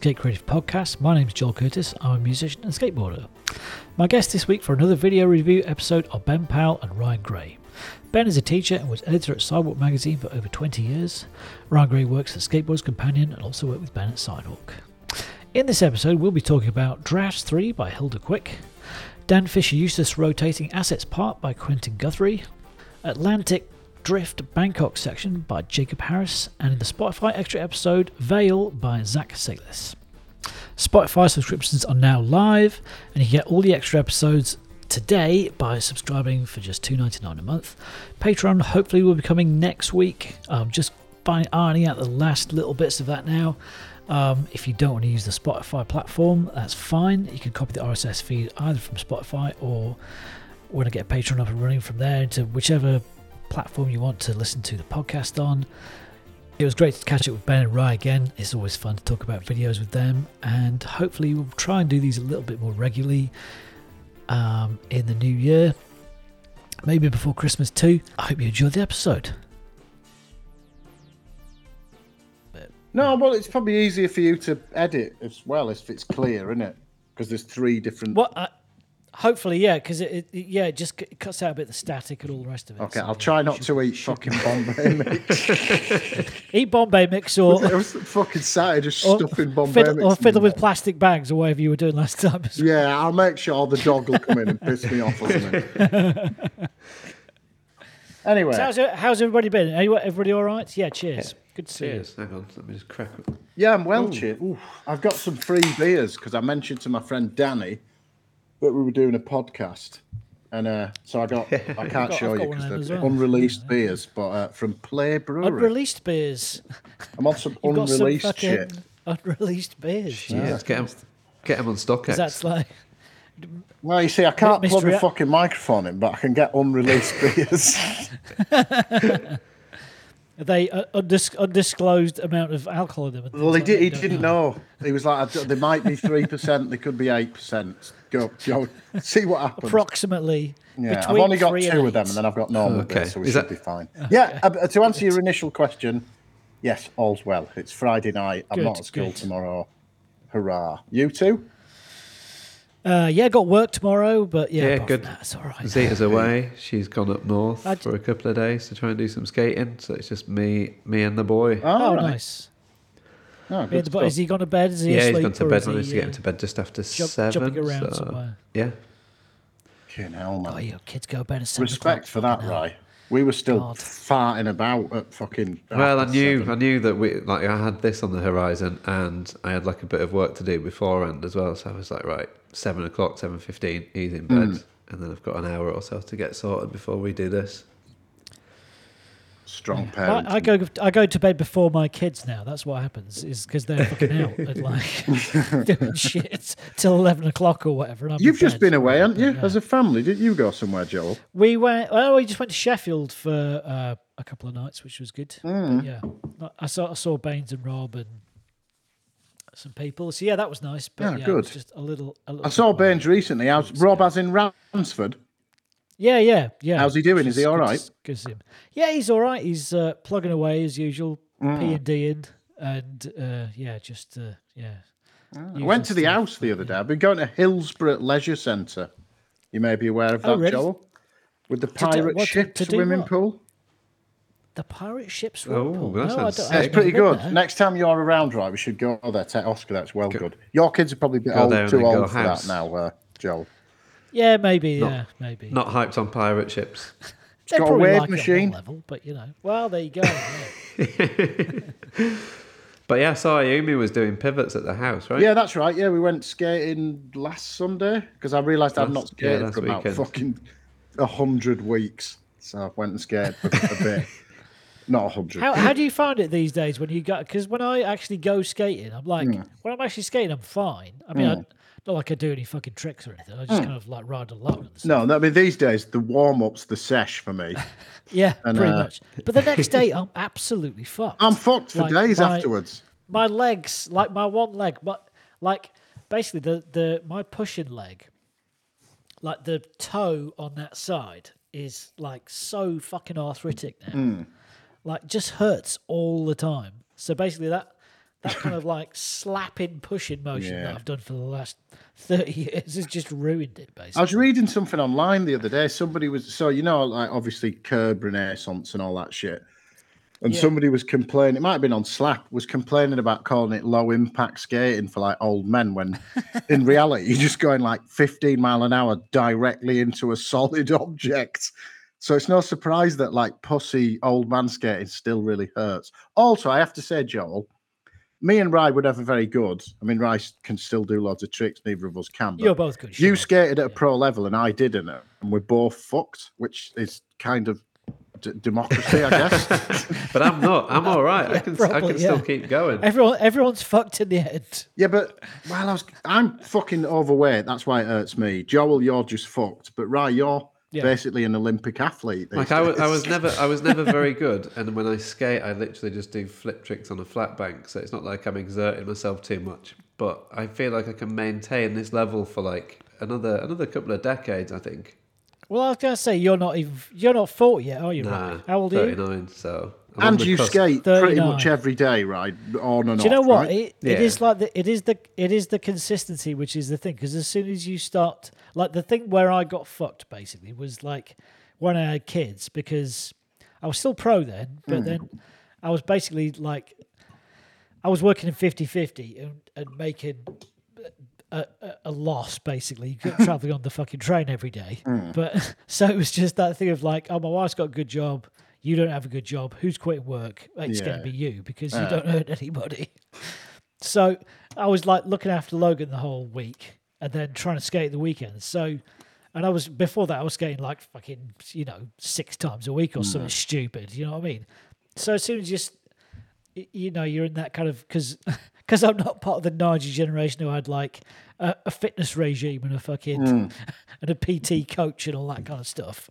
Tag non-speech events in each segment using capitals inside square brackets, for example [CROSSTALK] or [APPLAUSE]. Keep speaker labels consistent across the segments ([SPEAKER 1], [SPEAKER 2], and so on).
[SPEAKER 1] Skate Creative Podcast. My name is Joel Curtis. I'm a musician and skateboarder. My guest this week for another video review episode are Ben Powell and Ryan Gray. Ben is a teacher and was editor at Sidewalk magazine for over 20 years. Ryan Gray works at Skateboarders Companion and also worked with Ben at Sidewalk. In this episode, we'll be talking about Drafts 3 by Hilda Quick, Dan Fisher Eustace Rotating Assets Part by Quentin Guthrie, Atlantic Drift Bangkok section by Jacob Harris, and in the Spotify extra episode, Veil by Zack Sayles. Spotify subscriptions are now live, and you get all the extra episodes today by subscribing for just $2.99 a month. Patreon hopefully will be coming next week. Um, just ironing out the last little bits of that now. Um, if you don't want to use the Spotify platform, that's fine. You can copy the RSS feed either from Spotify or when I get Patreon up and running from there into whichever platform you want to listen to the podcast on. It was great to catch up with Ben and Rye again. It's always fun to talk about videos with them, and hopefully, we'll try and do these a little bit more regularly um, in the new year, maybe before Christmas too. I hope you enjoyed the episode.
[SPEAKER 2] No, well, it's probably easier for you to edit as well if it's clear, isn't it? Because there's three different.
[SPEAKER 1] What? Hopefully, yeah, because it, it, yeah, it just c- cuts out a bit of the static and all the rest of it.
[SPEAKER 2] Okay,
[SPEAKER 1] so,
[SPEAKER 2] I'll try not to eat fucking Bombay [LAUGHS] mix.
[SPEAKER 1] eat Bombay mix or
[SPEAKER 2] I was fucking sat just
[SPEAKER 1] or
[SPEAKER 2] stuffing Bombay
[SPEAKER 1] fiddle,
[SPEAKER 2] mix.
[SPEAKER 1] or
[SPEAKER 2] in
[SPEAKER 1] fiddle
[SPEAKER 2] my
[SPEAKER 1] with
[SPEAKER 2] mouth.
[SPEAKER 1] plastic bags or whatever you were doing last time.
[SPEAKER 2] Yeah, I'll make sure the dog will come in and piss me off or something. [LAUGHS] anyway,
[SPEAKER 1] So how's, it- how's everybody been? Are you, everybody all right? Yeah, cheers. Good to see you.
[SPEAKER 3] Cheers. Hang on, let me just crack
[SPEAKER 2] yeah, I'm well, chit. I've got some free beers because I mentioned to my friend Danny that we were doing a podcast. And uh, so I got, I [LAUGHS] can't
[SPEAKER 1] got-
[SPEAKER 2] show you
[SPEAKER 1] got one of them
[SPEAKER 2] because
[SPEAKER 1] as
[SPEAKER 2] they're
[SPEAKER 1] well.
[SPEAKER 2] unreleased beers, but uh, from Play Brewery.
[SPEAKER 1] Unreleased beers.
[SPEAKER 2] I'm on some [LAUGHS]
[SPEAKER 1] You've got some
[SPEAKER 2] unreleased shit.
[SPEAKER 1] unreleased beers.
[SPEAKER 3] Yeah, let's get them, get 'em on StockX.
[SPEAKER 1] That's like
[SPEAKER 2] Well, you see, I can't plug
[SPEAKER 1] mystery-
[SPEAKER 2] a fucking microphone in, but I can get unreleased [LAUGHS] beers.
[SPEAKER 1] are they uh, undis- undisclosed amount of alcohol in them.
[SPEAKER 2] well, he
[SPEAKER 1] things
[SPEAKER 2] did, he didn't
[SPEAKER 1] don't
[SPEAKER 2] know. He was like, I d- "They might be three percent. They could be eight percent. Go, go, see what happens."
[SPEAKER 1] Approximately.
[SPEAKER 2] yeah, I've only got
[SPEAKER 1] three
[SPEAKER 2] two of them, and then I've got normal
[SPEAKER 3] Okay.
[SPEAKER 2] beers, so we
[SPEAKER 3] Is
[SPEAKER 2] should
[SPEAKER 3] that-
[SPEAKER 2] be fine. Yeah. uh, to answer your initial question, yes, all's well. It's Friday night. I'm
[SPEAKER 1] Good,
[SPEAKER 2] not at school
[SPEAKER 1] good.
[SPEAKER 2] tomorrow. Hurrah! You too?
[SPEAKER 1] Uh, yeah, got work tomorrow, but yeah,
[SPEAKER 3] Yeah, good.
[SPEAKER 1] From that, it's all right.
[SPEAKER 3] Zeta's [LAUGHS] away. She's gone up north
[SPEAKER 1] I-
[SPEAKER 3] for a couple of days to try and do some skating. So it's just me, me and the boy.
[SPEAKER 1] Oh,
[SPEAKER 2] All right.
[SPEAKER 1] nice.
[SPEAKER 2] Oh,
[SPEAKER 1] Yeah,
[SPEAKER 2] good
[SPEAKER 1] the, bo- is he gone to bed? Is he
[SPEAKER 3] yeah, he's
[SPEAKER 1] asleep?
[SPEAKER 3] gone to bed.
[SPEAKER 1] is
[SPEAKER 3] Managed
[SPEAKER 1] he,
[SPEAKER 3] to get
[SPEAKER 1] uh,
[SPEAKER 3] him to bed just after
[SPEAKER 1] jump-
[SPEAKER 3] seven.
[SPEAKER 1] jumping around
[SPEAKER 3] so-
[SPEAKER 1] somewhere?
[SPEAKER 3] Yeah,
[SPEAKER 2] Fucking hell, man.
[SPEAKER 1] Oh, your kids go to bed at seven
[SPEAKER 2] Respect for that,
[SPEAKER 1] fucking hell.
[SPEAKER 2] right? We were still
[SPEAKER 1] God.
[SPEAKER 2] farting about at fucking.
[SPEAKER 3] Well, I knew,
[SPEAKER 2] seven.
[SPEAKER 3] I knew that we like I had this on the horizon, and I had like a bit of work to do beforehand as well. So I was like, right, seven o'clock, seven fifteen, he's in bed,
[SPEAKER 2] Mm.
[SPEAKER 3] and then I've got an hour or so to get sorted before we do this.
[SPEAKER 2] Strong parent.
[SPEAKER 1] I, I go I go to bed before my kids now. That's what happens. Is because they're fucking out and [LAUGHS] like [LAUGHS] doing shit till eleven o'clock or whatever. And I'm
[SPEAKER 2] You've just been away, haven't you?
[SPEAKER 1] Yeah.
[SPEAKER 2] As a family, did you go somewhere, Joel?
[SPEAKER 1] We went. Well, we just went to Sheffield for uh, a couple of nights, which was good.
[SPEAKER 2] Mm.
[SPEAKER 1] Yeah, I saw I saw Baines and Rob and some people. So yeah, that was nice. But
[SPEAKER 2] Yeah,
[SPEAKER 1] yeah,
[SPEAKER 2] good.
[SPEAKER 1] just a little. A little
[SPEAKER 2] I saw Baines recently. How's Rob? As in Ransford.
[SPEAKER 1] Yeah, yeah, yeah.
[SPEAKER 2] How's he doing?
[SPEAKER 1] Which
[SPEAKER 2] Is he
[SPEAKER 1] all right?
[SPEAKER 2] all
[SPEAKER 1] to
[SPEAKER 2] right?
[SPEAKER 1] s- good him. Yeah, he's all right. He's uh, plugging away as usual,
[SPEAKER 2] Mm.
[SPEAKER 1] P and D in, and uh, yeah, just uh, yeah.
[SPEAKER 2] I went to the house the other day. I've been going to Hillsborough Leisure Centre. You may be aware of that,
[SPEAKER 1] Oh, really?
[SPEAKER 2] Joel. With the
[SPEAKER 1] do-
[SPEAKER 2] pirate
[SPEAKER 1] what, to-
[SPEAKER 2] ship
[SPEAKER 1] to do
[SPEAKER 2] swimming
[SPEAKER 1] what?
[SPEAKER 2] pool.
[SPEAKER 1] The pirate ship
[SPEAKER 3] Oh,
[SPEAKER 1] swimming pool.
[SPEAKER 3] that
[SPEAKER 1] No, I
[SPEAKER 3] sounds
[SPEAKER 1] don't- I
[SPEAKER 3] sick.
[SPEAKER 2] It's
[SPEAKER 1] haven't
[SPEAKER 2] pretty good.
[SPEAKER 1] there.
[SPEAKER 2] Next time you're around, right, we should go there. Take Oscar. That's well good. Your kids are probably a bit old, too old for
[SPEAKER 3] house.
[SPEAKER 2] that now, uh, Joel.
[SPEAKER 1] Yeah, maybe. yeah, maybe.
[SPEAKER 3] Not hyped on pirate ships. [LAUGHS]
[SPEAKER 1] They
[SPEAKER 2] got a
[SPEAKER 1] probably
[SPEAKER 2] wave
[SPEAKER 1] like it on one
[SPEAKER 2] machine.
[SPEAKER 1] level, but you know. Well, there you go. yeah. [LAUGHS] [LAUGHS]
[SPEAKER 3] But yeah, I saw Ayumi was doing pivots at the house, right?
[SPEAKER 2] Yeah, that's right. Yeah, we went skating last Sunday because I realised I'd
[SPEAKER 3] Last-
[SPEAKER 2] not
[SPEAKER 3] yeah,
[SPEAKER 2] skated
[SPEAKER 3] last
[SPEAKER 2] for about
[SPEAKER 3] weekend.
[SPEAKER 2] fucking a hundred weeks. So I went and skated for a bit. Not a hundred.
[SPEAKER 1] How how do you find it these days when you go? Because when I actually go skating, I'm like,
[SPEAKER 2] Hmm.
[SPEAKER 1] when I'm actually skating, I'm fine. I mean, I, not like I do any fucking tricks or anything. I just kind of like ride along.
[SPEAKER 2] Hmm. No, I mean these days the warm up's the sesh for me. [LAUGHS]
[SPEAKER 1] Yeah,
[SPEAKER 2] And,
[SPEAKER 1] pretty
[SPEAKER 2] uh,
[SPEAKER 1] much. But the next day, [LAUGHS] I'm absolutely fucked.
[SPEAKER 2] I'm fucked for
[SPEAKER 1] Like,
[SPEAKER 2] days
[SPEAKER 1] my-
[SPEAKER 2] afterwards.
[SPEAKER 1] my legs, like my one leg, but like basically the the my pushing leg, like the toe on that side is like so fucking arthritic now.
[SPEAKER 2] Hmm.
[SPEAKER 1] Like just hurts all the time. So basically that that kind of like slapping, pushing motion that I've done for the last thirty years has just ruined it. Basically,
[SPEAKER 2] I was reading something online the other day. Somebody was so you know, like obviously curb renaissance and all that shit. And
[SPEAKER 1] Yeah.
[SPEAKER 2] somebody was complaining. It might have been on Slack. Was complaining about calling it low impact skating for like old men. When [LAUGHS] in reality, you're just going like 15 mile an hour directly into a solid [LAUGHS] object. So it's no surprise that like pussy old man skating still really hurts. Also, I have to say, Joel, me and Rye were never very good. I mean, Rye can still do loads of tricks. Neither of us can. but-
[SPEAKER 1] you're both good.
[SPEAKER 2] you
[SPEAKER 1] Sean.
[SPEAKER 2] skated at a
[SPEAKER 1] Yeah.
[SPEAKER 2] pro level and I didn't, and we're both fucked, which is kind of d- democracy, I guess. [LAUGHS] [LAUGHS]
[SPEAKER 3] but I'm not. I'm all right. I
[SPEAKER 1] Yeah,
[SPEAKER 3] can I
[SPEAKER 1] probably,
[SPEAKER 3] can still keep going.
[SPEAKER 1] Everyone, everyone's fucked in the head.
[SPEAKER 2] yeah, but well, I was, I'm fucking overweight. That's why it hurts me. Joel, you're just fucked, but right, you're
[SPEAKER 1] Yeah.
[SPEAKER 2] basically an Olympic athlete.
[SPEAKER 3] Like I was, I was never, I was never [LAUGHS] very good. And when I skate, I literally just do flip tricks on a flat bank. So it's not like I'm exerting myself too much. But I feel like I can maintain this level for like another another couple of decades. I think.
[SPEAKER 1] Well, I was gonna say you're not even you're not forty yet, are you?
[SPEAKER 3] Nah,
[SPEAKER 1] Ryan? How old are you?
[SPEAKER 3] thirty nine. So I'm on
[SPEAKER 2] And you
[SPEAKER 3] cusp.
[SPEAKER 2] skate pretty much every day, right? On and
[SPEAKER 1] Do you know
[SPEAKER 2] off,
[SPEAKER 1] what?
[SPEAKER 2] right?
[SPEAKER 1] It, it
[SPEAKER 3] Yeah.
[SPEAKER 1] is like the it is the it is the consistency which is the thing because as soon as you start like the thing where I got fucked basically was like when I had kids because I was still pro then, but hmm. then I was basically like I was working in 50-50 and, and making a, a, a loss basically [LAUGHS] traveling on the fucking train every day. Hmm. But [LAUGHS] so it was just that thing of like, oh, my wife's got a good job. You don't have a good job. Who's quitting work? It's going to be you because you don't [LAUGHS] hurt anybody. So I was like looking after Logan the whole week and then trying to skate the weekend. So, and I was before that I was skating like fucking you know six times a week or something mm. stupid. You know what I mean? So as soon as you just y- you know you're in that kind of because because [LAUGHS] I'm not part of the Nyjah generation who had like a, a fitness regime and a fucking mm. [LAUGHS] and a PT coach and all that kind of stuff.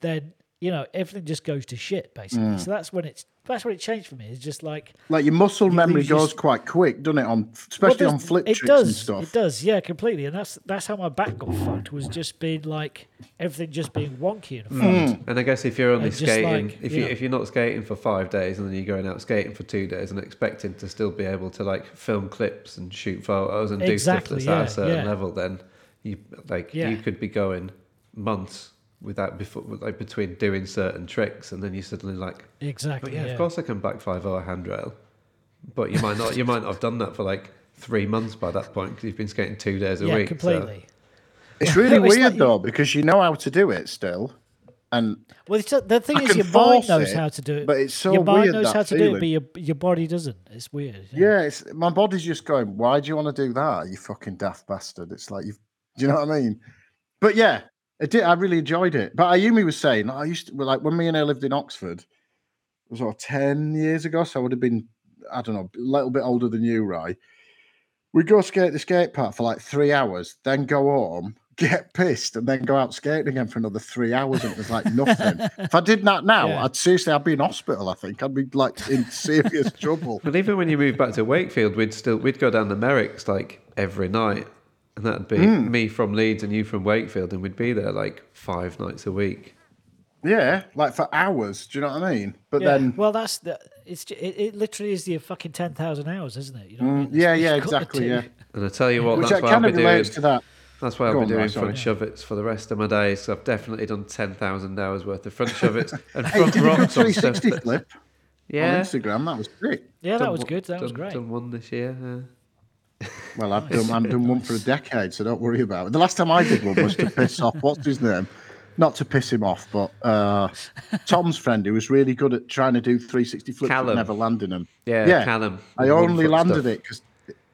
[SPEAKER 1] Then you know everything just goes to shit basically. So that's when it's that's when it changed for me. It's just like
[SPEAKER 2] Like your muscle memory
[SPEAKER 1] lose your
[SPEAKER 2] goes
[SPEAKER 1] s-
[SPEAKER 2] quite quick, doesn't it? On especially
[SPEAKER 1] there's-
[SPEAKER 2] on flip
[SPEAKER 1] it
[SPEAKER 2] tricks
[SPEAKER 1] does,
[SPEAKER 2] and stuff.
[SPEAKER 1] It does, yeah, completely. And that's that's how my back got fucked. Was just being like everything just being wonky and
[SPEAKER 2] Mm.
[SPEAKER 1] fucked.
[SPEAKER 3] And I guess if you're only
[SPEAKER 1] And
[SPEAKER 3] skating,
[SPEAKER 1] like,
[SPEAKER 3] if
[SPEAKER 1] you
[SPEAKER 3] you
[SPEAKER 1] know.
[SPEAKER 3] if you're not skating for five days and then you're going out skating for two days and expecting to still be able to like film clips and shoot photos and
[SPEAKER 1] Exactly,
[SPEAKER 3] do stuff that's at a certain
[SPEAKER 1] yeah.
[SPEAKER 3] level, then you like
[SPEAKER 1] Yeah.
[SPEAKER 3] you could be going months without before like between doing certain tricks and then you suddenly like,
[SPEAKER 1] Exactly.
[SPEAKER 3] yeah,
[SPEAKER 1] yeah.
[SPEAKER 3] of course I can back five o a handrail, but you might not you might not have done that for like three months by that point because you've been skating two days a
[SPEAKER 1] yeah,
[SPEAKER 3] week. so-
[SPEAKER 1] completely.
[SPEAKER 2] It's really
[SPEAKER 1] It's
[SPEAKER 2] weird
[SPEAKER 1] like
[SPEAKER 2] though because you know how to do it still, and
[SPEAKER 1] Well, it's, the thing
[SPEAKER 2] I
[SPEAKER 1] is, your mind knows
[SPEAKER 2] it,
[SPEAKER 1] how to do it,
[SPEAKER 2] but it's so
[SPEAKER 1] your mind
[SPEAKER 2] weird,
[SPEAKER 1] knows how to do it, but your your body doesn't. It's weird.
[SPEAKER 2] Yeah, it's my body's just going. Why do you want to do that? You fucking daft bastard. It's like you. Do you know what I mean? But yeah, it did. I really enjoyed it. But Ayumi was saying, I used to like when me and her lived in Oxford. It was what ten years ago, so I would have been, I don't know, a little bit older than you, right? We'd go skate the skate park for like three hours, then go home, [LAUGHS] get pissed, and then go out skating again for another three hours, and it was like nothing. if I did that now,
[SPEAKER 1] Yeah.
[SPEAKER 2] I'd seriously, I'd be in hospital. I think I'd be like in [LAUGHS] serious trouble.
[SPEAKER 3] But even when you moved back to Wakefield, we'd still we'd go down the Merricks like every night, and that'd be
[SPEAKER 2] Hmm.
[SPEAKER 3] me from Leeds and you from Wakefield, and we'd be there like five nights a week.
[SPEAKER 2] Yeah, like for hours. Do you know what I mean? But
[SPEAKER 1] Yeah,
[SPEAKER 2] then,
[SPEAKER 1] well, that's the. It's it, it literally is the fucking ten thousand hours, isn't it? You know what I mean?
[SPEAKER 2] Mm, yeah, yeah,
[SPEAKER 1] you've got to
[SPEAKER 2] exactly, yeah.
[SPEAKER 3] And I tell you what,
[SPEAKER 2] which
[SPEAKER 3] that's why I'll be doing.
[SPEAKER 2] relates to that.
[SPEAKER 3] That's why I'll
[SPEAKER 2] Go
[SPEAKER 3] be
[SPEAKER 2] on,
[SPEAKER 3] doing
[SPEAKER 2] Ryan,
[SPEAKER 3] front
[SPEAKER 2] sorry.
[SPEAKER 3] shove-its for the rest of my days. So I've definitely done ten thousand hours worth of front shove-its [LAUGHS] and front
[SPEAKER 2] did you do a
[SPEAKER 3] rocks on stuff.
[SPEAKER 2] 360 flip on Instagram? That was great.
[SPEAKER 1] Yeah, that was good. That was great.
[SPEAKER 3] Done one this year. yeah.
[SPEAKER 2] Well, I've done, I've done one for a decade, so don't worry about it. The last time I did one was to piss off, what's his name? Not to piss him off, but uh, Tom's friend who was really good at trying to do 360 flips but
[SPEAKER 3] Callum.
[SPEAKER 2] never landing them.
[SPEAKER 3] Yeah,
[SPEAKER 2] Yeah,
[SPEAKER 3] Callum.
[SPEAKER 2] I only landed
[SPEAKER 3] stuff.
[SPEAKER 2] it because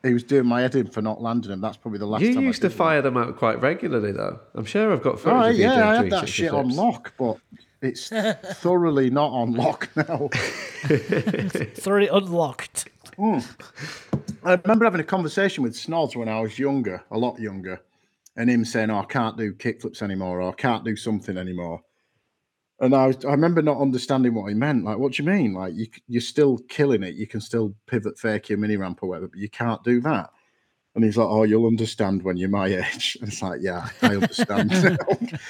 [SPEAKER 2] he was doing my head in for not landing them. That's probably the last
[SPEAKER 3] You
[SPEAKER 2] time
[SPEAKER 3] used
[SPEAKER 2] I
[SPEAKER 3] to
[SPEAKER 2] did one.
[SPEAKER 3] fire them out quite regularly, though. I'm sure I've got
[SPEAKER 2] Oh,
[SPEAKER 3] photos of you doing
[SPEAKER 2] yeah, I had that
[SPEAKER 3] 360
[SPEAKER 2] shit on lock, but it's thoroughly not on lock now. [LAUGHS]
[SPEAKER 1] Thoroughly unlocked.
[SPEAKER 2] I remember having a conversation with Snods when I was younger, a lot younger, and him saying, "Oh, I can't do kickflips anymore, or I can't do something anymore." And I, was, I remember not understanding what he meant. Like, what do you mean? Like, you, you're still killing it. You can still pivot, fake your mini ramp or whatever, but you can't do that. And he's like, "Oh, you'll understand when you're my [LAUGHS] age." And it's like, "Yeah, I understand." [LAUGHS]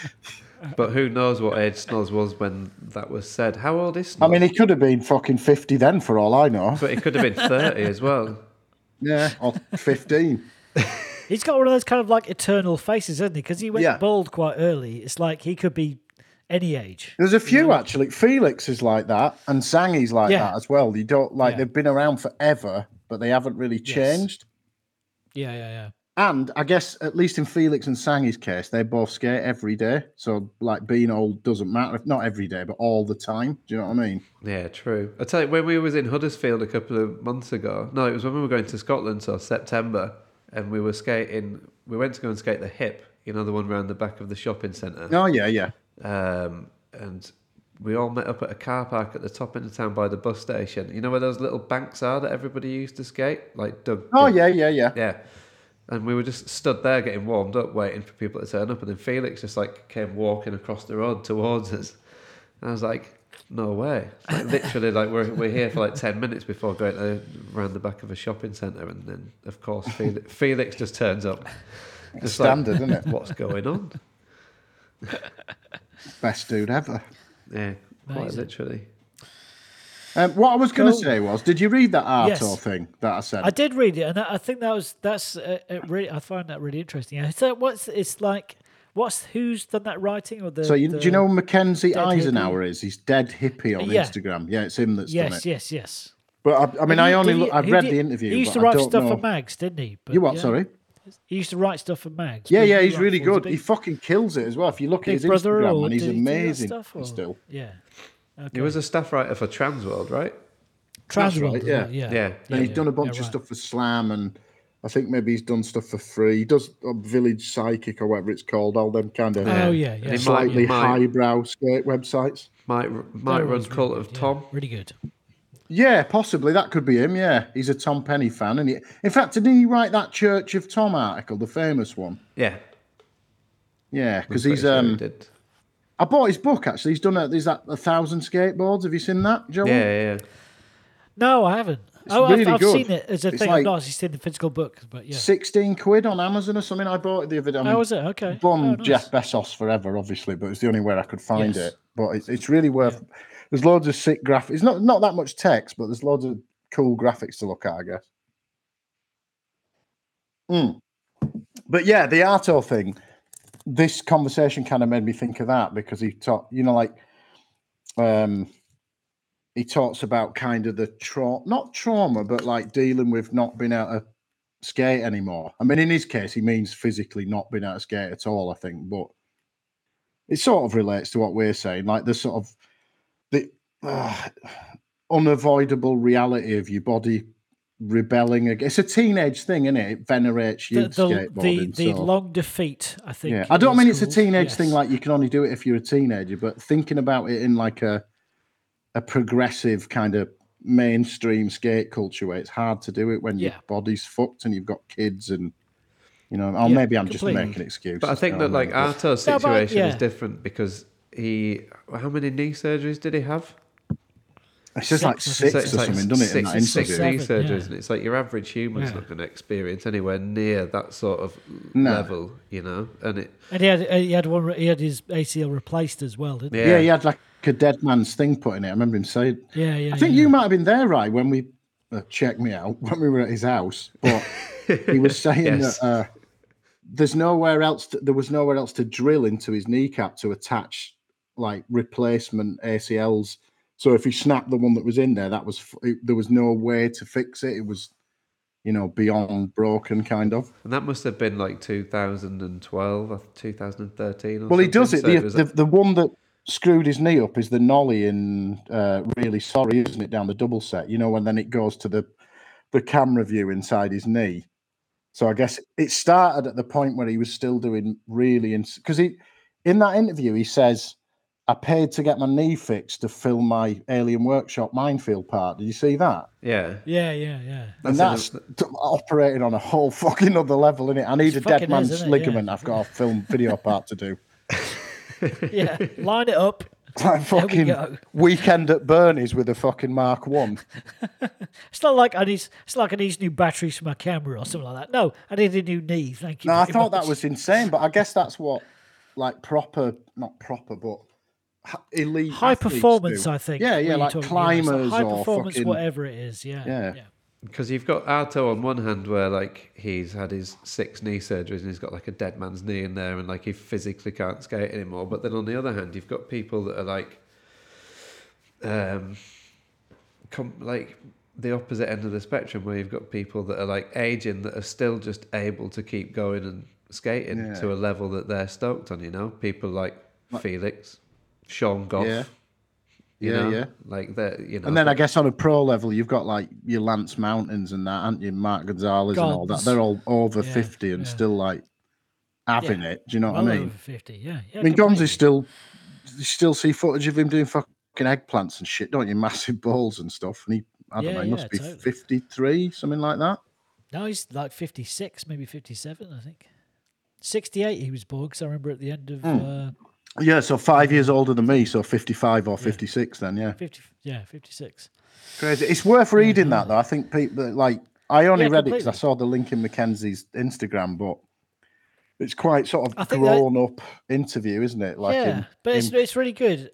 [SPEAKER 3] But who knows what age Snoz was when that was said? How old is Snoz?
[SPEAKER 2] I mean, he could have been fucking 50 then, for all I know.
[SPEAKER 3] but he could have been 30 as well. [LAUGHS]
[SPEAKER 2] Yeah, or [LAUGHS] 15.
[SPEAKER 1] He's got one of those kind of like eternal faces, isn't he? Because he went
[SPEAKER 2] Yeah.
[SPEAKER 1] bald quite early. It's like he could be any age.
[SPEAKER 2] There's a few mm. actually. Felix is like that, and Sangi's like
[SPEAKER 1] Yeah.
[SPEAKER 2] that as well. You don't like
[SPEAKER 1] Yeah.
[SPEAKER 2] they've been around forever, but they haven't really
[SPEAKER 1] Yes.
[SPEAKER 2] changed.
[SPEAKER 1] Yeah, yeah, yeah.
[SPEAKER 2] And I guess at least in Felix and Sangi's case, they both skate every day. So like being old doesn't matter. If Not every day, but all the time. Do you know what I mean?
[SPEAKER 3] Yeah, true. I tell you, when we was in Huddersfield a couple of months ago, no, it was when we were going to Scotland, so September, and we were skating. We went to go and skate the hip, you know, the one round the back of the shopping centre.
[SPEAKER 2] Oh yeah, yeah.
[SPEAKER 3] Um, and we all met up at a car park at the top end of town by the bus station. You know where those little banks are that everybody used to skate, like Doug.
[SPEAKER 2] Oh yeah, yeah, yeah.
[SPEAKER 3] Yeah. And we were just stood there getting warmed up, waiting for people to turn up. And then Felix just like came walking across the road towards us. And I was like, no way. Like literally, like we're, we're here for like 10 minutes before going to, around the back of a shopping centre. And then, of course, Felix, [LAUGHS] Felix just turns up. Just like,
[SPEAKER 2] Standard, isn't it?
[SPEAKER 3] What's going on? [LAUGHS]
[SPEAKER 2] Best dude ever.
[SPEAKER 3] Yeah, quite
[SPEAKER 1] Amazing.
[SPEAKER 3] literally.
[SPEAKER 2] Um, what I was going to
[SPEAKER 1] Cool.
[SPEAKER 2] say was, did you read that Arto
[SPEAKER 1] Yes.
[SPEAKER 2] thing that I said?
[SPEAKER 1] I did read it, and I think that was that's uh, uh, really. I find that really interesting. Yeah. So what's it's like? What's who's done that writing or the?
[SPEAKER 2] so you,
[SPEAKER 1] the,
[SPEAKER 2] do you know Mackenzie Eisenhour is? He's dead hippie on
[SPEAKER 1] Yeah.
[SPEAKER 2] Instagram. Yeah, it's him that's done
[SPEAKER 1] Yes,
[SPEAKER 2] it.
[SPEAKER 1] yes, yes.
[SPEAKER 2] But I, I mean, I only
[SPEAKER 1] he-
[SPEAKER 2] I've read
[SPEAKER 1] did-
[SPEAKER 2] the interview.
[SPEAKER 1] He used to write stuff
[SPEAKER 2] know.
[SPEAKER 1] for mags, didn't he? But
[SPEAKER 2] You what?
[SPEAKER 1] yeah.
[SPEAKER 2] Sorry.
[SPEAKER 1] He used to write stuff for mags.
[SPEAKER 2] Yeah, yeah, he's really good. He fucking kills it as well. If you look at his Instagram, and he's
[SPEAKER 1] did he do that
[SPEAKER 2] amazing
[SPEAKER 1] stuff,
[SPEAKER 2] still.
[SPEAKER 1] Yeah. Okay.
[SPEAKER 3] He was a staff writer for Transworld, right?
[SPEAKER 1] Transworld,
[SPEAKER 2] right,
[SPEAKER 1] as
[SPEAKER 2] yeah.
[SPEAKER 1] well, yeah.
[SPEAKER 3] Yeah.
[SPEAKER 2] And he's done a bunch
[SPEAKER 1] yeah,
[SPEAKER 2] of
[SPEAKER 1] right.
[SPEAKER 2] stuff for Slam, and I think maybe he's done stuff for free. He does uh, Village Psychic or whatever it's called. All them kind of
[SPEAKER 1] Oh yeah,
[SPEAKER 3] And
[SPEAKER 1] yeah.
[SPEAKER 2] slightly
[SPEAKER 3] might- might-
[SPEAKER 2] highbrow skate websites.
[SPEAKER 3] Might might
[SPEAKER 1] That
[SPEAKER 3] run Cult
[SPEAKER 1] really
[SPEAKER 3] of
[SPEAKER 1] good, yeah.
[SPEAKER 3] Tom.
[SPEAKER 1] Really good.
[SPEAKER 2] Yeah, possibly that could be him. Yeah, he's a Tom Penny fan, and he, in fact, didn't he write that Church of Tom article, the famous one?
[SPEAKER 3] Yeah,
[SPEAKER 2] Yeah, because
[SPEAKER 3] pretty
[SPEAKER 2] he's
[SPEAKER 3] sure he
[SPEAKER 2] um.
[SPEAKER 3] did.
[SPEAKER 2] I bought his book actually. He's done a, there's that a thousand skateboards. Have you seen that, Joe?
[SPEAKER 3] Yeah, yeah, yeah.
[SPEAKER 1] No, I haven't. oh,
[SPEAKER 2] really
[SPEAKER 1] I've, I've
[SPEAKER 2] good.
[SPEAKER 1] seen it as a
[SPEAKER 2] It's
[SPEAKER 1] thing.
[SPEAKER 2] like-
[SPEAKER 1] I've not actually seen the physical book, but yeah.
[SPEAKER 2] Sixteen quid on Amazon or something. I bought it the other day. I mean,
[SPEAKER 1] How was it? Okay.
[SPEAKER 2] bum
[SPEAKER 1] Oh, nice.
[SPEAKER 2] Jeff Bezos forever, obviously, but it's the only way I could find
[SPEAKER 1] Yes.
[SPEAKER 2] it. But it's, it's really worth. There's loads of sick graphics. It's not not that much text, but there's loads of cool graphics to look at. I guess. Mm. But yeah, the Arto thing. This conversation kind of made me think of that because he talked, you know, like, um, he talks about kind of the trauma, not trauma, but like dealing with not being able to skate anymore. I mean, in his case, he means physically not being able to skate at all, I think, but it sort of relates to what we're saying, like the sort of the uh, unavoidable reality of your body rebelling against. It's a teenage thing, isn't it? It venerates
[SPEAKER 1] The,
[SPEAKER 2] youth
[SPEAKER 1] the, the,
[SPEAKER 2] skateboarding.
[SPEAKER 1] the
[SPEAKER 2] so-
[SPEAKER 1] long defeat, I think.
[SPEAKER 2] yeah, I don't mean it's a
[SPEAKER 1] called.
[SPEAKER 2] teenage thing like you can only do it if you're a teenager, but thinking about it in like a a progressive kind of mainstream skate culture where it's hard to do it when your body's fucked and you've got kids and you know, or
[SPEAKER 1] Yeah,
[SPEAKER 2] maybe I'm just making excuses.
[SPEAKER 3] But I think
[SPEAKER 2] you
[SPEAKER 3] that
[SPEAKER 2] know
[SPEAKER 3] like
[SPEAKER 2] I mean? But-
[SPEAKER 3] Arto's
[SPEAKER 1] No, but,
[SPEAKER 3] situation is different because he. How many knee surgeries did he have?
[SPEAKER 2] It's just like
[SPEAKER 1] Six, I think.
[SPEAKER 2] six or
[SPEAKER 3] like
[SPEAKER 2] something, doesn't it? In that
[SPEAKER 3] six, six
[SPEAKER 2] interview.
[SPEAKER 3] knee
[SPEAKER 1] Seven,
[SPEAKER 3] surgeries,
[SPEAKER 1] yeah.
[SPEAKER 3] and it's like your average human's
[SPEAKER 1] Yeah.
[SPEAKER 3] not going to experience anywhere near that sort of
[SPEAKER 2] No.
[SPEAKER 3] level, you know. And it,
[SPEAKER 1] And he had uh, he had one. He had his ACL replaced as well, didn't
[SPEAKER 3] yeah,
[SPEAKER 2] Yeah, he had like a dead man's thing put in it. I remember him saying.
[SPEAKER 1] Yeah, yeah.
[SPEAKER 2] I think
[SPEAKER 1] yeah.
[SPEAKER 2] you might have been there, right, when we uh, check me out when we were at his house. But he was [LAUGHS] saying
[SPEAKER 3] Yes.
[SPEAKER 2] that uh, there's nowhere else. To, there was nowhere else to drill into his kneecap to attach like replacement ACLs. So if he snapped the one that was in there, that was it, there was no way to fix it. It was, you know, beyond broken, kind of.
[SPEAKER 3] and that must have been like 2012 or 2013. Or
[SPEAKER 2] Well, he does it.
[SPEAKER 3] so
[SPEAKER 2] The,
[SPEAKER 3] was
[SPEAKER 2] the, the one that screwed his knee up is the nollie in uh, Really Sorry, isn't it? Down the double set, you know, and then it goes to the the camera view inside his knee. So I guess it started at the point where he was still doing really because he in that interview he says, "I paid to get my knee fixed to film my Alien Workshop Mind Field part." Did you see that?
[SPEAKER 3] yeah,
[SPEAKER 1] Yeah, yeah, yeah.
[SPEAKER 2] And
[SPEAKER 3] That's
[SPEAKER 2] that's t- operating on a whole [LAUGHS] fucking other level, in it. I need a dead man's
[SPEAKER 1] isn't it? Yeah.
[SPEAKER 2] ligament. I've got a film [LAUGHS] video part to do. [LAUGHS]
[SPEAKER 1] Yeah, line it up.
[SPEAKER 2] Like
[SPEAKER 1] we
[SPEAKER 2] fucking
[SPEAKER 1] go.
[SPEAKER 2] weekend at Bernie's with a fucking Mark One.
[SPEAKER 1] It's not like I need. It's like I need new batteries for my camera or something like that. No, I need a new knee. Thank you.
[SPEAKER 2] No, I
[SPEAKER 1] very
[SPEAKER 2] thought that was insane, but I guess that's what like proper, not proper, but h- elite
[SPEAKER 1] High performance,
[SPEAKER 2] do.
[SPEAKER 1] I think.
[SPEAKER 2] Yeah, yeah,
[SPEAKER 1] you're
[SPEAKER 2] like
[SPEAKER 1] talking about. It's
[SPEAKER 2] climbers
[SPEAKER 1] high
[SPEAKER 2] or
[SPEAKER 1] performance,
[SPEAKER 2] fucking-
[SPEAKER 1] whatever it is. Yeah,
[SPEAKER 2] Yeah.
[SPEAKER 1] yeah.
[SPEAKER 3] Because you've got Arto on one hand where like he's had his six knee surgeries and he's got like a dead man's knee in there and like he physically can't skate anymore. But then on the other hand, you've got people that are like, um, com- like the opposite end of the spectrum where you've got people that are like aging that are still just able to keep going and skating
[SPEAKER 2] Yeah.
[SPEAKER 3] to a level that they're stoked on. You know, people like Felix, Sean Goff.
[SPEAKER 2] Yeah.
[SPEAKER 3] You
[SPEAKER 2] Yeah,
[SPEAKER 3] know?
[SPEAKER 2] yeah.
[SPEAKER 3] Like that, you know.
[SPEAKER 2] And then I guess on a pro level, you've got like your Lance Mountains and that, aren't you? Mark Gonzalez and all that. They're all over
[SPEAKER 1] Yeah,
[SPEAKER 2] 50 and
[SPEAKER 1] yeah.
[SPEAKER 2] still like having
[SPEAKER 1] Yeah.
[SPEAKER 2] it. Do you know what I mean?
[SPEAKER 1] over fifty. Yeah, yeah.
[SPEAKER 2] I mean,
[SPEAKER 1] completely.
[SPEAKER 2] Gonzi still, you still see footage of him doing fucking eggplants and shit, don't you? [LAUGHS] Massive balls and stuff. And he, I don't
[SPEAKER 1] Yeah,
[SPEAKER 2] know, he must
[SPEAKER 1] yeah,
[SPEAKER 2] be
[SPEAKER 1] totally.
[SPEAKER 2] 53, something like that.
[SPEAKER 1] No, he's like 56, maybe 57, I think. 68 he was born, because I remember at the end of
[SPEAKER 2] Hmm.
[SPEAKER 1] uh,
[SPEAKER 2] Yeah, so five years older than me, so 55 or 56 then, yeah.
[SPEAKER 1] 50, yeah, 56.
[SPEAKER 2] Crazy. It's worth reading that though. I think people like I only
[SPEAKER 1] Yeah,
[SPEAKER 2] read it because I saw the link in Mackenzie's Instagram, but it's quite sort of
[SPEAKER 1] think that-
[SPEAKER 2] grown up interview, isn't it? Like
[SPEAKER 1] yeah,
[SPEAKER 2] in-
[SPEAKER 1] but it's,
[SPEAKER 2] in-
[SPEAKER 1] it's really good.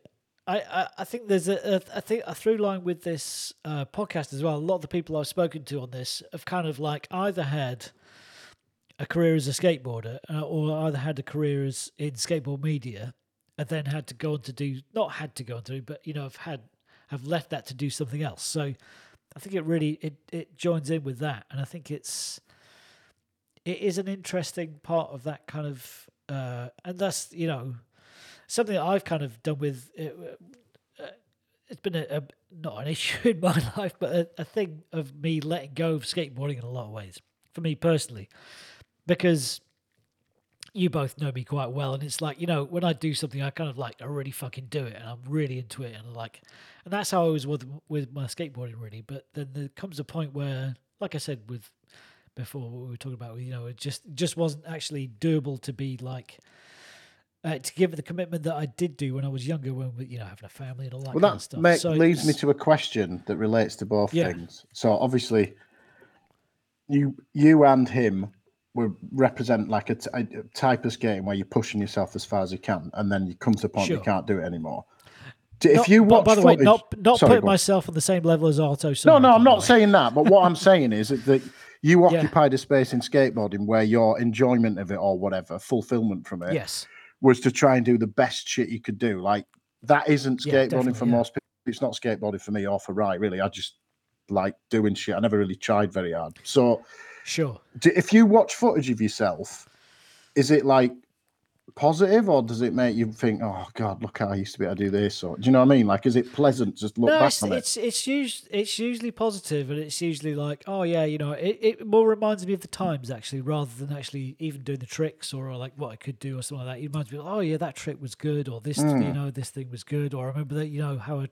[SPEAKER 1] I, I, I think there's a, a I think a through line with this uh, podcast as well. A lot of the people I've spoken to on this have kind of like either had a career as a skateboarder uh, or either had a career as in skateboard media and then had to go on to do not had to go on to do, but you know I've had I've left that to do something else. So I think it really it it joins in with that, and I think it's it is an interesting part of that kind of uh, and that's you know something that I've kind of done with. Uh, uh, it's been a, a not an [LAUGHS] issue in my life, but a, a thing of me letting go of skateboarding in a lot of ways for me personally, because you both know me quite well, and it's like you know when I do something, I kind of like I really fucking do it, and I'm really into it, and like, and that's how I was with with my skateboarding really. But then there comes a point where, like I said with before, what we were talking about, you know, it just just wasn't actually doable to be like uh, to give the commitment that I did do when I was younger, when we, you know, having a family and all that
[SPEAKER 2] well,
[SPEAKER 1] kind of
[SPEAKER 2] that
[SPEAKER 1] stuff.
[SPEAKER 2] ma-
[SPEAKER 1] so
[SPEAKER 2] leads me to a question that relates to both
[SPEAKER 1] Yeah.
[SPEAKER 2] things. So obviously, you you and him would represent like a, t- a type of skating where you're pushing yourself as far as you can, and then you come to a point you can't do it anymore. If
[SPEAKER 1] not-
[SPEAKER 2] you watch
[SPEAKER 1] by the way, not not
[SPEAKER 2] Sorry,
[SPEAKER 1] putting myself on the same level as Arto.
[SPEAKER 2] No, no, I'm not
[SPEAKER 1] way.
[SPEAKER 2] saying that. But what I'm [LAUGHS] saying is that, you occupied a space in skateboarding where your enjoyment of it or whatever, fulfillment from it,
[SPEAKER 1] Yes,
[SPEAKER 2] was to try and do the best shit you could do. Like that isn't skateboarding
[SPEAKER 1] definitely,
[SPEAKER 2] for
[SPEAKER 1] yeah.
[SPEAKER 2] most people. It's not skateboarding for me or for Rye, really. I just like doing shit. I never really tried very hard. So
[SPEAKER 1] sure.
[SPEAKER 2] d- if you watch footage of yourself, is it like positive or does it make you think, oh God, look how I used to be able to do this? Or do you know what I mean? Like, is it pleasant to just look
[SPEAKER 1] no,
[SPEAKER 2] back
[SPEAKER 1] it's
[SPEAKER 2] on it?
[SPEAKER 1] it's it's usually it's usually positive, and it's usually like, oh yeah, you know, it, it more reminds me of the times actually, rather than actually even doing the tricks or like what I could do or something like that. It reminds me, oh yeah, that trick was good, or this,
[SPEAKER 2] Hmm.
[SPEAKER 1] you know, this thing was good, or I remember that, you know, how it,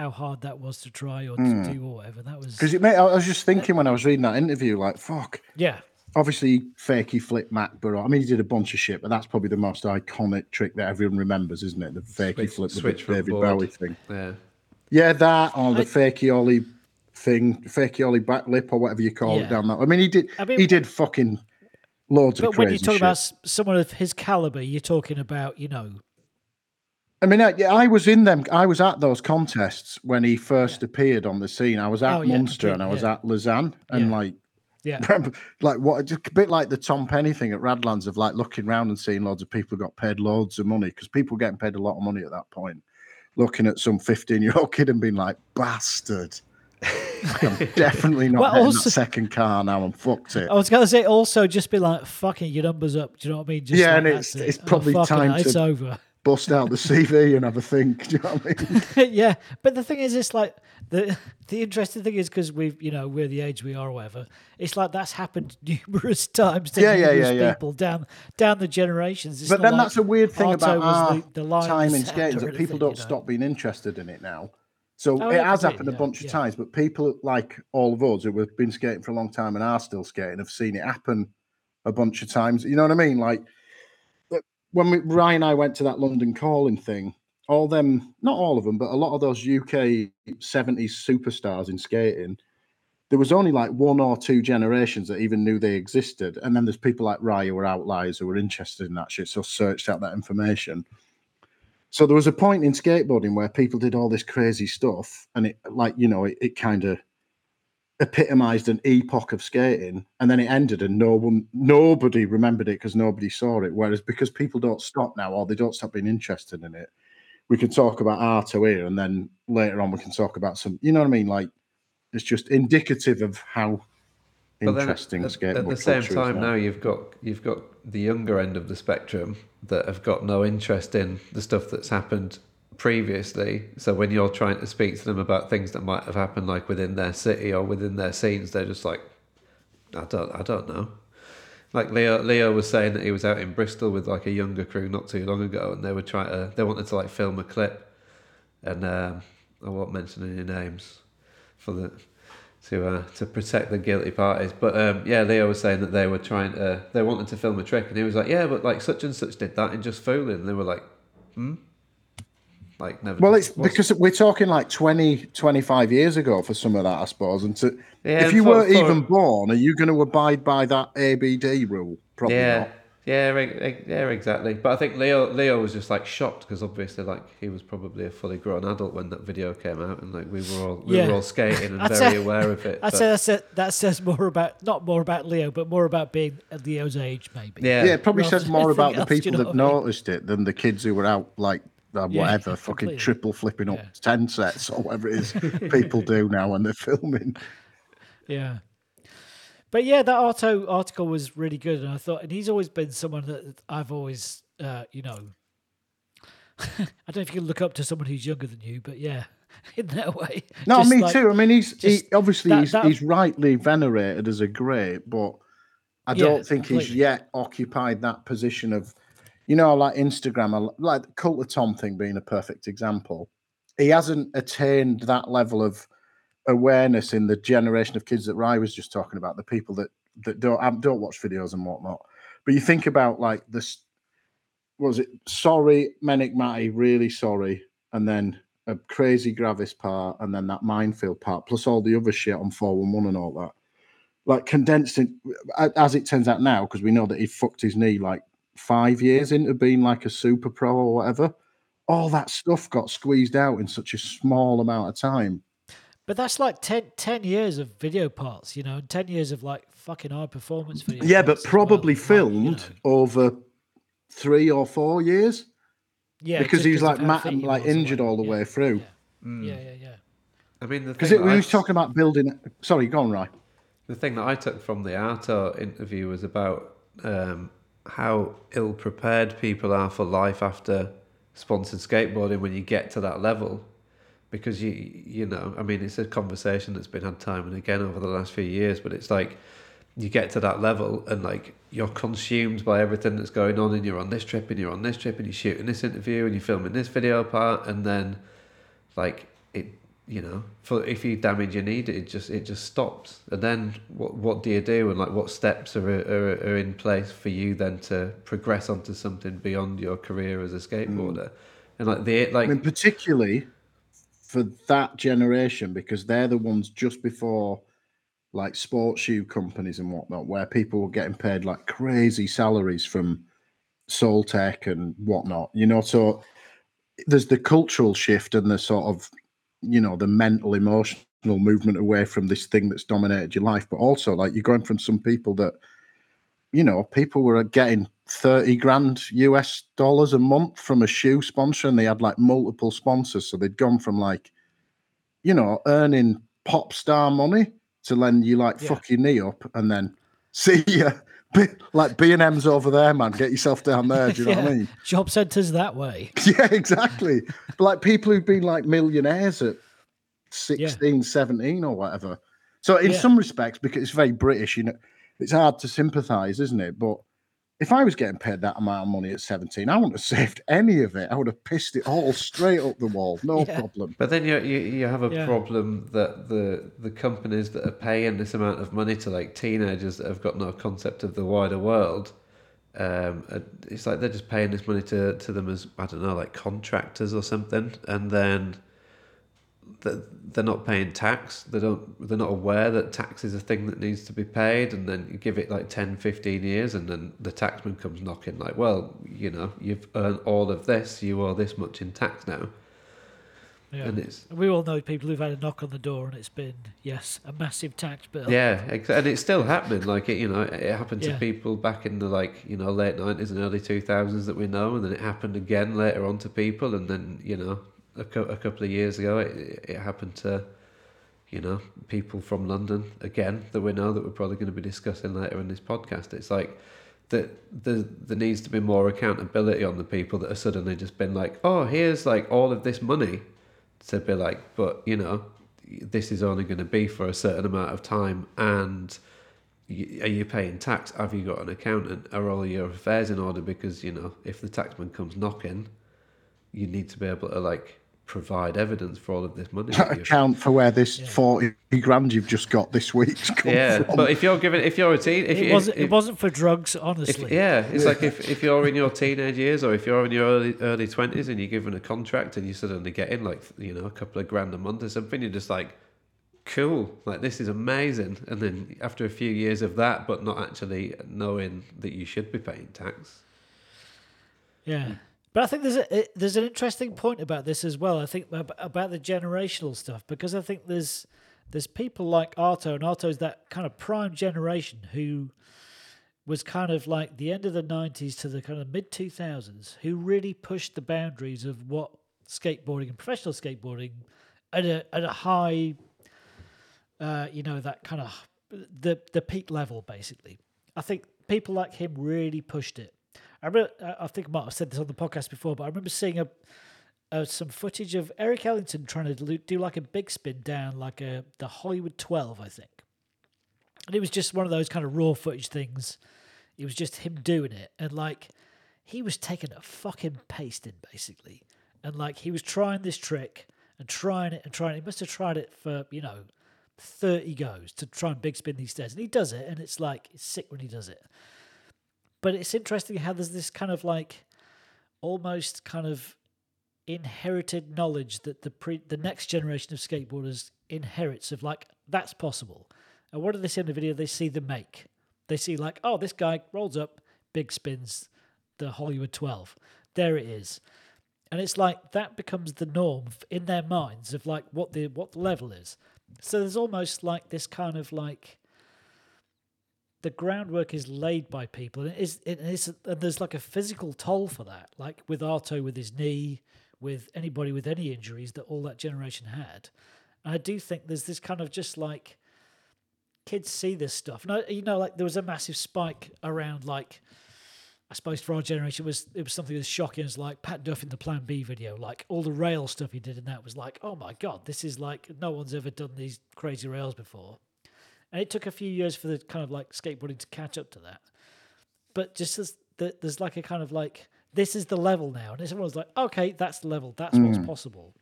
[SPEAKER 1] how hard that was to try or to hmm. do or whatever. That was
[SPEAKER 2] Because it made, I was just thinking when I was reading that interview, like, fuck.
[SPEAKER 1] yeah,
[SPEAKER 2] Obviously, fakey flip Mac Burrow. I mean, he did a bunch of shit, but that's probably the most iconic trick that everyone remembers, isn't it? The fakey
[SPEAKER 3] Switch-
[SPEAKER 2] flip
[SPEAKER 3] switch
[SPEAKER 2] the
[SPEAKER 3] from
[SPEAKER 2] David. Bowie thing.
[SPEAKER 3] Yeah.
[SPEAKER 2] Yeah, that or the
[SPEAKER 1] I-
[SPEAKER 2] fakey ollie thing, fakey ollie back lip or whatever you call
[SPEAKER 1] Yeah.
[SPEAKER 2] it down that. I mean, he did.
[SPEAKER 1] I mean,
[SPEAKER 2] he did fucking loads of
[SPEAKER 1] but
[SPEAKER 2] crazy
[SPEAKER 1] when you talk
[SPEAKER 2] shit.
[SPEAKER 1] about someone of his caliber, you're talking about, you know,
[SPEAKER 2] I mean, I, I was in them. I was at those contests when he first appeared on the scene. I was at
[SPEAKER 1] Oh, yeah,
[SPEAKER 2] Munster and I was
[SPEAKER 1] completely,
[SPEAKER 2] at Lausanne, and
[SPEAKER 1] Yeah.
[SPEAKER 2] like,
[SPEAKER 1] yeah, [LAUGHS]
[SPEAKER 2] like what, just a bit like the Tom Penny thing at Radlands of like looking around and seeing loads of people got paid loads of money because people getting paid a lot of money at that point. Looking at some fifteen-year-old kid and being like, "Bastard." I'm [LAUGHS] definitely not
[SPEAKER 1] Well, also-
[SPEAKER 2] that second car now. I'm fucked it.
[SPEAKER 1] I was gonna say also just be like fucking your numbers up. Do you know what I mean? Just
[SPEAKER 2] Yeah,
[SPEAKER 1] like,
[SPEAKER 2] and it's-
[SPEAKER 1] it.
[SPEAKER 2] it's
[SPEAKER 1] Oh,
[SPEAKER 2] probably
[SPEAKER 1] fucking
[SPEAKER 2] time
[SPEAKER 1] hell, It's over.
[SPEAKER 2] Bust out the CV and have a think. [LAUGHS] Do you know what I mean? [LAUGHS]
[SPEAKER 1] yeah, but the thing is, it's like the the interesting thing is because we've you know we're the age we are, or whatever. It's like that's happened [LAUGHS] numerous times to
[SPEAKER 2] Yeah,
[SPEAKER 1] numerous
[SPEAKER 2] yeah, yeah.
[SPEAKER 1] people down down the generations. It's
[SPEAKER 2] but then
[SPEAKER 1] like
[SPEAKER 2] that's a weird thing
[SPEAKER 1] Arto
[SPEAKER 2] about our
[SPEAKER 1] the, the
[SPEAKER 2] time in skating that people don't
[SPEAKER 1] you know?
[SPEAKER 2] stop being interested in it now. So
[SPEAKER 1] Oh,
[SPEAKER 2] it has happened a bunch of times, but people like all of us who have been skating for a long time and are still skating have seen it happen a bunch of times. You know what I mean? Like when we, Ryan and I went to that London calling thing, all them, not all of them, but a lot of those UK 70s superstars in skating there was only like one or two generations that even knew they existed. And then there's people like Ryan who were outliers who were interested in that shit, so searched out that information. So there was a point in skateboarding where people did all this crazy stuff, and it like you know it, it kind of epitomized an epoch of skating, and then it ended, and no one, nobody remembered it because nobody saw it. Whereas because people don't stop now, or they don't stop being interested in it, we can talk about art here, and then later on we can talk about some. You know what I mean? Like it's just indicative of how
[SPEAKER 3] But
[SPEAKER 2] interesting
[SPEAKER 3] at, at the same time,
[SPEAKER 2] now.
[SPEAKER 3] now you've got you've got the younger end of the spectrum that have got no interest in the stuff that's happened previously. So when you're trying to speak to them about things that might have happened, like within their city or within their scenes, they're just like, I don't, I don't know. Like Leo, Leo was saying that he was out in Bristol with like a younger crew not too long ago, and they were trying to, they wanted to like film a clip, and um, I won't mention any names for the to uh, to protect the guilty parties. But um, yeah, Leo was saying that they were trying to they wanted to film a trick, and he was like, yeah, but like such and such did that in just fooling. And they were like, hmm, like never.
[SPEAKER 2] Well, it's
[SPEAKER 3] what's-
[SPEAKER 2] because we're talking like 20, 25 years ago for some of that, I suppose. And to,
[SPEAKER 3] Yeah,
[SPEAKER 2] if you
[SPEAKER 3] for-
[SPEAKER 2] weren't
[SPEAKER 3] for-
[SPEAKER 2] even born, are you going to abide by that ABD rule? Probably
[SPEAKER 3] yeah.
[SPEAKER 2] not.
[SPEAKER 3] Yeah, yeah, exactly. But I think Leo Leo was just like shocked because obviously, like he was probably a fully grown adult when that video came out, and like we were all we
[SPEAKER 1] Yeah.
[SPEAKER 3] were all skating and very
[SPEAKER 1] say-
[SPEAKER 3] aware of it.
[SPEAKER 1] I'd
[SPEAKER 3] but-
[SPEAKER 1] say that's a, that says more about not more about Leo, but more about being at Leo's age, maybe.
[SPEAKER 3] yeah,
[SPEAKER 2] Yeah, it probably
[SPEAKER 1] Rather
[SPEAKER 2] says more about
[SPEAKER 1] anything
[SPEAKER 2] the
[SPEAKER 1] else, you
[SPEAKER 2] people
[SPEAKER 1] know
[SPEAKER 2] that
[SPEAKER 1] what I mean?
[SPEAKER 2] noticed it than the kids who were out like uh,
[SPEAKER 1] Yeah,
[SPEAKER 2] whatever, fucking
[SPEAKER 1] completely.
[SPEAKER 2] triple flipping up
[SPEAKER 1] Yeah.
[SPEAKER 2] 10 sets or whatever it is [LAUGHS] people do now when they're filming.
[SPEAKER 1] Yeah. But yeah, that article was really good, and I thought, and he's always been someone that I've always, uh, you know, [LAUGHS] I don't know if you can look up to someone who's younger than you, but yeah, [LAUGHS] in that way.
[SPEAKER 2] No,
[SPEAKER 1] Just
[SPEAKER 2] me
[SPEAKER 1] like-
[SPEAKER 2] too. I mean, he's he, obviously
[SPEAKER 1] that-
[SPEAKER 2] he's,
[SPEAKER 1] that-
[SPEAKER 2] he's rightly venerated as a great, but I don't think he's yet occupied that position of, you know, like Instagram, like the Cult of Tom thing being a perfect example. He hasn't attained that level of awareness in the generation of kids that Rye was just talking about, the people that that don't don't watch videos and whatnot. But you think about like this, was it? Sorry, Menikmati, really sorry, and then a crazy Gravis part, and then that Mind Field part, plus all the other shit on four one one and all that. Like condensed as it turns out now, because we know that he fucked his knee like five years into being like a super pro or whatever. All that stuff got squeezed out in such a small amount of time.
[SPEAKER 1] But that's like 10, 10 years of video parts, you know, and 10 years of like fucking high performance video.
[SPEAKER 2] Yeah, but
[SPEAKER 1] parts as well,
[SPEAKER 2] probably
[SPEAKER 1] like, you
[SPEAKER 2] filmed
[SPEAKER 1] know.
[SPEAKER 2] over three or four years
[SPEAKER 1] Yeah,
[SPEAKER 2] because
[SPEAKER 1] just
[SPEAKER 2] he was
[SPEAKER 1] 'cause
[SPEAKER 2] like Matt,
[SPEAKER 1] fit he
[SPEAKER 2] like
[SPEAKER 1] was
[SPEAKER 2] injured all the
[SPEAKER 1] whatever.
[SPEAKER 2] way through.
[SPEAKER 3] Mm.
[SPEAKER 1] Yeah, yeah, yeah, yeah.
[SPEAKER 3] I mean,
[SPEAKER 2] Because
[SPEAKER 3] thing
[SPEAKER 2] we
[SPEAKER 3] that I-
[SPEAKER 2] was talking about building. Sorry, go on, right?
[SPEAKER 3] The thing that I took from the Arto interview was about um, how ill prepared people are for life after sponsored skateboarding when you get to that level. Because you, you know, I mean, it's a conversation that's been had time and again over the last few years, but it's like you get to that level and like you're consumed by everything that's going on, and you're on this trip and you're on this trip and you're shooting this interview and you're filming this video part, and then like you know for if you damage your knee it just it just stops. And then what what do you do? And like what steps are are, are in place for you then to progress onto something beyond your career as a skateboarder? Hmm. And like the like
[SPEAKER 2] I mean, particularly for that generation because they're the ones just before like sports shoe companies and whatnot, where people were getting paid like crazy salaries from Soletech and whatnot. You know, so there's the cultural shift and the sort of you know the mental emotional movement away from this thing that's dominated your life but also like you're going from some people that you know people were getting 30 grand us dollars a month from a shoe sponsor and they had like multiple sponsors so they'd gone from like you know earning pop star money to then you like
[SPEAKER 1] Yeah.
[SPEAKER 2] fuck your knee up and then [LAUGHS] see ya B- like b&m's over there man get yourself down there do you know what i [LAUGHS] mean
[SPEAKER 1] Job centers that way. [LAUGHS]
[SPEAKER 2] yeah, exactly. but like people who've been like millionaires at 16, 17 or whatever. So in
[SPEAKER 1] Yeah.
[SPEAKER 2] some respects, because it's very British, you know, it's hard to sympathize, isn't it? But if I was getting paid that amount of money at 17, I wouldn't have [LAUGHS] saved any of it. I would have pissed it all straight up the wall. No
[SPEAKER 1] Yeah.
[SPEAKER 2] problem.
[SPEAKER 3] But then you, you you have a
[SPEAKER 1] Yeah.
[SPEAKER 3] problem that the the companies that are paying this amount of money to like teenagers that have got no concept of the wider world, um, it's like they're just paying this money to to them as I don't know like contractors or something, and then that they're not paying tax. They don't. They're not aware that tax is a thing that needs to be paid. And then you give it like 10, 15 years, and then the taxman comes knocking, like, "Well, you know, you've earned all of this. You owe this much in tax now."
[SPEAKER 1] Yeah.
[SPEAKER 3] And it's
[SPEAKER 1] we all know people who've had a knock on the door and it's been yes a massive tax bill.
[SPEAKER 3] yeah, and it's still happening. Like it, you know, it happened to
[SPEAKER 1] Yeah.
[SPEAKER 3] people back in the like you know late nineties and early two thousands that we know, and then it happened again later on to people, and then you know a, cou- a couple of years ago it, it happened to you know people from London again that we know that we're probably going to be discussing later in this podcast. It's like that there, there needs to be more accountability on the people that have suddenly just been like, oh, here's like all of this money to be like, but you know, this is only going to be for a certain amount of time, and are you paying tax? Have you got an accountant? Are all your affairs in order? Because you know, if the taxman comes knocking, you need to be able to like provide evidence for all of this money. [LAUGHS]
[SPEAKER 2] account for where this
[SPEAKER 1] Yeah.
[SPEAKER 2] 40 grand you've just got this week's come
[SPEAKER 3] yeah,
[SPEAKER 2] from.
[SPEAKER 3] but if you're giving, if you're a teen, if
[SPEAKER 1] it
[SPEAKER 3] you,
[SPEAKER 1] wasn't.
[SPEAKER 3] if,
[SPEAKER 1] it wasn't for drugs,
[SPEAKER 3] if,
[SPEAKER 1] honestly.
[SPEAKER 3] yeah, it's like if, if you're in your teenage years or if you're in your early early twenties and you're given a contract and you suddenly get in like you know a couple of grand a month or something, you're just like, cool, like this is amazing. And then after a few years of that, but not actually knowing that you should be paying tax.
[SPEAKER 1] Yeah. But I think there's a there's an interesting point about this as well. I think about the generational stuff because I think there's there's people like Arto and Arto's that kind of prime generation who was kind of like the end of the 90s to the kind of mid 2000s who really pushed the boundaries of what skateboarding and professional skateboarding at a at a high uh, you know that kind of the the peak level basically. I think people like him really pushed it. I remember, I think I might have said this on the podcast before, but I remember seeing a, uh, some footage of Eric Ellington trying to do, do like a big spin down like a the Hollywood 12, I think. And it was just one of those kind of raw footage things. It was just him doing it, and like he was taking a fucking pasting basically, and like he was trying this trick and trying it and trying it. He must have tried it for you know 30 goes to try and big spin these stairs. And he does it, and it's like, it's sick when he does it. But it's interesting how there's this kind of like almost kind of inherited knowledge that the pre the next generation of skateboarders inherits of like, that's possible. And what do they see in the video? They see the make. They see like, oh, this guy rolls up, big spins the Hollywood 12. There it is. And it's like that becomes the norm in their minds of like what the what the level is. So there's almost like this kind of like the groundwork is laid by people, and it is it is and there's like a physical toll for that. Like with Arto with his knee, with anybody with any injuries that all that generation had. And I do think there's this kind of just like kids see this stuff. And I, you know, like there was a massive spike around like I suppose for our generation it was it was something as shocking as like Pat Duff in the Plan B video, like all the rail stuff he did in that was like, oh my god, this is like no one's ever done these crazy rails before. And it took a few years for the kind of like skateboarding to catch up to that. But just as the, there's like a kind of like this is the level now, and everyone's like, okay, that's the level, that's what's mm. possible.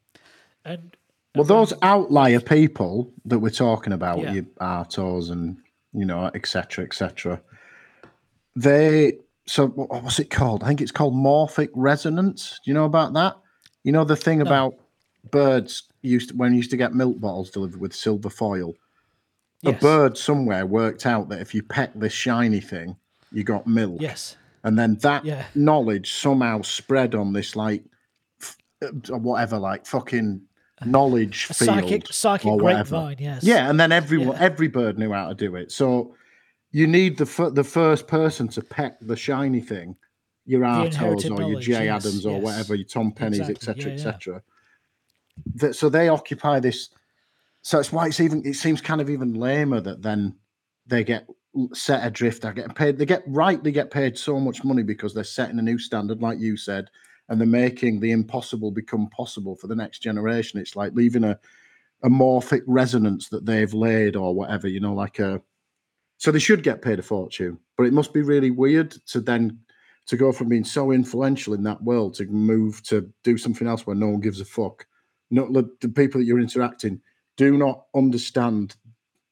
[SPEAKER 1] And
[SPEAKER 2] Well, those outlier people that we're talking about,
[SPEAKER 1] Yeah.
[SPEAKER 2] your Artos and you know, etc., etc. They so what what's it called? I think it's called morphic resonance. Do you know about that? You know the thing about birds used to, when you used to get milk bottles delivered with silver foil. A bird somewhere worked out that if you peck this shiny thing, you got milk.
[SPEAKER 1] yes,
[SPEAKER 2] and then that
[SPEAKER 1] Yeah.
[SPEAKER 2] knowledge somehow spread on this like f- uh, whatever like fucking knowledge
[SPEAKER 1] a
[SPEAKER 2] field
[SPEAKER 1] psychic psychic grapevine, yes.
[SPEAKER 2] yeah and then everyone
[SPEAKER 1] Yeah.
[SPEAKER 2] every bird knew how to do it so you need the fir- the first person to peck the shiny thing your Artos or your
[SPEAKER 1] knowledge,
[SPEAKER 2] J
[SPEAKER 1] yes,
[SPEAKER 2] Adams or
[SPEAKER 1] yes.
[SPEAKER 2] whatever your Tom Pennies
[SPEAKER 1] Exactly,
[SPEAKER 2] etc
[SPEAKER 1] yeah, yeah.
[SPEAKER 2] etc that so they occupy this so it's why it's even it seems kind of even lamer that then they get set adrift they're getting paid they get rightly get paid so much money because they're setting a new standard like you said and they're making the impossible become possible for the next generation. It's like leaving a a morphic resonance that they've laid or whatever you know like a so they should get paid a fortune but it must be really weird to then to go from being so influential in that world to move to do something else where no one gives a fuck. Not the people that you're interacting do not understand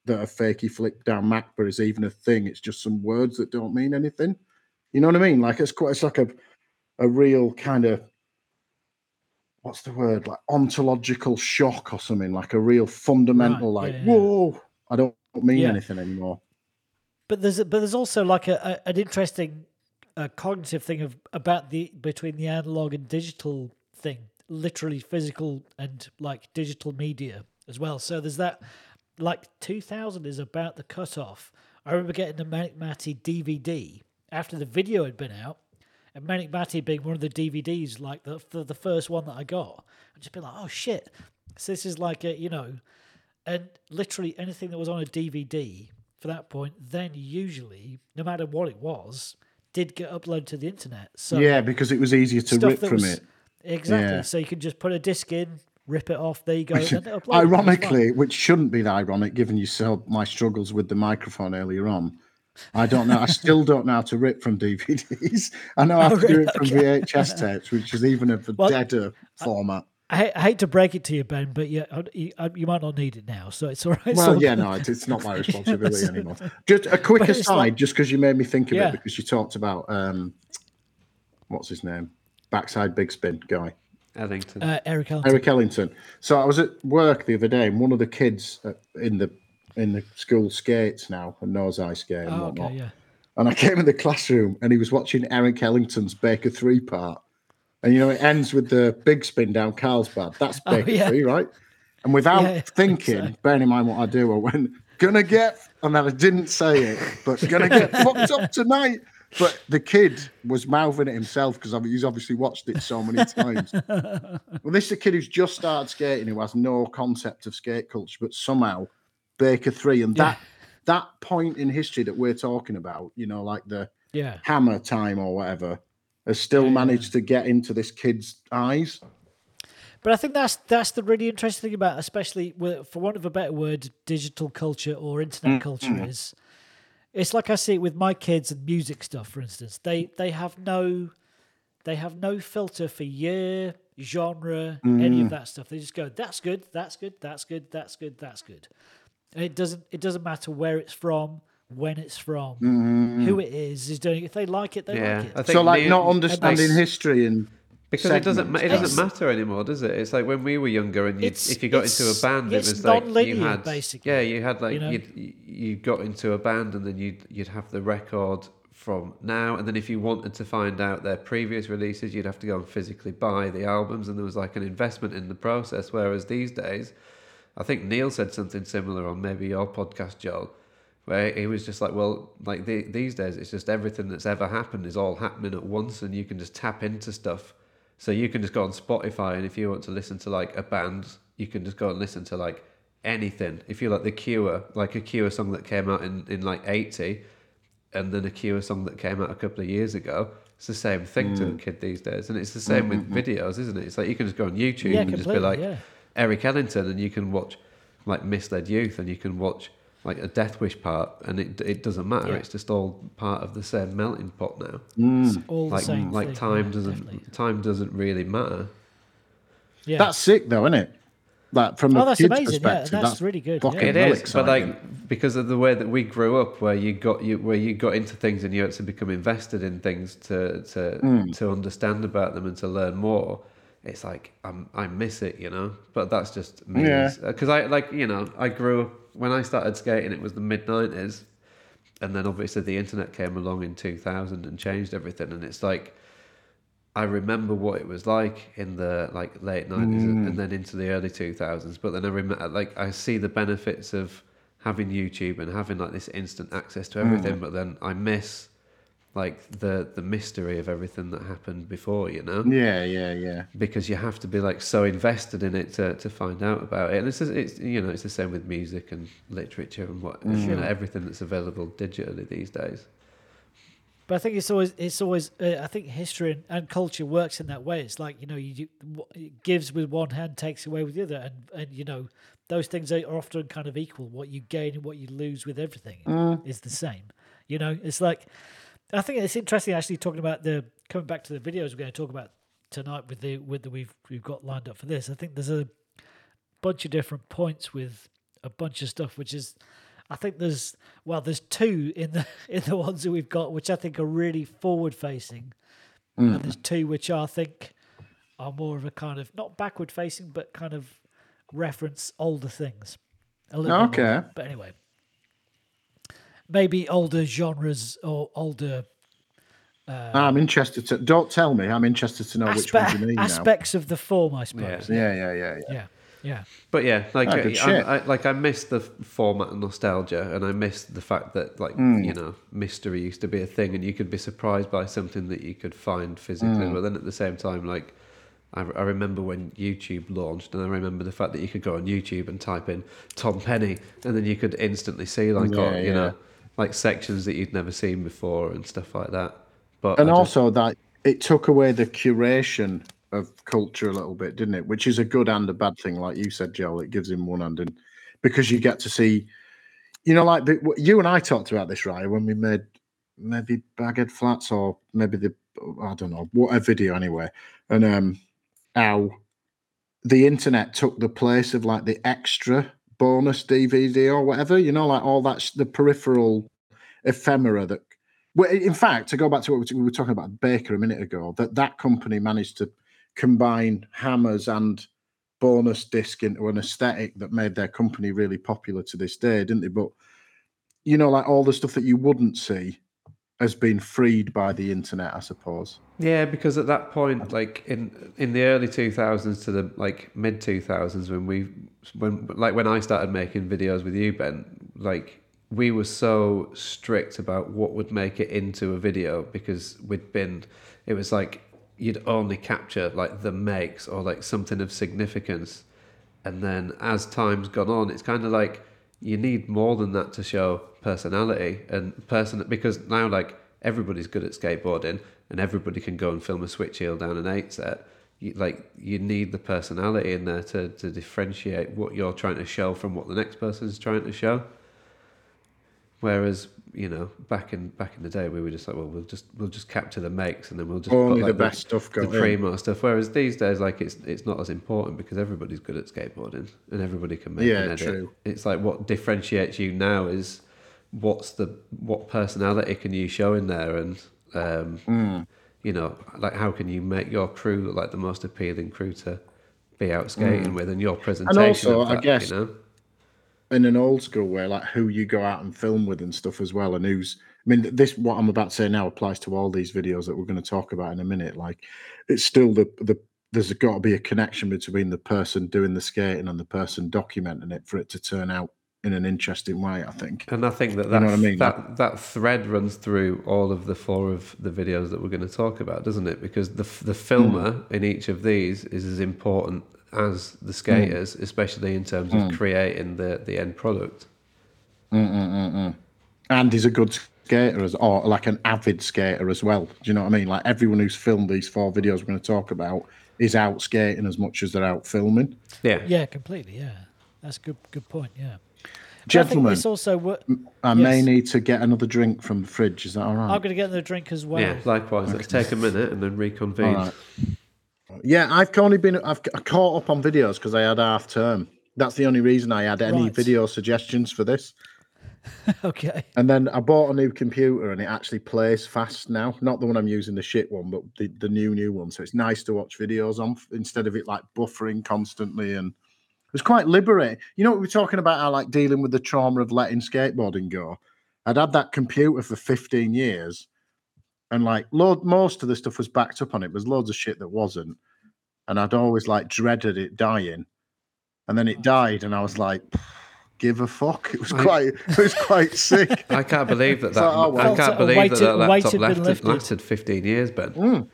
[SPEAKER 2] that a fakey flick down macba is even a thing it's just some words that don't mean anything you know what i mean like it's quite it's like a a real kind of what's the word like ontological shock or something like a real fundamental
[SPEAKER 1] Right,
[SPEAKER 2] like
[SPEAKER 1] yeah, yeah.
[SPEAKER 2] whoa I don't mean
[SPEAKER 1] Yeah.
[SPEAKER 2] anything anymore.
[SPEAKER 1] But there's but there's also like a, a an interesting uh, cognitive thing of about the between the analog and digital thing, literally physical and like digital media as well. So there's that. Like 2000 is about the cutoff. I remember getting the Menikmati DVD after the video had been out, and Menikmati being one of the DVDs, like the the, the first one that I got. I'd just be like, oh shit. So this is like a you know and literally anything that was on a DVD for that point, then usually, no matter what it was, did get uploaded to the internet. So
[SPEAKER 2] yeah, because it was easier to rip from
[SPEAKER 1] was-
[SPEAKER 2] it.
[SPEAKER 1] Exactly.
[SPEAKER 2] Yeah.
[SPEAKER 1] So you can just put a disc in, rip it off. There you go. and then upload it, it's fine.
[SPEAKER 2] Ironically, which shouldn't be ironic given you saw my struggles with the microphone earlier on. I don't know. I still don't know how to rip from DVDs. I know how [LAUGHS]
[SPEAKER 1] Oh,
[SPEAKER 2] to do it from VHS [LAUGHS] tapes, which is even a
[SPEAKER 1] Well,
[SPEAKER 2] deader format.
[SPEAKER 1] I, hate- I hate to break it to you, Ben, but yeah, you, you might not need it now. So it's all right.
[SPEAKER 2] Well,
[SPEAKER 1] all
[SPEAKER 2] yeah, no, it- it's not my [LAUGHS] responsibility anymore. Just a quick aside,
[SPEAKER 1] like-
[SPEAKER 2] just because you made me think of
[SPEAKER 1] Yeah.
[SPEAKER 2] it, because you talked about um, what's his name, backside big spin guy.
[SPEAKER 3] Ellington.
[SPEAKER 1] Uh, Eric Ellington.
[SPEAKER 2] Eric Ellington. So I was at work the other day, and one of the kids uh, in the in the school skates now, and knows I skate and
[SPEAKER 1] Oh,
[SPEAKER 2] whatnot.
[SPEAKER 1] okay, yeah.
[SPEAKER 2] And I came in the classroom, and he was watching Eric Ellington's Baker Three part, and you know it ends with the big spin down Carlsbad. That's
[SPEAKER 1] Oh,
[SPEAKER 2] Baker
[SPEAKER 1] yeah.
[SPEAKER 2] Three, right? And without
[SPEAKER 1] Yeah, [LAUGHS]
[SPEAKER 2] thinking,
[SPEAKER 1] so.
[SPEAKER 2] bearing in mind what I do, I went gonna get, and then I didn't say it, but gonna get [LAUGHS] fucked up tonight. But the kid was mouthing it himself because he's obviously watched it so many [LAUGHS] times. Well, this is a kid who's just started skating who has no concept of skate culture, but somehow Baker three and that that point in history that we're talking about, you know, like the
[SPEAKER 1] Yeah.
[SPEAKER 2] hammer time or whatever, has still
[SPEAKER 1] Yeah, yeah.
[SPEAKER 2] managed to get into this kid's eyes.
[SPEAKER 1] But I think that's that's the really interesting thing about, especially with, for want of a better word, digital culture or internet mm, culture mm. is. It's like I see it with my kids and music stuff, for instance. They they have no they have no filter for year, genre, any of mm. that stuff. They just go, that's good, that's good, that's good, that's good, that's good. And it doesn't it doesn't matter where it's from, when it's from, mm-hmm. who it is is doing. it. If they like it, they
[SPEAKER 3] yeah,
[SPEAKER 1] like it.
[SPEAKER 3] I think
[SPEAKER 2] So, like,
[SPEAKER 3] Neil-
[SPEAKER 2] not understanding
[SPEAKER 3] That's-
[SPEAKER 2] history and
[SPEAKER 3] because it doesn't it doesn't matter anymore, does it? It's like when we were younger, and you, if you got into a band, it was like you had
[SPEAKER 1] basically,
[SPEAKER 3] yeah, you had like
[SPEAKER 1] you know?
[SPEAKER 3] you got into a band, and then you'd you'd have the record from now, and then if you wanted to find out their previous releases, you'd have to go and physically buy the albums, and there was like an investment in the process. Whereas these days, I think Neil said something similar on maybe your podcast, Joel, where he was just like, well, like the, these days, it's just everything that's ever happened is all happening at once, and you can just tap into stuff. So you can just go on Spotify, and if you want to listen to like a band, you can just go and listen to like anything. If you like the Cure, like a Cure song that came out in, in like 80, and then a Cure song that came out a couple of years ago, it's the same thing to a mm. kid these days. And it's the same with mm-hmm. videos, isn't it? It's like you can just go on YouTube
[SPEAKER 1] Yeah,
[SPEAKER 3] and just be like,
[SPEAKER 1] yeah.
[SPEAKER 3] Eric Ellington, and you can watch like Misled Youth, and you can watch like a Death Wish part, and it it doesn't matter.
[SPEAKER 1] Yeah.
[SPEAKER 3] It's just all part of the same melting pot now.
[SPEAKER 2] Mm.
[SPEAKER 1] All the
[SPEAKER 3] Like
[SPEAKER 1] same
[SPEAKER 3] like
[SPEAKER 1] thing,
[SPEAKER 3] time
[SPEAKER 1] yeah,
[SPEAKER 3] doesn't
[SPEAKER 1] definitely.
[SPEAKER 3] time doesn't really matter.
[SPEAKER 1] Yeah.
[SPEAKER 2] That's sick though, isn't it? Like from
[SPEAKER 1] Oh,
[SPEAKER 2] a
[SPEAKER 1] that's
[SPEAKER 2] kid's
[SPEAKER 1] amazing, yeah,
[SPEAKER 2] perspective,
[SPEAKER 1] that's
[SPEAKER 2] that's
[SPEAKER 1] really good,
[SPEAKER 2] Fucking
[SPEAKER 1] yeah.
[SPEAKER 3] It
[SPEAKER 2] well
[SPEAKER 3] is, but like because of the way that we grew up, where you got you where you got into things and you had to become invested in things to to
[SPEAKER 2] Hmm.
[SPEAKER 3] to understand about them and to learn more. It's like I'm, I miss it, you know. But that's just me,
[SPEAKER 2] Yeah.
[SPEAKER 3] Because I like you know I grew up when I started skating. It was the mid '90s, and then obviously the internet came along in 2000 and changed everything. And it's like I remember what it was like in the like late nineties
[SPEAKER 2] Mm.
[SPEAKER 3] and then into the early two thousands. But then I remember like I see the benefits of having YouTube and having like this instant access to
[SPEAKER 2] Mm.
[SPEAKER 3] everything. But then I miss like the the mystery of everything that happened before. You know,
[SPEAKER 2] yeah, yeah, yeah.
[SPEAKER 3] because you have to be like so invested in it to, to find out about it. And it's it's you know it's the same with music and literature and what you know everything that's available digitally these days.
[SPEAKER 1] But I think it's always it's always uh, I think history and, and culture works in that way. It's like you know you do, what- it gives with one hand, takes away with the other, and and you know those things are often kind of equal. What you gain and what you lose with everything is the same. You know, it's like I think it's interesting actually talking about the coming back to the videos we're going to talk about tonight with the with the we've we've got lined up for this. I think there's a bunch of different points with a bunch of stuff, which is I think there's well, there's two in the [LAUGHS] in the ones that we've got, which I think are really forward facing, hmm. and there's two which I think are more of a kind of not backward facing, but kind of reference older things. A little bit more.
[SPEAKER 2] Okay.
[SPEAKER 1] But anyway, maybe older genres or older
[SPEAKER 2] I'm interested to. Don't tell me. I'm interested to know which ones you mean now.
[SPEAKER 1] aspects of the form, I suppose.
[SPEAKER 2] Yeah, yeah, yeah, yeah.
[SPEAKER 1] Yeah. Yeah.
[SPEAKER 3] But yeah, like
[SPEAKER 2] Ah,
[SPEAKER 3] I,
[SPEAKER 2] good
[SPEAKER 3] I,
[SPEAKER 2] shit.
[SPEAKER 3] I, like I miss the format and nostalgia, and I miss the fact that like
[SPEAKER 2] Hmm.
[SPEAKER 3] you know mystery used to be a thing, and you could be surprised by something that you could find physically.
[SPEAKER 2] Hmm.
[SPEAKER 3] But then at the same time, like I, I remember when YouTube launched, and I remember the fact that you could go on YouTube and type in Tom Penny, and then you could instantly see like
[SPEAKER 2] Yeah,
[SPEAKER 3] all, you
[SPEAKER 2] yeah.
[SPEAKER 3] know like sections that you'd never seen before and stuff like that. But
[SPEAKER 2] And also that it took away the curation of culture a little bit, didn't it? Which is a good and a bad thing, like you said, Joel. It gives him one hand, and because you get to see, you know, like the, you and I talked about this, right? When we made maybe Baghead Flats or maybe the I don't know what a video anyway, and um, how the internet took the place of like the extra bonus DVD or whatever, you know, like all that's the peripheral ephemera that. In fact, to go back to what we were talking about Baker a minute ago, that that company managed to combine hammers and bonus disc into an aesthetic that made their company really popular to this day, didn't they? But you know, like all the stuff that you wouldn't see has been freed by the internet, I suppose.
[SPEAKER 3] Yeah, because at that point, like in in the early two thousands to the like mid two thousands, when we when like when I started making videos with you, Ben, like we were so strict about what would make it into a video because we'd been, it was like you'd only capture like the makes or like something of significance, and then as time's gone on, it's kind of like you need more than that to show personality and person because now like everybody's good at skateboarding and everybody can go and film a switch heel down an eight set. You, like you need the personality in there to, to differentiate what you're trying to show from what the next person's trying to show. Whereas you know back in back in the day we were just like well we'll just we'll just capture the makes and then we'll just
[SPEAKER 2] Only
[SPEAKER 3] put,
[SPEAKER 2] the
[SPEAKER 3] like,
[SPEAKER 2] best stuff
[SPEAKER 3] going
[SPEAKER 2] the in.
[SPEAKER 3] primo stuff. Whereas these days like it's it's not as important because everybody's good at skateboarding and everybody can make
[SPEAKER 2] Yeah,
[SPEAKER 3] an edit.
[SPEAKER 2] true.
[SPEAKER 3] It's like what differentiates you now is what's the what personality can you show in there and um,
[SPEAKER 2] Hmm.
[SPEAKER 3] you know like how can you make your crew look like the most appealing crew to be out skating with and your presentation and
[SPEAKER 2] also,
[SPEAKER 3] of
[SPEAKER 2] I guess-
[SPEAKER 3] you know
[SPEAKER 2] in an old school way, like who you go out and film with and stuff as well, and who's. I mean, this what I'm about to say now applies to all these videos that we're going to talk about in a minute. Like, it's still the the there's got to be a connection between the person doing the skating and the person documenting it for it to turn out in an interesting way. I think.
[SPEAKER 3] And I think that
[SPEAKER 2] You
[SPEAKER 3] that,
[SPEAKER 2] know what I mean?
[SPEAKER 3] that that thread runs through all of the four of the videos that we're going to talk about, doesn't it? Because the the hmm. filmer
[SPEAKER 2] Hmm.
[SPEAKER 3] in each of these is as important as the hmm. skaters, especially in terms of
[SPEAKER 2] Hmm.
[SPEAKER 3] creating the the end product.
[SPEAKER 2] Hmm, and he's a good skater as or like an avid skater as well. Do you know what I mean? Like everyone who's filmed these four videos we're going to talk about is out skating as much as they're out filming.
[SPEAKER 3] Yeah,
[SPEAKER 1] Yeah, completely. Yeah. That's a good good point. Yeah. But I think
[SPEAKER 2] Gentlemen,
[SPEAKER 1] this also wo-
[SPEAKER 2] I may need to get another drink from the fridge. Is that all right?
[SPEAKER 1] I'm going to get the drink as well.
[SPEAKER 3] yeah. Likewise, let's take a minute and then reconvene.
[SPEAKER 2] All right. Yeah, I've only been I've I caught up on videos because I had half term. That's the only reason I had any
[SPEAKER 1] Right.
[SPEAKER 2] video suggestions for this. [LAUGHS]
[SPEAKER 1] okay.
[SPEAKER 2] And then I bought a new computer and it actually plays fast now. Not the one I'm using, the shit one, but the, the new new one. So it's nice to watch videos on instead of it like buffering constantly. And it was quite liberating. You know, we were talking about how like dealing with the trauma of letting skateboarding go. I'd had that computer for 15 years, and like load most of the stuff was backed up on it. There's loads of shit that wasn't, and I'd always like dreaded it dying, and then it died, and I was like, give a fuck. It was quite, [LAUGHS] it was quite [LAUGHS] sick.
[SPEAKER 3] I can't believe that that.
[SPEAKER 2] like, oh, well.
[SPEAKER 3] I can't believe
[SPEAKER 1] weight
[SPEAKER 3] that that laptop
[SPEAKER 1] had been
[SPEAKER 3] lasted,
[SPEAKER 1] lifted.
[SPEAKER 3] lasted 15 years, Ben.
[SPEAKER 2] Mm.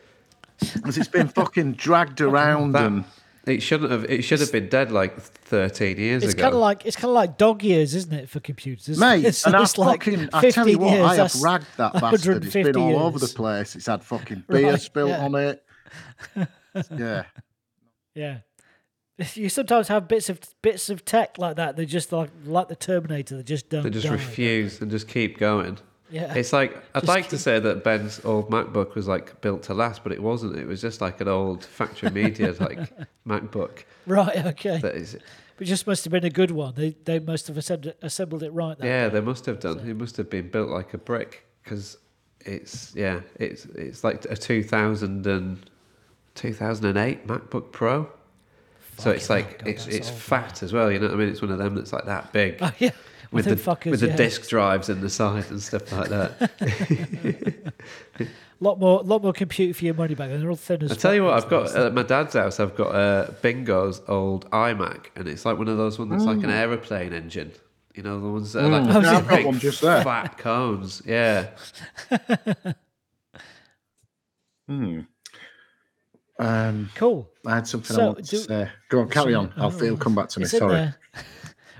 [SPEAKER 2] Because it's been fucking dragged [LAUGHS] around
[SPEAKER 3] That-
[SPEAKER 2] and
[SPEAKER 3] It shouldn't have. It should have been dead like 13 years
[SPEAKER 1] It's
[SPEAKER 3] ago.
[SPEAKER 1] kind of like it's kind of like dog years, isn't it, for computers?
[SPEAKER 2] mate, [LAUGHS]
[SPEAKER 1] it's,
[SPEAKER 2] and I
[SPEAKER 1] it's like
[SPEAKER 2] fucking, I tell you
[SPEAKER 1] 15
[SPEAKER 2] what,
[SPEAKER 1] years,
[SPEAKER 2] I have ragged that bastard. It's been
[SPEAKER 1] 150
[SPEAKER 2] all over the place. It's had fucking [LAUGHS] beer
[SPEAKER 1] Right,
[SPEAKER 2] spilt
[SPEAKER 1] yeah.
[SPEAKER 2] on it. [LAUGHS] Yeah,
[SPEAKER 1] Yeah. You sometimes have bits of bits of tech like that. They just like like the Terminator. They just don't.
[SPEAKER 3] They just
[SPEAKER 1] die.
[SPEAKER 3] refuse and just keep going.
[SPEAKER 1] Yeah.
[SPEAKER 3] It's like I'd
[SPEAKER 1] Just
[SPEAKER 3] like to say that Ben's old MacBook was like built to last, but it wasn't. It was just like an old factory media [LAUGHS] like MacBook.
[SPEAKER 1] right. Okay.
[SPEAKER 3] That is,
[SPEAKER 1] But it just must have been a good one. They they must have assembled, assembled it right. That
[SPEAKER 3] yeah,
[SPEAKER 1] day.
[SPEAKER 3] they must have done. It must have been built like a brick because it's yeah, it's it's like a two thousand and and 2008 MacBook Pro. So it's like
[SPEAKER 1] God,
[SPEAKER 3] it's it's
[SPEAKER 1] old,
[SPEAKER 3] fat as well. You know what I mean? It's one of them that's like that big [LAUGHS]
[SPEAKER 1] Oh, yeah.
[SPEAKER 3] With the
[SPEAKER 1] fuckers,
[SPEAKER 3] with the
[SPEAKER 1] yeah.
[SPEAKER 3] disk drives in the side and stuff like that. [LAUGHS]
[SPEAKER 1] lot more, lot more computer for your money back then. They're all thin as
[SPEAKER 3] I tell you what, I've got
[SPEAKER 1] these days.
[SPEAKER 3] at my dad's house. I've got uh, Bingo's old iMac, and it's like one of those ones that's like an aeroplane engine. You know, the ones that are like
[SPEAKER 2] Mm.
[SPEAKER 3] big,
[SPEAKER 2] Yeah, I've got one just there.
[SPEAKER 3] fat cones. Yeah, [LAUGHS]
[SPEAKER 2] Hmm. Um,
[SPEAKER 1] cool.
[SPEAKER 2] I had something
[SPEAKER 1] So,
[SPEAKER 2] I wanted
[SPEAKER 1] do-
[SPEAKER 2] to say. Go on, carry on. I'll
[SPEAKER 1] Oh,
[SPEAKER 2] feel come back to me.
[SPEAKER 1] It's in
[SPEAKER 2] Sorry.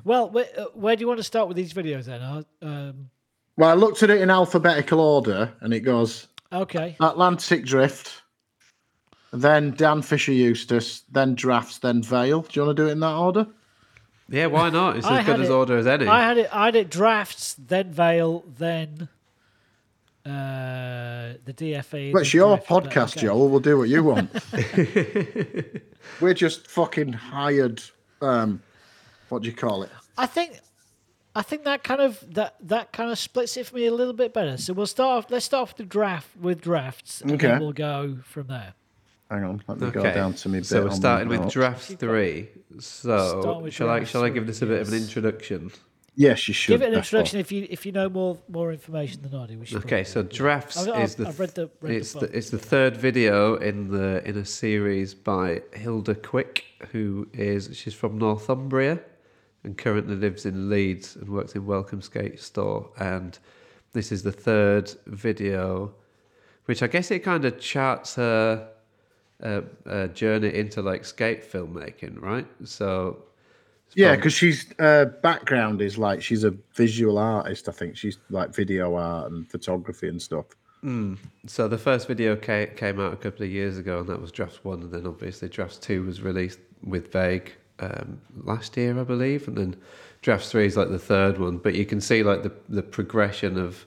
[SPEAKER 1] There. Well, where, uh, where do you want to start with these videos then? Um,
[SPEAKER 2] Well, I looked at it in alphabetical order, and it goes
[SPEAKER 1] okay.
[SPEAKER 2] Atlantic Drift, then Dan Fisher Eustace, then Drafts, then Veil. Do you want to do it in that order?
[SPEAKER 3] yeah. Why not? It's as good
[SPEAKER 1] had
[SPEAKER 3] as order as any.
[SPEAKER 1] I had it. I had it drafts, then Veil, then uh, the DFA.
[SPEAKER 2] Well, it's
[SPEAKER 1] then
[SPEAKER 2] your
[SPEAKER 1] Drift,
[SPEAKER 2] podcast,
[SPEAKER 1] okay.
[SPEAKER 2] Joel. We'll do what you want. [LAUGHS] We're just fucking hired. Um, what do you call it?
[SPEAKER 1] I think. I think that kind of that that kind of splits it for me a little bit better. So we'll start. Off, let's start off the draft with drafts, and
[SPEAKER 2] Okay.
[SPEAKER 1] then we'll go from there.
[SPEAKER 2] Hang on, let me go down to me.
[SPEAKER 3] so we're starting with drafts
[SPEAKER 1] Start
[SPEAKER 3] three. So shall I shall I give this a bit of an introduction?
[SPEAKER 2] Yes, you should.
[SPEAKER 1] Give it an introduction if you if you know more more information than I do. We
[SPEAKER 3] Okay, so
[SPEAKER 1] probably-
[SPEAKER 3] drafts
[SPEAKER 1] I've- I've-
[SPEAKER 3] is the
[SPEAKER 1] I've read the- read the
[SPEAKER 3] it's the,
[SPEAKER 1] book.
[SPEAKER 3] it's the third video in the in a series by Hilda Quick, who is she's from Northumbria and currently lives in Leeds and works in Welcome Skate Store. And this is the third video, which I guess it kind of charts her uh, uh, journey into like skate filmmaking, right? So
[SPEAKER 2] Yeah, because she's uh, background is like she's a visual artist. I think she's like video art and photography and stuff.
[SPEAKER 3] So the first video came, came out a couple of years ago, and that was draft One, and then obviously draft Two was released with Vague um, last year, I believe, and then Drafts Three is like the third one. But you can see like the the progression of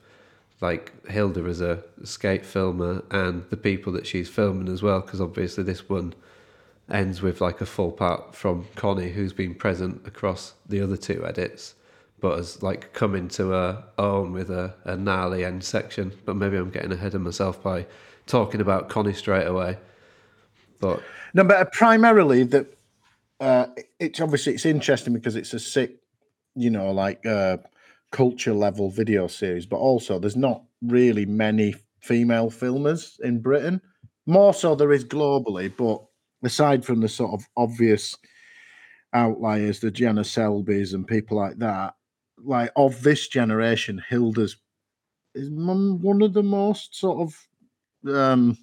[SPEAKER 3] like Hilda as a skate filmer and the people that she's filming as well, because obviously this one ends with like a full part from Connie, who's been present across the other two edits, but has like come into her own with a, a gnarly end section. But maybe I'm getting ahead of myself by talking about Connie straight away. But
[SPEAKER 2] No, but primarily that uh, it's obviously it's interesting because it's a sick, you know, like uh, culture level video series, but also there's not really many female filmers in Britain. More so there is globally, but aside from the sort of obvious outliers, the Jenna Selbys and people like that, like of this generation, Hilda's is one of the most sort of um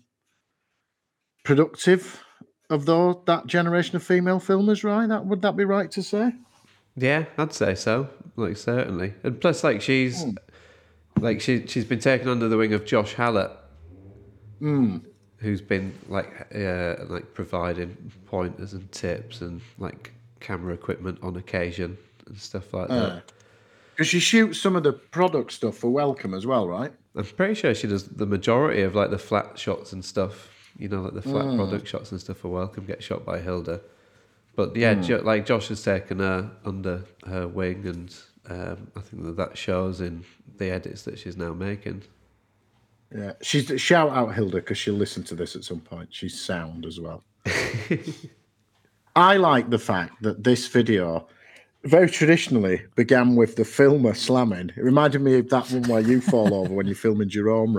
[SPEAKER 2] productive of those that generation of female filmers, right? That would that be right to say?
[SPEAKER 3] yeah, I'd say so. Like certainly, and plus, like she's hmm. like she she's been taken under the wing of Josh Hallett. Hmm. who's been like uh, like providing pointers and tips and like camera equipment on occasion and stuff like that.
[SPEAKER 2] Uh, because she shoots some of the product stuff for Welcome as well, right?
[SPEAKER 3] I'm pretty sure she does the majority of like the flat shots and stuff. You know, like the flat product shots and stuff for Welcome get shot by Hilda. But yeah, jo- like Josh has taken her under her wing, and um, I think that that shows in the edits that she's now making.
[SPEAKER 2] Yeah. She's shout out Hilda because she'll listen to this at some point. She's sound as well. [LAUGHS] I like the fact that this video very traditionally began with the filmer slamming. It reminded me of that one where you fall over when you're filming Jerome,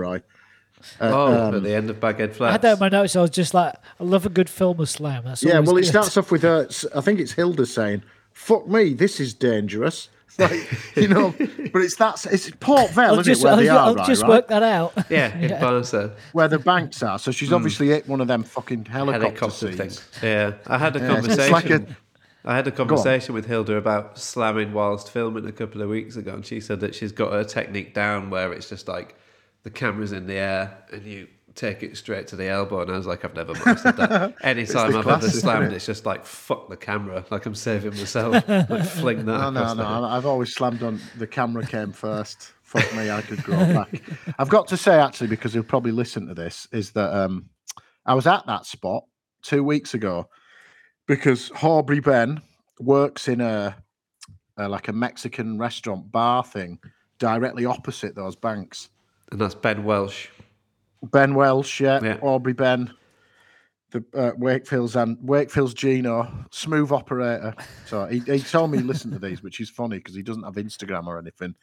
[SPEAKER 2] right?
[SPEAKER 3] oh, um, at the end of Baghead Flash.
[SPEAKER 1] I
[SPEAKER 3] Flats.
[SPEAKER 1] had that in my notes. I was just like, I love a good film of slam. That's
[SPEAKER 2] Yeah,
[SPEAKER 1] always
[SPEAKER 2] well, it starts off with uh, her. I think it's Hilda saying, "Fuck me, this is dangerous." [LAUGHS] Like you know, but it's that. It's Port Vell,
[SPEAKER 1] I'll
[SPEAKER 2] isn't
[SPEAKER 1] just,
[SPEAKER 2] it? Where
[SPEAKER 1] I'll,
[SPEAKER 2] they are,
[SPEAKER 1] I'll
[SPEAKER 2] right?
[SPEAKER 1] just
[SPEAKER 2] right?
[SPEAKER 1] work that out. [LAUGHS]
[SPEAKER 3] yeah, in Barca.
[SPEAKER 2] Where the banks are. So she's hmm. obviously hit one of them fucking helicopter,
[SPEAKER 3] helicopter things. Yeah, I had a
[SPEAKER 2] Yeah, it's
[SPEAKER 3] conversation.
[SPEAKER 2] like a-
[SPEAKER 3] I had a conversation with Hilda about slamming whilst filming a couple of weeks ago, and she said that she's got her technique down where it's just like the camera's in the air and you take it straight to the elbow. And I was like, I've never mastered that. [LAUGHS] Anytime I've ever slammed,
[SPEAKER 2] it?
[SPEAKER 3] it's just like fuck the camera, like I'm saving myself, like fling that.
[SPEAKER 2] No, no, no. I've always slammed on the camera came first. [LAUGHS] Fuck me, I could grow back. I've got to say actually, because he'll probably listen to this, is that um, I was at that spot two weeks ago because Horbury Ben works in a, a like a Mexican restaurant bar thing directly opposite those banks.
[SPEAKER 3] And that's Ben Welsh.
[SPEAKER 2] Ben Welsh, yeah,
[SPEAKER 3] Yeah.
[SPEAKER 2] Horbury Ben. the uh, Wakefield's and Wakefield's Gino, smooth operator. So he, he told me he listened to these, which is funny because he doesn't have Instagram or anything,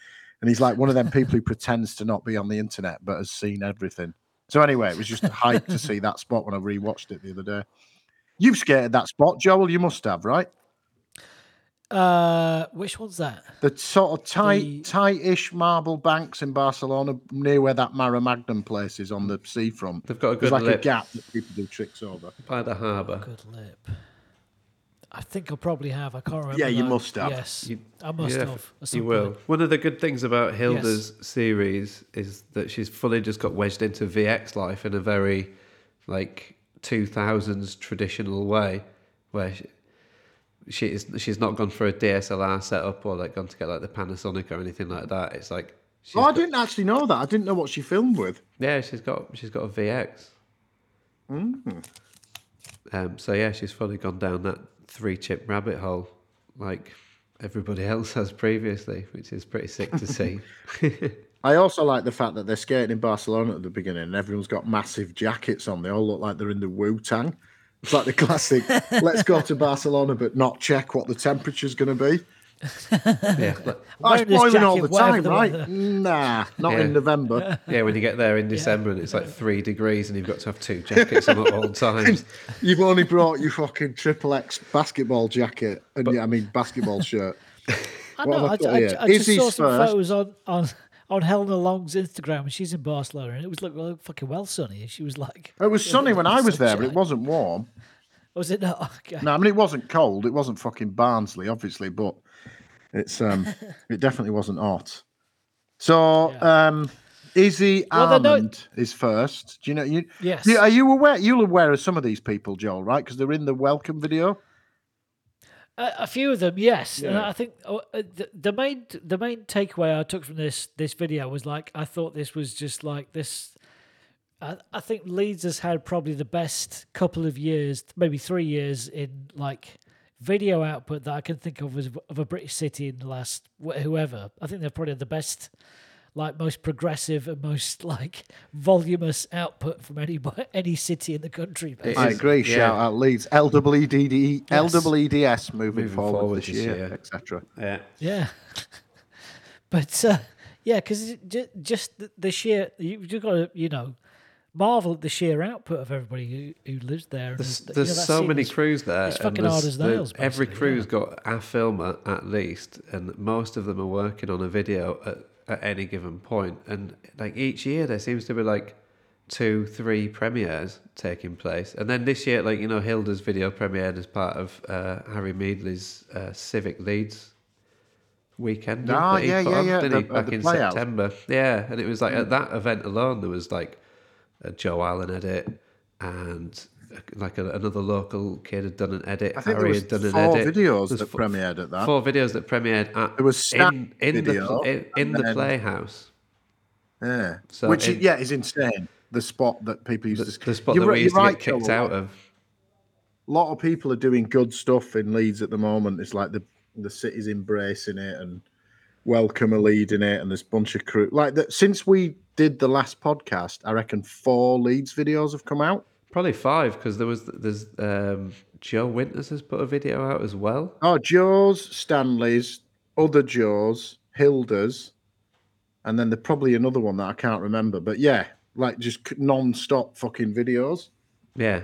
[SPEAKER 2] and he's like one of them people who pretends to not be on the internet but has seen everything. So anyway, it was just a hype to see that spot when I rewatched it the other day. You've skated that spot, Joel. You must have, right?
[SPEAKER 1] Uh, which one's that?
[SPEAKER 2] The sort of tight,
[SPEAKER 1] The-
[SPEAKER 2] tight-ish marble banks in Barcelona, near where that Maremagnum place is on the seafront.
[SPEAKER 3] They've got a good
[SPEAKER 2] There's
[SPEAKER 3] good
[SPEAKER 2] like
[SPEAKER 3] lip
[SPEAKER 2] a gap that people do tricks over.
[SPEAKER 3] by the harbour.
[SPEAKER 1] Good lip. I think I probably have. I can't remember.
[SPEAKER 2] Yeah, you
[SPEAKER 1] though.
[SPEAKER 2] must have.
[SPEAKER 1] Yes,
[SPEAKER 3] You-
[SPEAKER 1] I must
[SPEAKER 3] Yeah,
[SPEAKER 1] have.
[SPEAKER 3] You will.
[SPEAKER 1] point.
[SPEAKER 3] One of the good things about Hilda's series is that she's fully just got wedged into VX life in a very like 2000s traditional way, where she, she is, she's not gone for a DSLR setup or like gone to get like the Panasonic or anything like that. It's like she's
[SPEAKER 2] Oh, I
[SPEAKER 3] got-
[SPEAKER 2] didn't actually know that. I didn't know what she filmed with.
[SPEAKER 3] yeah, she's got she's got a VX. Um, so yeah, she's fully gone down that three chip rabbit hole, like everybody [LAUGHS] else has previously, which is pretty sick to see. [LAUGHS] [LAUGHS]
[SPEAKER 2] I also like the fact that they're skating in Barcelona at the beginning and everyone's got massive jackets on. They all look like they're in the Wu Tang. It's like the classic let's go to Barcelona but not check what the temperature's going to be.
[SPEAKER 3] yeah, [LAUGHS] but-
[SPEAKER 2] Oh, it's
[SPEAKER 1] wearing this
[SPEAKER 2] boiling all the time,
[SPEAKER 1] the
[SPEAKER 2] right?
[SPEAKER 1] weather.
[SPEAKER 2] Nah, not
[SPEAKER 3] Yeah.
[SPEAKER 2] in November.
[SPEAKER 3] yeah. When you get there in December and it's like three degrees and you've got to have two jackets on at all [LAUGHS] times.
[SPEAKER 2] You've only brought your fucking triple X basketball jacket and yeah, I mean basketball shirt. [LAUGHS]
[SPEAKER 1] I know.
[SPEAKER 2] I
[SPEAKER 1] I, I. I just
[SPEAKER 2] Izzy's
[SPEAKER 1] saw some
[SPEAKER 2] first.
[SPEAKER 1] photos on on on Helena Long's Instagram, and she's in Barcelona, and it was look well, fucking well sunny, and she was like,
[SPEAKER 2] It was sunny when I was there, but it wasn't warm.
[SPEAKER 1] Was it not? Okay.
[SPEAKER 2] No, I mean it wasn't cold. It wasn't fucking Barnsley, obviously, but it's um, [LAUGHS] it definitely wasn't hot. So,
[SPEAKER 1] Yeah.
[SPEAKER 2] um, Izzy
[SPEAKER 1] Well, not-
[SPEAKER 2] is first. Do you know you?
[SPEAKER 1] Yes.
[SPEAKER 2] Are you aware? You're aware of some of these people, Joel, right? Because they're in the welcome video.
[SPEAKER 1] A, a few of them, yes. And I think uh, uh, the, the main the main takeaway I took from this this video was like I thought this was just like this. I, I think Leeds has had probably the best couple of years, maybe three years in like video output that I can think of as of a British city in the last whoever. I think they've probably had the best, like most progressive and most [LAUGHS] like voluminous output from any [LAUGHS] any city in the country. Basically.
[SPEAKER 2] I agree.
[SPEAKER 3] yeah.
[SPEAKER 2] Shout out Leeds, LWDD,
[SPEAKER 1] Yes.
[SPEAKER 2] LWDS moving,
[SPEAKER 3] Moving
[SPEAKER 2] forward,
[SPEAKER 3] forward
[SPEAKER 2] this
[SPEAKER 3] this
[SPEAKER 2] year,
[SPEAKER 3] year.
[SPEAKER 2] etc.
[SPEAKER 3] Yeah.
[SPEAKER 1] Yeah. [LAUGHS] but uh, yeah, because just, just the, the sheer you you've got to you know marvel at the sheer output of everybody who, who lives there. and
[SPEAKER 3] There's,
[SPEAKER 1] you know,
[SPEAKER 3] so many
[SPEAKER 1] is-
[SPEAKER 3] crews there.
[SPEAKER 1] it's fucking hard
[SPEAKER 3] there's
[SPEAKER 1] as
[SPEAKER 3] the-
[SPEAKER 1] nails,
[SPEAKER 3] Every
[SPEAKER 1] basically,
[SPEAKER 3] crew's
[SPEAKER 1] yeah.
[SPEAKER 3] got a filmer at least, and most of them are working on a video at, at any given point. And like each year, there seems to be like two, three premieres taking place. And then this year, like you know, Hilda's video premiered as part of uh, Harry Meadley's uh, Civic Leads weekend. He
[SPEAKER 2] yeah, yeah,
[SPEAKER 3] on,
[SPEAKER 2] yeah, the-
[SPEAKER 3] he,
[SPEAKER 2] uh,
[SPEAKER 3] back in
[SPEAKER 2] Playhouse.
[SPEAKER 3] September. Yeah, and it was like at that event alone, there was like a Joe Allen edit and like a, another local kid had done an edit.
[SPEAKER 2] I think
[SPEAKER 3] Harry had done an
[SPEAKER 2] four
[SPEAKER 3] edit.
[SPEAKER 2] videos that premiered at that.
[SPEAKER 3] Four videos that premiered at
[SPEAKER 2] There was
[SPEAKER 3] in, in the
[SPEAKER 2] video,
[SPEAKER 3] in, in the
[SPEAKER 2] then-
[SPEAKER 3] playhouse.
[SPEAKER 2] Yeah,
[SPEAKER 3] So
[SPEAKER 2] which
[SPEAKER 3] in-
[SPEAKER 2] yeah is insane. The spot that people used
[SPEAKER 3] The,
[SPEAKER 2] to
[SPEAKER 3] the spot
[SPEAKER 2] You're
[SPEAKER 3] that we used to
[SPEAKER 2] right,
[SPEAKER 3] get kicked out of.
[SPEAKER 2] A lot of people are doing good stuff in Leeds at the moment. It's like the the city's embracing it and welcome a lead in it, and there's a bunch of crew like that. Since we did the last podcast, I reckon four Leeds videos have come out.
[SPEAKER 3] Probably five because there was there's um, Joe Winters has put a video out as well.
[SPEAKER 2] Oh, Joe's, Stanley's, other Joe's, Hilda's, and then there's probably another one that I can't remember. But yeah, like just non-stop fucking videos.
[SPEAKER 3] Yeah.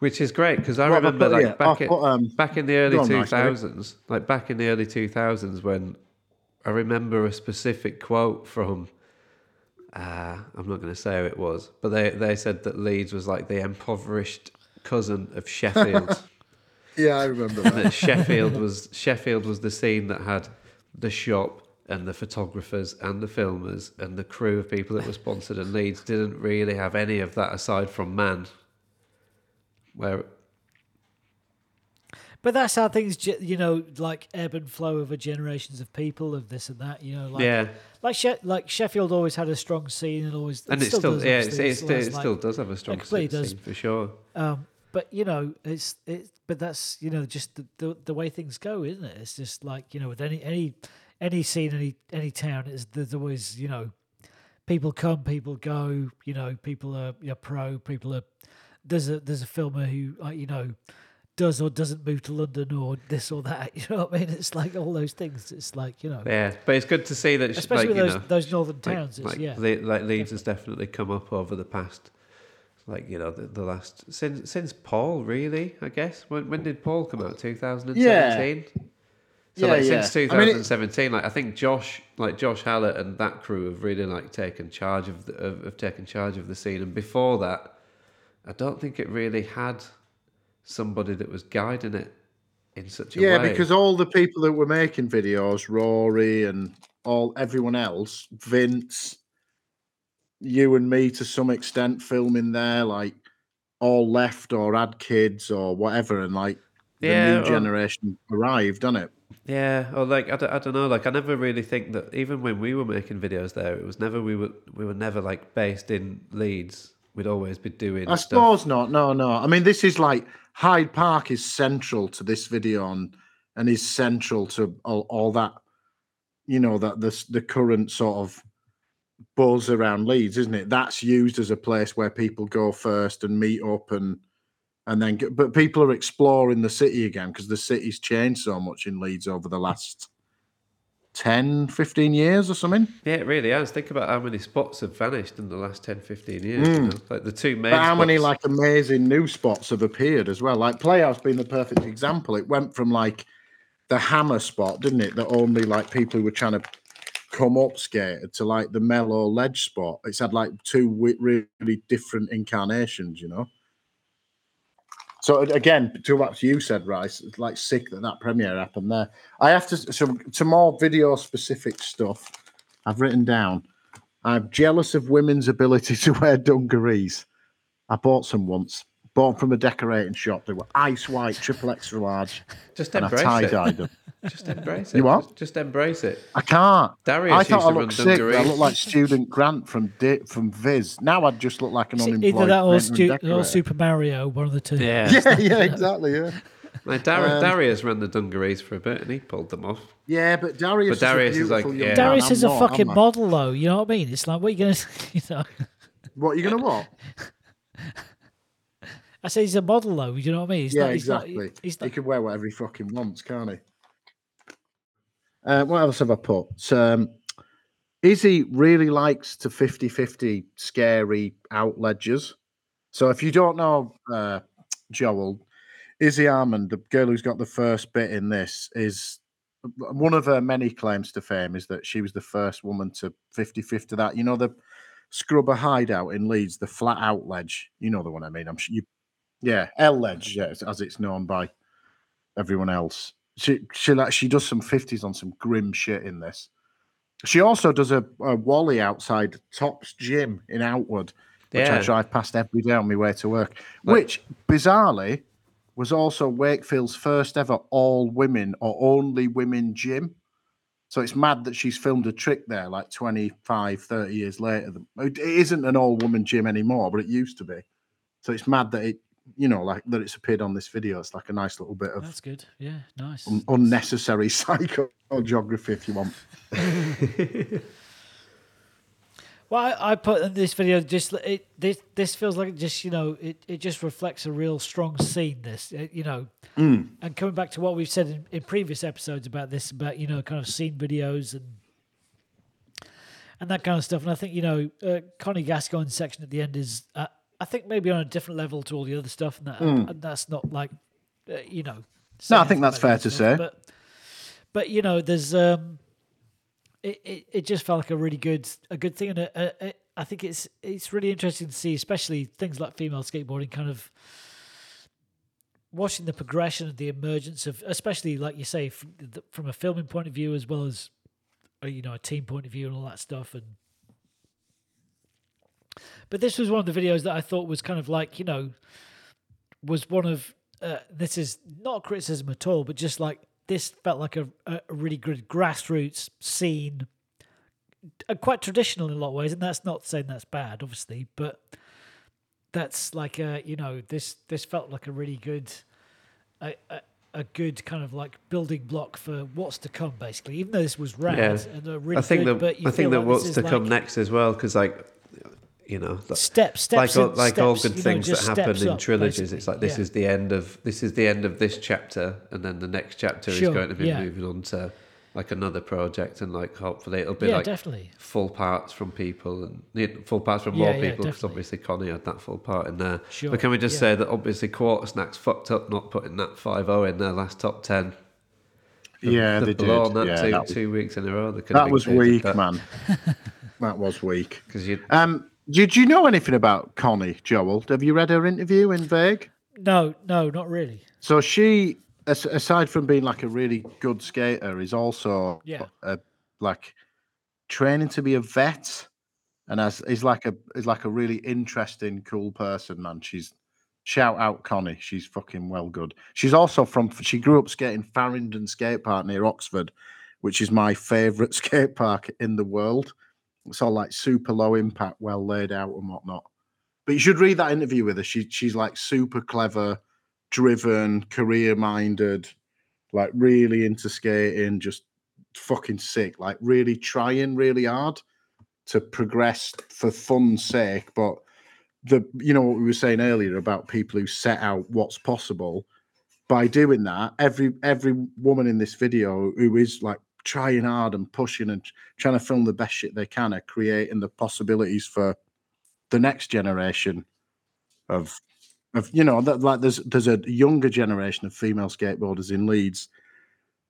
[SPEAKER 3] Which is great because I
[SPEAKER 2] I
[SPEAKER 3] remember like
[SPEAKER 2] here?
[SPEAKER 3] back in,
[SPEAKER 2] put, um,
[SPEAKER 3] back in the early
[SPEAKER 2] two thousands, on,
[SPEAKER 3] two
[SPEAKER 2] Mike, sorry.
[SPEAKER 3] thousands, like back in the early two thousands when I remember a specific quote from uh, I'm not going to say who it was, but they they said that Leeds was like the impoverished cousin of Sheffield. [LAUGHS]
[SPEAKER 2] Yeah, I remember that.
[SPEAKER 3] that Sheffield was Sheffield was the scene that had the shop and the photographers and the filmers and the crew of people that were sponsored and Leeds didn't really have any of that aside from man. Where
[SPEAKER 1] But that's how things, you know, like ebb and flow over generations of people of this and that. You know, like
[SPEAKER 3] yeah,
[SPEAKER 1] like she- like Sheffield always had a strong scene and always
[SPEAKER 3] and it still,
[SPEAKER 1] does,
[SPEAKER 3] yeah, it's, it,
[SPEAKER 1] It's
[SPEAKER 3] still, it
[SPEAKER 1] like-
[SPEAKER 3] still does have a strong scene
[SPEAKER 1] does.
[SPEAKER 3] for sure.
[SPEAKER 1] Um, but you know, it's it. But that's you know just the, the the way things go, isn't it? It's just like you know with any any any scene, any any town, is there's always you know people come, people go. You know, people are you know, pro, people are. There's a there's a filmer who uh, you know does or doesn't move to London or this or that. [LAUGHS] You know what I mean? It's like all those things. It's like you know,
[SPEAKER 3] Yeah, but it's good to see that,
[SPEAKER 1] especially
[SPEAKER 3] like,
[SPEAKER 1] with
[SPEAKER 3] you
[SPEAKER 1] those
[SPEAKER 3] know,
[SPEAKER 1] those northern
[SPEAKER 3] like,
[SPEAKER 1] towns. it's,
[SPEAKER 3] like,
[SPEAKER 1] yeah,
[SPEAKER 3] Le- like Leeds has definitely come up over the past, like you know, the, the last since since Paul really, I guess. When when did Paul come out? Two thousand and seventeen. So
[SPEAKER 2] Yeah,
[SPEAKER 3] like
[SPEAKER 2] yeah.
[SPEAKER 3] since
[SPEAKER 2] I mean, it-
[SPEAKER 3] 2017, like I think Josh, like Josh Hallett and that crew have really like taken charge of the, of, of taken charge of the scene. And before that, I don't think it really had somebody that was guiding it in such a
[SPEAKER 2] Yeah,
[SPEAKER 3] way.
[SPEAKER 2] because all the people that were making videos, Rory and all everyone else, Vince, you and me to some extent, filming there, like all left or had kids or whatever, and like the
[SPEAKER 3] Yeah,
[SPEAKER 2] new
[SPEAKER 3] or-
[SPEAKER 2] generation arrived, done it?
[SPEAKER 3] Yeah, or like I don't, I don't know. Like I never really think that even when we were making videos there, it was never we were we were never like based in Leeds. We'd always be doing.
[SPEAKER 2] I
[SPEAKER 3] stuff.
[SPEAKER 2] suppose not. No, no. I mean, this is like Hyde Park is central to this video and and is central to all, all that. You know that this the current sort of buzz around Leeds, isn't it? That's used as a place where people go first and meet up and and then. But people are exploring the city again because the city's changed so much in Leeds over the last 10, 15 years or something.
[SPEAKER 3] Yeah, it really has. Think about how many spots have vanished in the last 10, 15 years. You know? Like the two main.
[SPEAKER 2] Mm. But how many like amazing new spots have appeared as well? Like Playhouse being the perfect example. It went from like the hammer spot, didn't it? That only like people who were trying to come up skated to like the mellow ledge spot. It's had like two really different incarnations, you know. So again, to what you said, Rice, it's like sick that that premiere happened there. I have to so to more video specific stuff. I've written down. I'm jealous of women's ability [LAUGHS] to wear dungarees. I bought some once. Bought from a decorating shop. They were ice white, triple extra large,
[SPEAKER 3] Just
[SPEAKER 2] and I
[SPEAKER 3] embrace
[SPEAKER 2] tie
[SPEAKER 3] it.
[SPEAKER 2] dyed them. [LAUGHS]
[SPEAKER 3] Just embrace it.
[SPEAKER 2] You what?
[SPEAKER 3] Just, just embrace it.
[SPEAKER 2] I can't.
[SPEAKER 3] Darius
[SPEAKER 2] I
[SPEAKER 3] used
[SPEAKER 2] thought
[SPEAKER 3] to
[SPEAKER 2] I
[SPEAKER 3] run
[SPEAKER 2] looked sick. I
[SPEAKER 3] dungarees.
[SPEAKER 2] looked like student Grant from Di- from Viz. Now I'd just look like an
[SPEAKER 1] See,
[SPEAKER 2] unemployed.
[SPEAKER 1] either that or, Stu- or. Super Mario, one of the two.
[SPEAKER 3] Yeah. [LAUGHS]
[SPEAKER 2] Yeah, yeah, exactly. Yeah, [LAUGHS]
[SPEAKER 3] Like Dar-
[SPEAKER 2] Um,
[SPEAKER 3] Darius ran the dungarees for a bit and he pulled them off.
[SPEAKER 2] yeah. But Darius,
[SPEAKER 3] But Darius
[SPEAKER 2] is,
[SPEAKER 3] is
[SPEAKER 2] a
[SPEAKER 3] like,
[SPEAKER 2] beautiful young
[SPEAKER 3] yeah.
[SPEAKER 2] man.
[SPEAKER 1] Darius
[SPEAKER 2] I'm
[SPEAKER 1] is a
[SPEAKER 2] not,
[SPEAKER 1] fucking model, though. You know what I mean? It's like, what are you going to, you know?
[SPEAKER 2] What are you gonna what?
[SPEAKER 1] I say he's a model, though. You know what I mean? He's
[SPEAKER 2] yeah,
[SPEAKER 1] not, he's not-
[SPEAKER 2] exactly.
[SPEAKER 1] he's
[SPEAKER 2] he can wear whatever he fucking wants, can't he? Uh, what else have I put? Um, Izzy really likes to 50 50 scary out ledgers. So, if you don't know uh, Joel, Izzy Armand, the girl who's got the first bit in this, is one of her many claims to fame is that she was the first woman to 50 50 that. You know, the scrubber hideout in Leeds, the flat out ledge. You know the one I mean. I'm sure you yeah, L Ledge, yeah, as it's known by everyone else. She she like she does some fifties on some grim shit in this. She also does a, a Wally outside Tops Gym in Outwood, which I drive past every day on my way to work.
[SPEAKER 3] Like-
[SPEAKER 2] which bizarrely was also Wakefield's first ever all women or only women gym. So it's mad that she's filmed a trick there like 25, 30 years later. It isn't an all woman gym anymore, but it used to be. So it's mad that it, you know, like that it's appeared on this video. It's like a nice little bit of
[SPEAKER 1] that's good. Yeah, nice.
[SPEAKER 2] un- unnecessary [LAUGHS] psychogeography, if you want. [LAUGHS]
[SPEAKER 1] Well, I, I put in this video just it. This this feels like it just you know it, it just reflects a real strong scene. This uh, you know,
[SPEAKER 2] Mm.
[SPEAKER 1] and coming back to what we've said in, in previous episodes about this about you know kind of scene videos and and that kind of stuff. And I think you know uh, Connie Gascoigne's section at the end is uh, I think maybe on a different level to all the other stuff, and, that, and that's not like uh, you know.
[SPEAKER 2] Mm. No, I think that's fair to say.
[SPEAKER 1] But but you know, there's um, it, it, it just felt like a really good a good thing, and a, a, I think it's it's really interesting to see, especially things like female skateboarding, kind of watching the progression of the emergence of, especially like you say, from, from a filming point of view as well as uh, you know a team point of view and all that stuff, and. But this was one of the videos that I thought was kind of like you know, was one of uh, this is not a criticism at all, but just like this felt like a, a really good grassroots scene, uh, quite traditional in a lot of ways, and that's not saying that's bad, obviously, but that's like a you know this this felt like a really good, a, a, a good kind of like building block for what's to come, basically. Even though this was rad
[SPEAKER 3] Yeah.
[SPEAKER 1] and really
[SPEAKER 3] I think
[SPEAKER 1] good, you
[SPEAKER 3] I think that
[SPEAKER 1] like
[SPEAKER 3] what's to
[SPEAKER 1] is
[SPEAKER 3] come next as well, because like you know, like,
[SPEAKER 1] steps, steps,
[SPEAKER 3] like all,
[SPEAKER 1] in-
[SPEAKER 3] like all good
[SPEAKER 1] you know,
[SPEAKER 3] things that happen in trilogies,
[SPEAKER 1] basically.
[SPEAKER 3] it's like this
[SPEAKER 1] Yeah.
[SPEAKER 3] is the end of this is the end of this chapter, and then the next chapter
[SPEAKER 1] Sure,
[SPEAKER 3] is going to be
[SPEAKER 1] yeah.
[SPEAKER 3] moving on to like another project, and like hopefully it'll be
[SPEAKER 1] yeah,
[SPEAKER 3] like
[SPEAKER 1] definitely.
[SPEAKER 3] full parts from people and yeah, full parts from
[SPEAKER 1] Yeah,
[SPEAKER 3] more people because
[SPEAKER 1] definitely.
[SPEAKER 3] obviously Connie had that full part in there.
[SPEAKER 1] Sure,
[SPEAKER 3] but can we just
[SPEAKER 1] yeah.
[SPEAKER 3] say that obviously Quarter Snacks fucked up not putting that 5 in their last top 10?
[SPEAKER 2] Yeah, they did.
[SPEAKER 3] blown that
[SPEAKER 2] Yeah,
[SPEAKER 3] two,
[SPEAKER 2] that was,
[SPEAKER 3] two weeks in a row. They could have [LAUGHS]
[SPEAKER 2] that was weak,
[SPEAKER 3] that.
[SPEAKER 2] man. that was weak.
[SPEAKER 3] Because you,
[SPEAKER 2] Um, did you know anything about Connie Joel? Have you read her interview in Vague?
[SPEAKER 1] No, no, not really.
[SPEAKER 2] So she, aside from being like a really good skater, is also
[SPEAKER 1] Yeah.
[SPEAKER 2] a, like training to be a vet, and as is like a is like a really interesting, cool person. Man, she's shout out Connie. She's fucking well good. She's also from. She grew up skating Faringdon Skate Park near Oxford, which is my favourite [LAUGHS] skate park in the world. It's all like super low impact, well laid out and whatnot. But you should read that interview with her. She she's like super clever, driven, career minded, like really into skating, just fucking sick, like really trying really hard to progress for fun's sake. But the you know what we were saying earlier about people who set out what's possible by doing that, every every woman in this video who is like trying hard and pushing and trying to film the best shit they can are creating the possibilities for the next generation of of you know that like there's there's a younger generation of female skateboarders in Leeds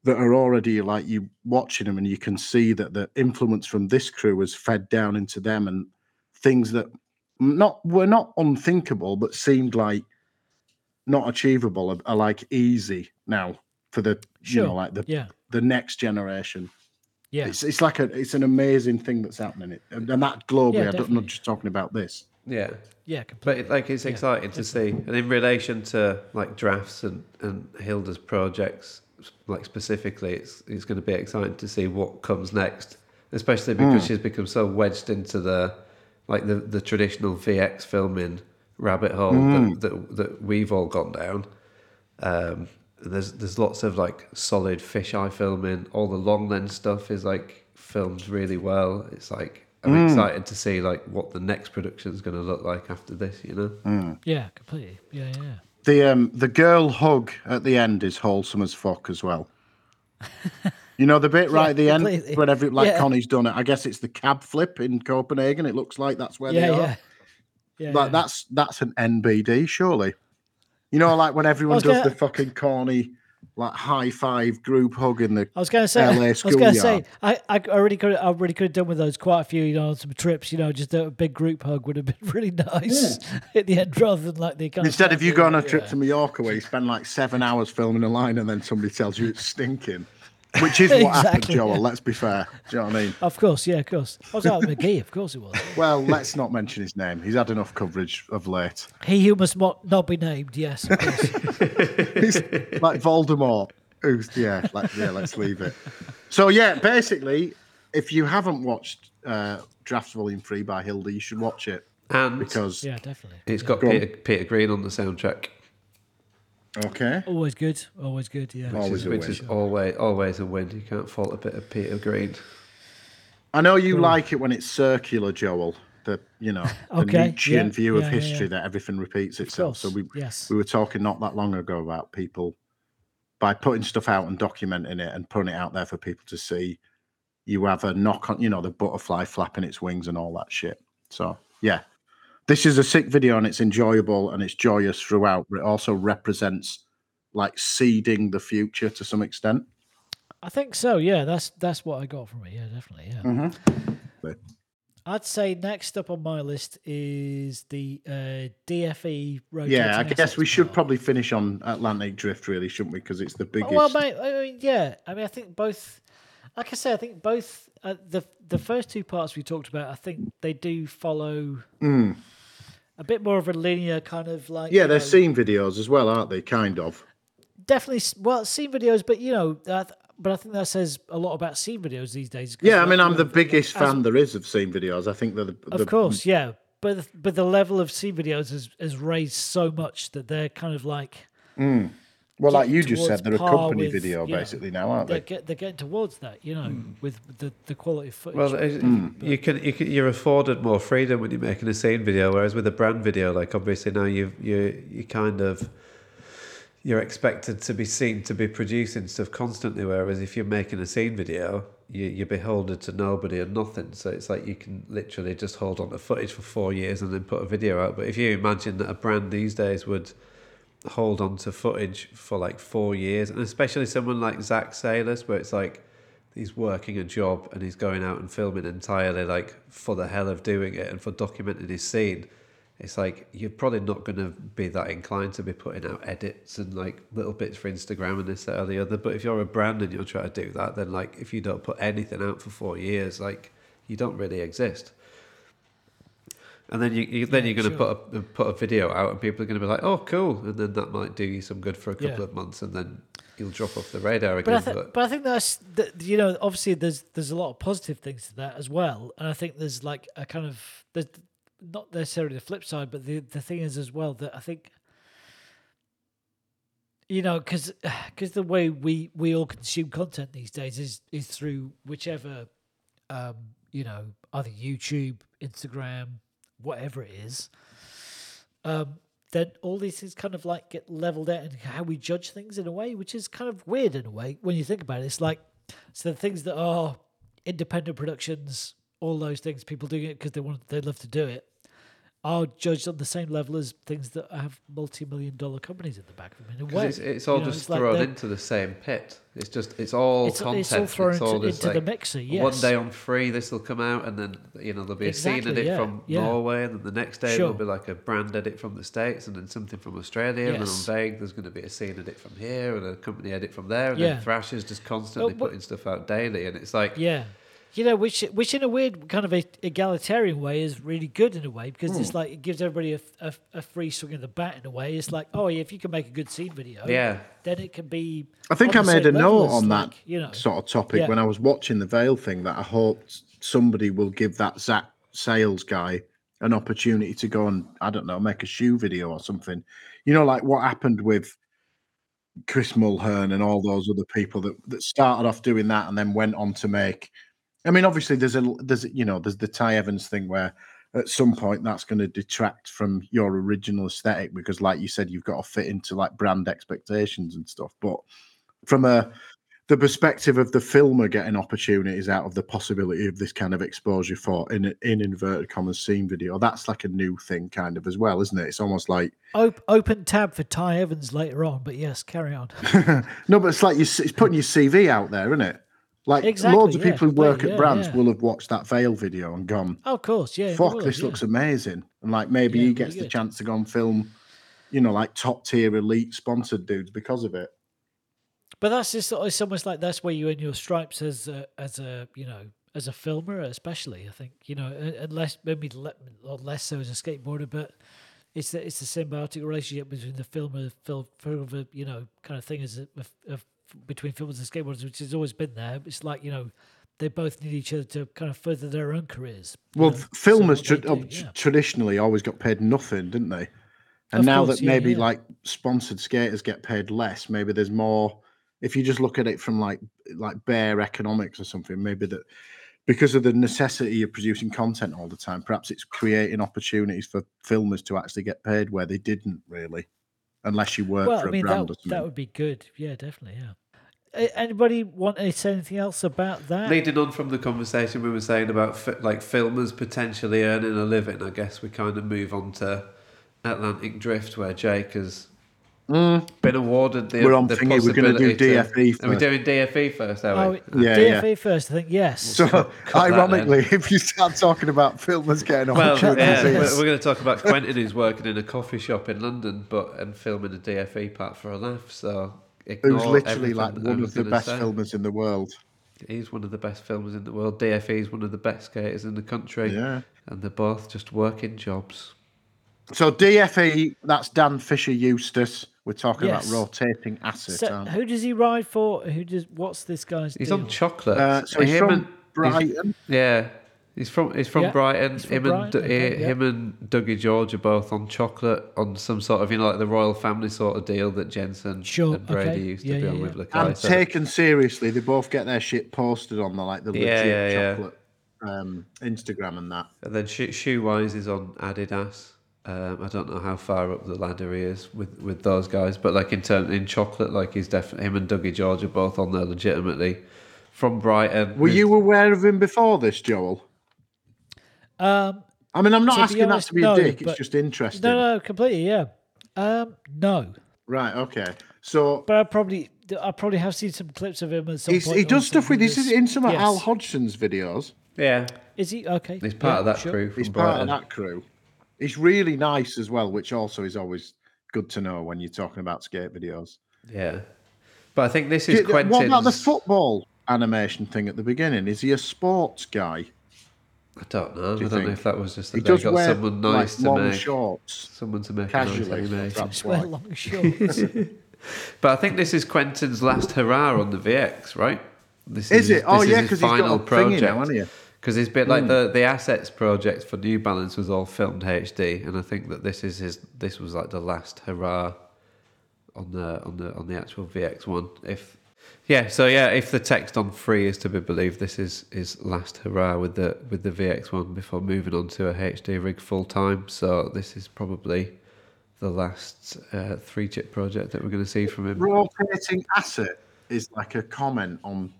[SPEAKER 2] that are already like you watching them and you can see that the influence from this crew has fed down into them and things that not were not unthinkable but seemed like not achievable are, are like easy now for the you know like the
[SPEAKER 1] Yeah,
[SPEAKER 2] the next generation.
[SPEAKER 1] Yeah,
[SPEAKER 2] it's it's like a it's an amazing thing that's happening. It and and that globally
[SPEAKER 1] Yeah,
[SPEAKER 2] I don't, I'm not just talking about this.
[SPEAKER 3] Yeah.
[SPEAKER 1] yeah, completely.
[SPEAKER 3] But it, like it's exciting to see, and in relation to like drafts and and Hilda's projects, like specifically, it's it's going to be exciting to see what comes next, especially because she's become so wedged into the like the the traditional VX filming rabbit hole that, that that we've all gone down. Um, there's there's lots of like solid fisheye filming. All the long lens stuff is like filmed really well. It's like I'm excited to see like what the next production is going to look like after this. You know.
[SPEAKER 1] Yeah, completely. Yeah, yeah, yeah.
[SPEAKER 2] The um the girl hug at the end is wholesome as fuck as well. [LAUGHS] You know the bit right at the end
[SPEAKER 1] completely.
[SPEAKER 2] when every like
[SPEAKER 1] Yeah.
[SPEAKER 2] Connie's done it. I guess it's the cab flip in Copenhagen. It looks like that's where
[SPEAKER 1] yeah,
[SPEAKER 2] they are.
[SPEAKER 1] yeah. Yeah,
[SPEAKER 2] Like
[SPEAKER 1] yeah.
[SPEAKER 2] that's that's an NBD surely. You know, like when everyone does
[SPEAKER 1] gonna-
[SPEAKER 2] the fucking corny like high five group hug in the
[SPEAKER 1] I was going to say,
[SPEAKER 2] LA
[SPEAKER 1] I was going to say. I, I already could, I already could have done with those quite a few, you know, some trips. You know, just a big group hug would have been [LAUGHS] really nice at the end, rather than like the kind
[SPEAKER 2] Instead,
[SPEAKER 1] of
[SPEAKER 2] if you go on a
[SPEAKER 1] yeah.
[SPEAKER 2] trip to Mallorca where you spend like seven hours filming a line and then somebody tells you it's stinking, which is what happened,
[SPEAKER 1] Exactly,
[SPEAKER 2] Joel.
[SPEAKER 1] yeah.
[SPEAKER 2] Let's be fair. Do you know what I mean?
[SPEAKER 1] Of course, yeah, of course. I was out with McGee, of course it was.
[SPEAKER 2] Well, let's not mention his name. He's had enough coverage of late.
[SPEAKER 1] He who must mo- not be named, yes, of course. [LAUGHS]
[SPEAKER 2] He's like Voldemort. Who's yeah, like, yeah. Let's leave it. So yeah, basically, if you haven't watched uh, Drafts Volume Three by Hilda, you should watch it
[SPEAKER 3] And
[SPEAKER 2] because
[SPEAKER 1] yeah, definitely.
[SPEAKER 3] it's got
[SPEAKER 2] Go.
[SPEAKER 3] Peter, Peter Green on the soundtrack,
[SPEAKER 2] okay,
[SPEAKER 1] Always good, always good, yeah.
[SPEAKER 2] Always
[SPEAKER 3] which, is,
[SPEAKER 2] a
[SPEAKER 3] which
[SPEAKER 2] win.
[SPEAKER 3] is always always a win. You can't fault a bit of Peter Green.
[SPEAKER 2] I know you like it when it's circular, Joel. The you know [LAUGHS] the Nietzschean
[SPEAKER 1] yeah,
[SPEAKER 2] view of
[SPEAKER 1] yeah, yeah,
[SPEAKER 2] history
[SPEAKER 1] yeah.
[SPEAKER 2] that everything repeats itself. So we
[SPEAKER 1] yes.
[SPEAKER 2] we were talking not that long ago about people by putting stuff out and documenting it and putting it out there for people to see. You have a knock on, you know, the butterfly flapping its wings and all that shit. So yeah, this is a sick video and it's enjoyable and it's joyous throughout. But it also represents like seeding the future to some extent.
[SPEAKER 1] I think so, yeah. That's that's what I got from it, yeah, definitely, yeah.
[SPEAKER 2] Mm-hmm.
[SPEAKER 1] I'd say next up on my list is the uh, DFE road.
[SPEAKER 2] Yeah, I guess we should probably finish on Atlantic Drift, really, shouldn't we? Because it's the biggest.
[SPEAKER 1] Well, mate, I mean, yeah. I mean, I think both. Like I say, I think both uh, the the first two parts we talked about. I think they do follow a bit more of a linear kind of like.
[SPEAKER 2] Yeah, they're
[SPEAKER 1] know,
[SPEAKER 2] scene videos as well, aren't they? Kind of.
[SPEAKER 1] definitely well scene videos, but you know, but I think that says a lot about scene videos these days.
[SPEAKER 2] Yeah, I mean, I'm the biggest
[SPEAKER 1] as-
[SPEAKER 2] fan there is of scene videos. I think they're the,
[SPEAKER 1] Of course, yeah, but but the level of scene videos has has raised so much that they're kind of like.
[SPEAKER 2] Mm. Well, like you just said, they're a company
[SPEAKER 1] with,
[SPEAKER 2] video
[SPEAKER 1] you know,
[SPEAKER 2] basically now, aren't
[SPEAKER 1] They're,
[SPEAKER 2] they?
[SPEAKER 1] get, they're getting towards that, you know, hmm. with the, the quality of footage.
[SPEAKER 3] Well, it- hmm. you can, you can you're afforded more freedom when you're making a scene video, whereas with a brand video, like obviously now you you you kind of you're expected to be seen to be producing stuff constantly. Whereas if you're making a scene video, you, you're beholden to nobody and nothing. So it's like you can literally just hold on to footage for four years and then put a video out. But if you imagine that a brand these days would hold on to footage for like four years, and especially someone like Zack Sayles, where it's like he's working a job and he's going out and filming entirely like for the hell of doing it and for documenting his scene. It's like you're probably not going to be that inclined to be putting out edits and like little bits for Instagram and this that or the other. But if you're a brand and you're trying to do that, then like if you don't put anything out for four years, like you don't really exist. And then you, you then
[SPEAKER 1] Yeah,
[SPEAKER 3] you're going to
[SPEAKER 1] sure.
[SPEAKER 3] put a put a video out, and people are going to be like, "Oh, cool!" And then that might do you some good for a couple
[SPEAKER 1] Yeah.
[SPEAKER 3] of months, and then you'll drop off the radar
[SPEAKER 1] But
[SPEAKER 3] again.
[SPEAKER 1] I think, but I think that's that, you know, obviously there's there's a lot of positive things to that as well, and I think there's like a kind of there's not necessarily the flip side, but the the thing is as well that I think you know because because [SIGHS] the way we we all consume content these days is is through whichever um you know either YouTube, Instagram, whatever it is. Um, then all these things kind of like get leveled out and how we judge things in a way, which is kind of weird in a way when you think about it. It's like so the things that are independent productions, all those things, people doing it because they want they love to do it, are judged on the same level as things that have multi-million dollar companies in the back of them in a way.
[SPEAKER 3] it's, it's all
[SPEAKER 1] You know,
[SPEAKER 3] just
[SPEAKER 1] it's
[SPEAKER 3] thrown
[SPEAKER 1] they're-
[SPEAKER 3] into the same pit. It's just it's all
[SPEAKER 1] It's-
[SPEAKER 3] content.
[SPEAKER 1] it's all thrown
[SPEAKER 3] all
[SPEAKER 1] into- into the
[SPEAKER 3] like,
[SPEAKER 1] mixer,
[SPEAKER 3] One day on free, this will come out, and then you know there'll be a scene
[SPEAKER 1] Exactly,
[SPEAKER 3] edit
[SPEAKER 1] yeah,
[SPEAKER 3] from
[SPEAKER 1] yeah.
[SPEAKER 3] Norway, and then the next day
[SPEAKER 1] Sure.
[SPEAKER 3] there'll be like a brand edit from the states, and then something from Australia, and then on Vague there's going to be a scene edit from here, and a company edit from there, and
[SPEAKER 1] Yeah.
[SPEAKER 3] then Thrasher's just constantly
[SPEAKER 1] Oh, but-
[SPEAKER 3] putting stuff out daily, and it's like
[SPEAKER 1] Yeah. You know, which which in a weird kind of a egalitarian way is really good in a way because
[SPEAKER 3] Hmm.
[SPEAKER 1] it's like it gives everybody a, a, a free swing of the bat in a way. It's like, oh, yeah, if you can make a good scene video,
[SPEAKER 3] Yeah.
[SPEAKER 1] then it can be.
[SPEAKER 2] I think I made a note on that
[SPEAKER 1] you know,
[SPEAKER 2] sort of topic
[SPEAKER 1] Yeah.
[SPEAKER 2] when I was watching the Veil thing that I hoped somebody will give that Zack Sayles guy an opportunity to go and I don't know make a shoe video or something. You know, like what happened with Chris Mulhern and all those other people that that started off doing that and then went on to make. I mean, obviously, there's a there's you know there's the Ty Evans thing where at some point that's going to detract from your original aesthetic because, like you said, you've got to fit into like brand expectations and stuff. But from a the perspective of the filmer getting opportunities out of the possibility of this kind of exposure for in in inverted commas scene video, that's like a new thing, kind of as well, isn't it? It's almost like
[SPEAKER 1] op- open tab for Ty Evans later on, but yes, carry on. [LAUGHS]
[SPEAKER 2] no, but it's like you, it's putting your CV out there, isn't it? Like
[SPEAKER 1] Exactly,
[SPEAKER 2] loads of
[SPEAKER 1] yeah,
[SPEAKER 2] people who work
[SPEAKER 1] completely,
[SPEAKER 2] at brands
[SPEAKER 1] yeah.
[SPEAKER 2] will have watched that Veil video and gone,
[SPEAKER 1] Oh, of course, yeah.
[SPEAKER 2] "Fuck,
[SPEAKER 1] will,
[SPEAKER 2] this
[SPEAKER 1] yeah.
[SPEAKER 2] looks amazing," and like maybe
[SPEAKER 1] Yeah,
[SPEAKER 2] he gets the
[SPEAKER 1] good.
[SPEAKER 2] chance to go and film, you know, like top tier elite sponsored dudes because of it.
[SPEAKER 1] But that's just it's almost like that's where you earn your stripes as a, as a you know as a filmer, especially. I think you know unless maybe less so as a skateboarder, but it's the, it's the symbiotic relationship between the filmer, film, filmer, you know, kind of thing as a, of, between filmers and skateboarders, which has always been there. It's like you know they both need each other to kind of further their own careers.
[SPEAKER 2] Well,
[SPEAKER 1] know,
[SPEAKER 2] th-
[SPEAKER 1] so
[SPEAKER 2] filmers tra-
[SPEAKER 1] do,
[SPEAKER 2] oh,
[SPEAKER 1] yeah.
[SPEAKER 2] traditionally always got paid nothing, didn't they? And
[SPEAKER 1] Of
[SPEAKER 2] now
[SPEAKER 1] course,
[SPEAKER 2] that
[SPEAKER 1] yeah,
[SPEAKER 2] maybe
[SPEAKER 1] yeah.
[SPEAKER 2] like sponsored skaters get paid less, maybe there's more. If you just look at it from like like bare economics or something, maybe that because of the necessity of producing content all the time, perhaps it's creating opportunities for filmers to actually get paid where they didn't really, unless you work
[SPEAKER 1] well,
[SPEAKER 2] for
[SPEAKER 1] I
[SPEAKER 2] a
[SPEAKER 1] mean
[SPEAKER 2] brand
[SPEAKER 1] that
[SPEAKER 2] or something.
[SPEAKER 1] that would be good. Yeah, definitely. Yeah. A- Anybody want to say anything else about that?
[SPEAKER 3] Leading on from the conversation we were saying about fi- like filmers potentially earning a living, I guess we kind of move on to Atlantic Drift, where Jake has been awarded the.
[SPEAKER 2] Mm. We're on
[SPEAKER 3] the
[SPEAKER 2] thingy, we're gonna do
[SPEAKER 3] possibility to-
[SPEAKER 2] DFE
[SPEAKER 3] Are we
[SPEAKER 2] first.
[SPEAKER 3] doing DFE first? Are
[SPEAKER 1] Oh.
[SPEAKER 2] Yeah,
[SPEAKER 1] DFE
[SPEAKER 2] yeah.
[SPEAKER 1] first, I think. Yes.
[SPEAKER 2] So,
[SPEAKER 3] cut
[SPEAKER 2] ironically, [LAUGHS] if you start talking about filmers getting
[SPEAKER 3] Well,
[SPEAKER 2] opportunities,
[SPEAKER 3] yeah, we're, we're going to talk about Quentin who's working in a coffee shop in London, but and filming a DFE part for a laugh. So ignore
[SPEAKER 2] who's literally like one of the best
[SPEAKER 3] say.
[SPEAKER 2] filmers in the world.
[SPEAKER 3] He's one of the best filmers in the world. DFE is one of the best skaters in the country.
[SPEAKER 2] Yeah.
[SPEAKER 3] And they're both just working jobs.
[SPEAKER 2] So DFE, that's Dan Fisher Eustace. We're talking
[SPEAKER 1] Yes.
[SPEAKER 2] about rotating assets.
[SPEAKER 1] So, who does he ride for? Who does? What's this guy's?
[SPEAKER 3] He's
[SPEAKER 1] deal?
[SPEAKER 3] on chocolate.
[SPEAKER 2] Uh, so he's from
[SPEAKER 3] and- he's-
[SPEAKER 2] Brighton.
[SPEAKER 3] yeah. He's from he's from
[SPEAKER 1] Yeah,
[SPEAKER 3] Brighton.
[SPEAKER 1] he's from
[SPEAKER 3] him and
[SPEAKER 1] Brighton,
[SPEAKER 3] Du-
[SPEAKER 1] okay, yeah.
[SPEAKER 3] him and Dougie George are both on chocolate on some sort of you know like the royal family sort of deal that Jensen
[SPEAKER 1] Sure,
[SPEAKER 3] and Brady
[SPEAKER 1] okay.
[SPEAKER 3] used to
[SPEAKER 1] Yeah,
[SPEAKER 3] be
[SPEAKER 1] yeah,
[SPEAKER 3] on
[SPEAKER 1] yeah.
[SPEAKER 3] with Lakai.
[SPEAKER 2] And
[SPEAKER 3] so-
[SPEAKER 2] taken seriously, they both get their shit posted on the like the legit
[SPEAKER 3] yeah, yeah.
[SPEAKER 2] chocolate um, Instagram and that.
[SPEAKER 3] And then shoe wise is on Adidas. Um, I don't know how far up the ladder he is with, with those guys, but like in term in chocolate, like he's definitely him and Dougie George are both on there legitimately from Brighton.
[SPEAKER 2] Were you aware of him before this, Joel?
[SPEAKER 1] Um,
[SPEAKER 2] I mean, I'm not asking
[SPEAKER 1] honest,
[SPEAKER 2] that to be
[SPEAKER 1] no,
[SPEAKER 2] a dick. It's just interesting.
[SPEAKER 1] no, no, completely, yeah. Um, no,
[SPEAKER 2] Right. Okay. So
[SPEAKER 1] but I probably, I probably have seen some clips of him at some point.
[SPEAKER 2] he does stuff with.
[SPEAKER 1] something
[SPEAKER 2] This is in some of
[SPEAKER 1] yes.
[SPEAKER 2] Al Hodgson's videos.
[SPEAKER 3] Yeah,
[SPEAKER 1] Is he okay?
[SPEAKER 3] he's part
[SPEAKER 1] Yeah,
[SPEAKER 3] of that
[SPEAKER 1] sure.
[SPEAKER 3] crew from
[SPEAKER 2] He's part of that crew. He's really nice as well, which also is always good to know when you're talking about skate videos.
[SPEAKER 3] Yeah, but I think this is
[SPEAKER 2] Did- What about the football animation thing at the beginning? Is he a sports guy?
[SPEAKER 3] I don't know. I don't know if that was just
[SPEAKER 2] He
[SPEAKER 3] that they
[SPEAKER 2] does
[SPEAKER 3] got
[SPEAKER 2] wear
[SPEAKER 3] someone nice
[SPEAKER 2] like, long
[SPEAKER 3] to make
[SPEAKER 2] shorts
[SPEAKER 3] someone to make a
[SPEAKER 2] casually.
[SPEAKER 3] nice animation.
[SPEAKER 2] That's
[SPEAKER 1] Wear long shorts. [LAUGHS]
[SPEAKER 3] But I think this is Quentin's last hurrah on the VX, right? This
[SPEAKER 2] Is it? Oh
[SPEAKER 3] this
[SPEAKER 2] yeah, because he's got a thingy now, hasn't he?
[SPEAKER 3] Because it's been like hmm. the the assets project for New Balance was all filmed HD, and I think that this is his. This was like the last hurrah on the on the on the actual VX one. If yeah, so yeah, if the text on free is to be believed, this is his last hurrah with the with the VX one before moving on to a HD rig full time. So this is probably the last uh, three chip project that we're going to see from him.
[SPEAKER 2] Rotating asset is like a comment on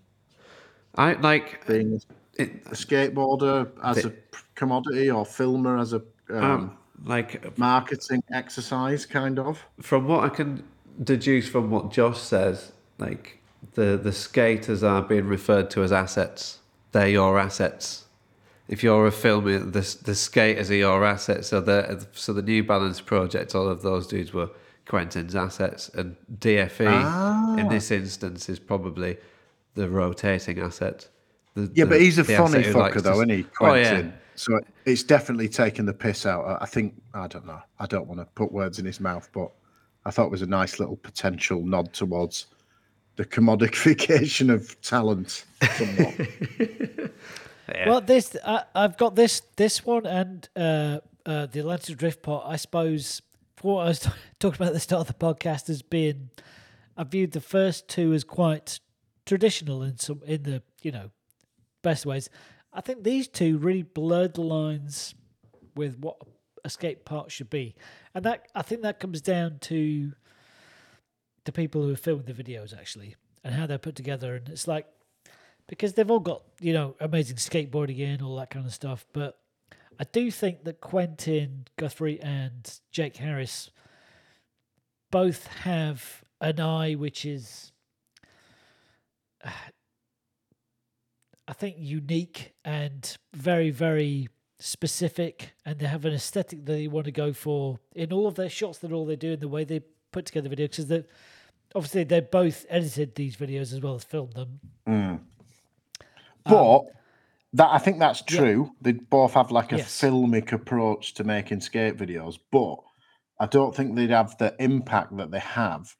[SPEAKER 3] I like
[SPEAKER 2] being
[SPEAKER 3] it.
[SPEAKER 2] a skateboarder as a commodity or filmer as a um,
[SPEAKER 3] Um, like
[SPEAKER 2] marketing exercise, kind of.
[SPEAKER 3] from what I can deduce from what Josh says, like the the skaters are being referred to as assets. They're your assets. If you're a filmer, the the skaters are your assets. So the so the New Balance project, all of those dudes were Quentin's assets, and DFE in ah. this instance is probably the rotating asset. The,
[SPEAKER 2] Yeah,
[SPEAKER 3] the-
[SPEAKER 2] but he's a funny fucker, though, isn't he,
[SPEAKER 3] Oh yeah,
[SPEAKER 2] So it's definitely taken the piss out. I think I don't know. I don't want to put words in his mouth, but I thought it was a nice little potential nod towards the commodification of talent. Somewhat. [LAUGHS]
[SPEAKER 3] yeah.
[SPEAKER 1] Well, this I, I've got this this one and uh, uh, the Atlantic Drift Pot. I suppose for what I was t- [LAUGHS] talking about at the start of the podcast as being, I viewed the first two as quite traditional in some in the you know best ways. I think these two really blurred the lines with what a skate park should be, and that I think that comes down to the people who are filming the videos actually and how they're put together. And it's like because they've all got you know amazing skateboarding and all that kind of stuff. But I do think that Quentin Guthrie and Jake Harris both have an eye which is, I think, unique and very very specific, and they have an aesthetic that they want to go for in all of their shots. That all they do and the way they put together videos because they obviously they both edited these videos as well as filmed them. Mm.
[SPEAKER 2] Um, but that I think that's true. They both have like a
[SPEAKER 1] Yes.
[SPEAKER 2] filmic approach to making skate videos, but I don't think they'd have the impact that they have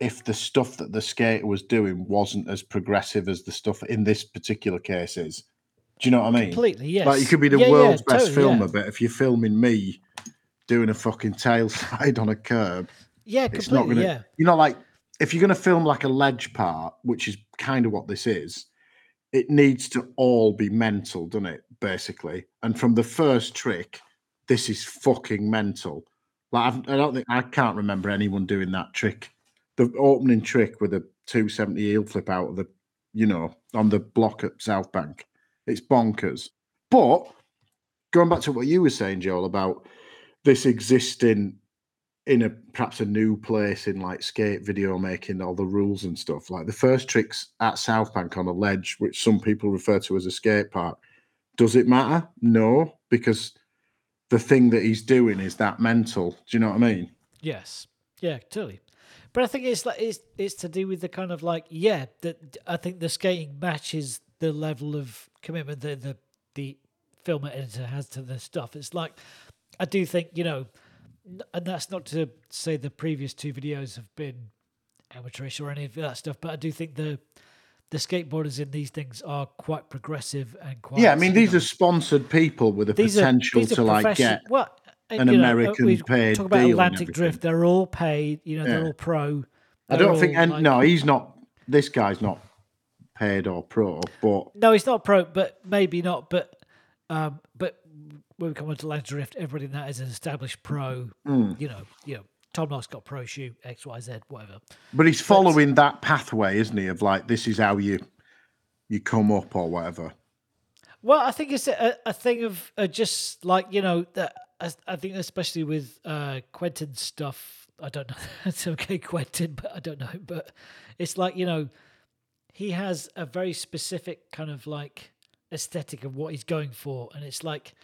[SPEAKER 2] if the stuff that the skater was doing wasn't as progressive as the stuff in this particular case is. Do you know what I mean?
[SPEAKER 1] Completely, yes.
[SPEAKER 2] Like you could be the
[SPEAKER 1] Yeah, yeah,
[SPEAKER 2] world's best
[SPEAKER 1] totally,
[SPEAKER 2] filmer,
[SPEAKER 1] yeah.
[SPEAKER 2] but if you're filming me doing a fucking tail [LAUGHS] slide on a curb,
[SPEAKER 1] Yeah,
[SPEAKER 2] it's not gonna
[SPEAKER 1] Yeah,
[SPEAKER 2] you know, like if you're gonna film like a ledge part, which is kind of what this is, it needs to all be mental, doesn't it? Basically. And from the first trick, this is fucking mental. Like I've, I don't think I can't remember anyone doing that trick. The opening trick with a 270 heel flip out of the, you know, on the block at South Bank. It's bonkers. But going back to what you were saying, Joel, about this existing in a perhaps a new place in like skate video making, all the rules and stuff. Like the first tricks at South Bank on a ledge, which some people refer to as a skate park. Does it matter? No, because the thing that he's doing is that mental. Do you know what I mean?
[SPEAKER 1] yes, yeah, totally. But I think it's like it's it's to do with the kind of like yeah that I think the skating matches the level of commitment that the the film editor has to the stuff. It's like I do think you know, and that's not to say the previous two videos have been amateurish or any of that stuff, but I do think the the skateboarders in these things are quite progressive and quite.
[SPEAKER 2] Yeah, I mean these are sponsored people with a potential
[SPEAKER 1] are
[SPEAKER 2] to like get.
[SPEAKER 1] well,
[SPEAKER 2] an
[SPEAKER 1] know, uh,
[SPEAKER 2] American
[SPEAKER 1] we
[SPEAKER 2] paid
[SPEAKER 1] Talk about Atlantic. Drift; they're all paid. You know, they're all pro.
[SPEAKER 2] I
[SPEAKER 1] they're
[SPEAKER 2] don't think, and
[SPEAKER 1] like-
[SPEAKER 2] no, he's not. This guy's not paid or pro, but
[SPEAKER 1] No, he's not pro, but maybe not. But um, but when we come on to Atlantic Drift, everybody in that is an established pro.
[SPEAKER 2] Mm.
[SPEAKER 1] You know, you know, Tom Knox got pro shoe X Y Z whatever.
[SPEAKER 2] but he's following that pathway, isn't he? Of like this is how you you come up or whatever.
[SPEAKER 1] Well, I think it's a, a thing of uh, just like you know that. I, I think especially with uh, Quentin stuff. I don't know. [LAUGHS] It's okay, Quentin, but I don't know. But it's like you know, he has a very specific kind of like aesthetic of what he's going for, and it's like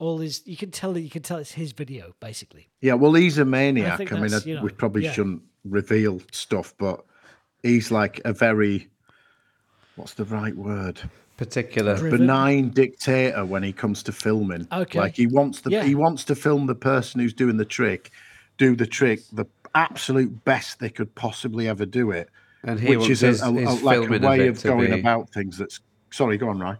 [SPEAKER 1] all his. You can tell that you can tell it's his video basically.
[SPEAKER 2] Yeah, well, he's a maniac. I,
[SPEAKER 1] think
[SPEAKER 2] mean,
[SPEAKER 1] you know,
[SPEAKER 2] we probably
[SPEAKER 1] yeah.
[SPEAKER 2] shouldn't reveal stuff, but he's like a very what's the right word?
[SPEAKER 3] Particular.
[SPEAKER 1] Driven.
[SPEAKER 2] benign dictator when he comes to filming.
[SPEAKER 1] Okay.
[SPEAKER 2] Like he wants the
[SPEAKER 1] Yeah.
[SPEAKER 2] he wants to film the person who's doing the trick, do the trick the absolute best they could possibly ever do it.
[SPEAKER 3] And he
[SPEAKER 2] which
[SPEAKER 3] wants
[SPEAKER 2] is
[SPEAKER 3] his,
[SPEAKER 2] a- a-
[SPEAKER 3] his
[SPEAKER 2] like a way
[SPEAKER 3] of,
[SPEAKER 2] of,
[SPEAKER 3] it to
[SPEAKER 2] going
[SPEAKER 3] be,
[SPEAKER 2] about things that's sorry, go on, Ryan.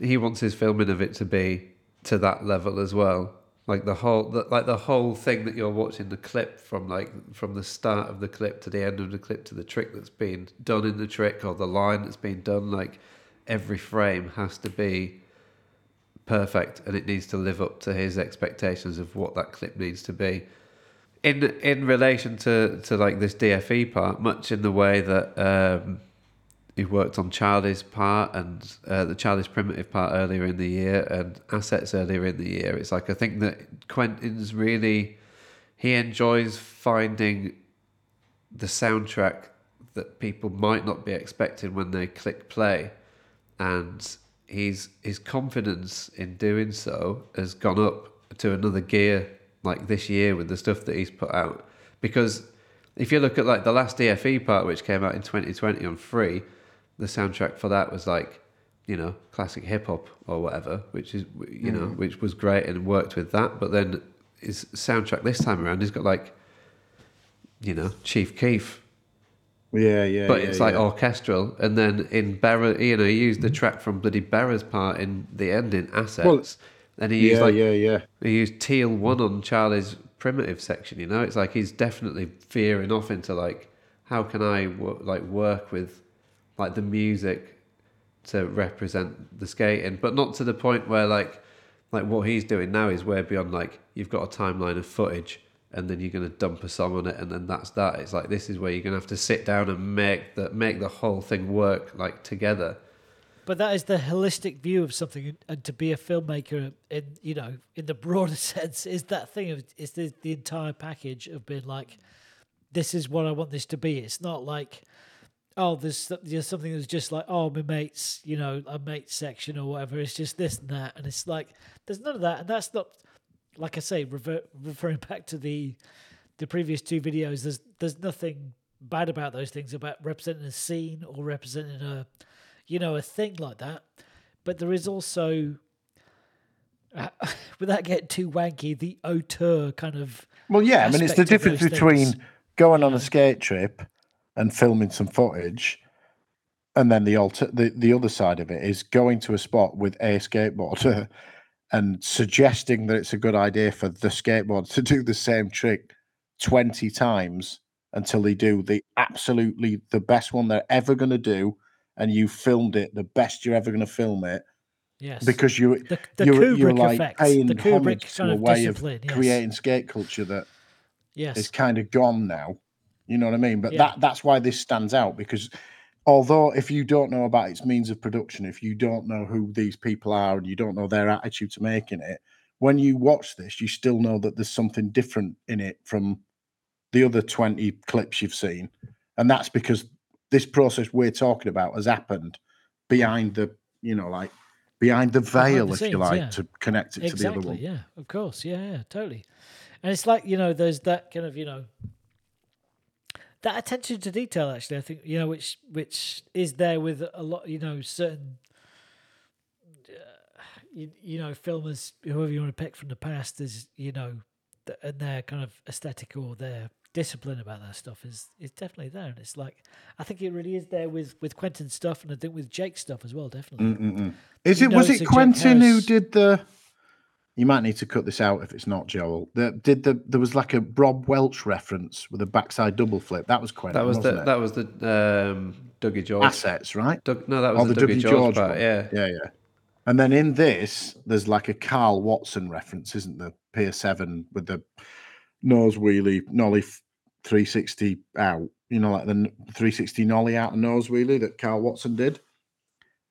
[SPEAKER 3] He wants his filming of it to be to that level as well. Like the whole, the, like the whole thing that you're watching the clip from, like from the start of the clip to the end of the clip to the trick that's been done in the trick or the line that's been done. Like every frame has to be perfect, and it needs to live up to his expectations of what that clip needs to be. In in relation to to like this DFE part, much in the way that um, he worked on Charlie's part and uh, the Charlie's primitive part earlier in the year and assets earlier in the year. It's like I think that Quentin's really he enjoys finding the soundtrack that people might not be expecting when they click play, and he's his confidence in doing so has gone up to another gear like this year with the stuff that he's put out because if you look at like the last DFE part which came out in 2020 on free the soundtrack for that was like you know classic hip hop or whatever which is you know mm. which was great and worked with that but then his soundtrack this time around he's got like you know Chief Keef
[SPEAKER 2] Yeah, yeah.
[SPEAKER 3] but
[SPEAKER 2] yeah,
[SPEAKER 3] it's like
[SPEAKER 2] yeah.
[SPEAKER 3] orchestral. And then in Berra, you know, he used the mm. track from bloody Berra's part in the end in assets.
[SPEAKER 2] Well,
[SPEAKER 3] and he used
[SPEAKER 2] yeah,
[SPEAKER 3] like
[SPEAKER 2] yeah, yeah.
[SPEAKER 3] he used Teal one on Charlie's primitive section. You know, it's like he's definitely veering off into like how can I like work with like the music to represent the skating, but not to the point where like like what he's doing now is way beyond like you've got a timeline of footage and then you're to dump a song on it and then that's that it's like this is where you're to have to sit down and make the make the whole thing work like together
[SPEAKER 1] But that is the holistic view of something, and- and to be a filmmaker in you know in the broader [LAUGHS] sense is that thing of is the the entire package of being like, this is what I want this to be. It's not like, oh, there's there's something that's just like oh my mates, you know, a mate section or whatever. It's just this and that, and it's like there's none of that, and that's not like I say, rever- referring [LAUGHS] back to the the previous two videos. There's there's nothing bad about those things about representing a scene or representing a you know, a thing like that. But there is also, uh, [LAUGHS] without getting too wanky, the auteur kind of.
[SPEAKER 2] Well, yeah, I mean, it's the difference between going on a skate trip and filming some footage, and then the alter the, the other side of it is going to a spot with a skateboarder [LAUGHS] and suggesting that it's a good idea for the skateboard to do the same trick 20 times until they do the absolutely the best one they're ever going to do and you filmed it the best you're ever going to film it
[SPEAKER 1] Yes.
[SPEAKER 2] because you
[SPEAKER 1] the, the
[SPEAKER 2] you're,
[SPEAKER 1] Kubrick
[SPEAKER 2] you're like
[SPEAKER 1] effect.
[SPEAKER 2] paying
[SPEAKER 1] the Kubrick
[SPEAKER 2] homage
[SPEAKER 1] kind
[SPEAKER 2] to a
[SPEAKER 1] of
[SPEAKER 2] way of
[SPEAKER 1] yes.
[SPEAKER 2] creating skate culture that
[SPEAKER 1] Yes.
[SPEAKER 2] is kind of gone now. You know what I mean? But
[SPEAKER 1] Yeah.
[SPEAKER 2] that that's why this stands out because although if you don't know about its means of production, if you don't know who these people are and you don't know their attitude to making it, when you watch this, you still know that there's something different in it from the other 20 clips you've seen. And that's because this process we're talking about has happened behind the, you know, like behind the
[SPEAKER 1] Behind
[SPEAKER 2] veil,
[SPEAKER 1] the
[SPEAKER 2] if you like,
[SPEAKER 1] yeah.
[SPEAKER 2] to connect it to the other
[SPEAKER 1] exactly.
[SPEAKER 2] one.
[SPEAKER 1] Yeah. Of course. Yeah. Yeah. Totally. And it's like you know, there's that kind of you know. That attention to detail, actually, I think you know, which which is there with a lot, you know, certain, uh, you, you know, filmers, whoever you want to pick from the past, is you know, th- and their kind of aesthetic or their discipline about that stuff is is definitely there, and it's like I think it really is there with with Quentin's stuff, and I think with Jake's stuff as well, definitely.
[SPEAKER 2] Mm-mm-mm. Is
[SPEAKER 1] You
[SPEAKER 2] it was it Quentin who did the? You might need to cut this out if it's not Joel. The, did the there was like a Rob Welch reference with a backside double flip. That was Quentin.
[SPEAKER 3] That was the
[SPEAKER 2] it?
[SPEAKER 3] that was the um, Dougie George.
[SPEAKER 2] assets, right?
[SPEAKER 3] Doug, no, that
[SPEAKER 2] Oh,
[SPEAKER 3] was
[SPEAKER 2] the
[SPEAKER 3] the, Dougie
[SPEAKER 2] Dougie
[SPEAKER 3] George,
[SPEAKER 2] George
[SPEAKER 3] part. Yeah,
[SPEAKER 2] Yeah, yeah. And then in this, there's like a Karl Watson reference, isn't there? Pier seven with the nose wheelie, nollie 360 out. You know, like the 360 nollie out and nose wheelie that Karl Watson did.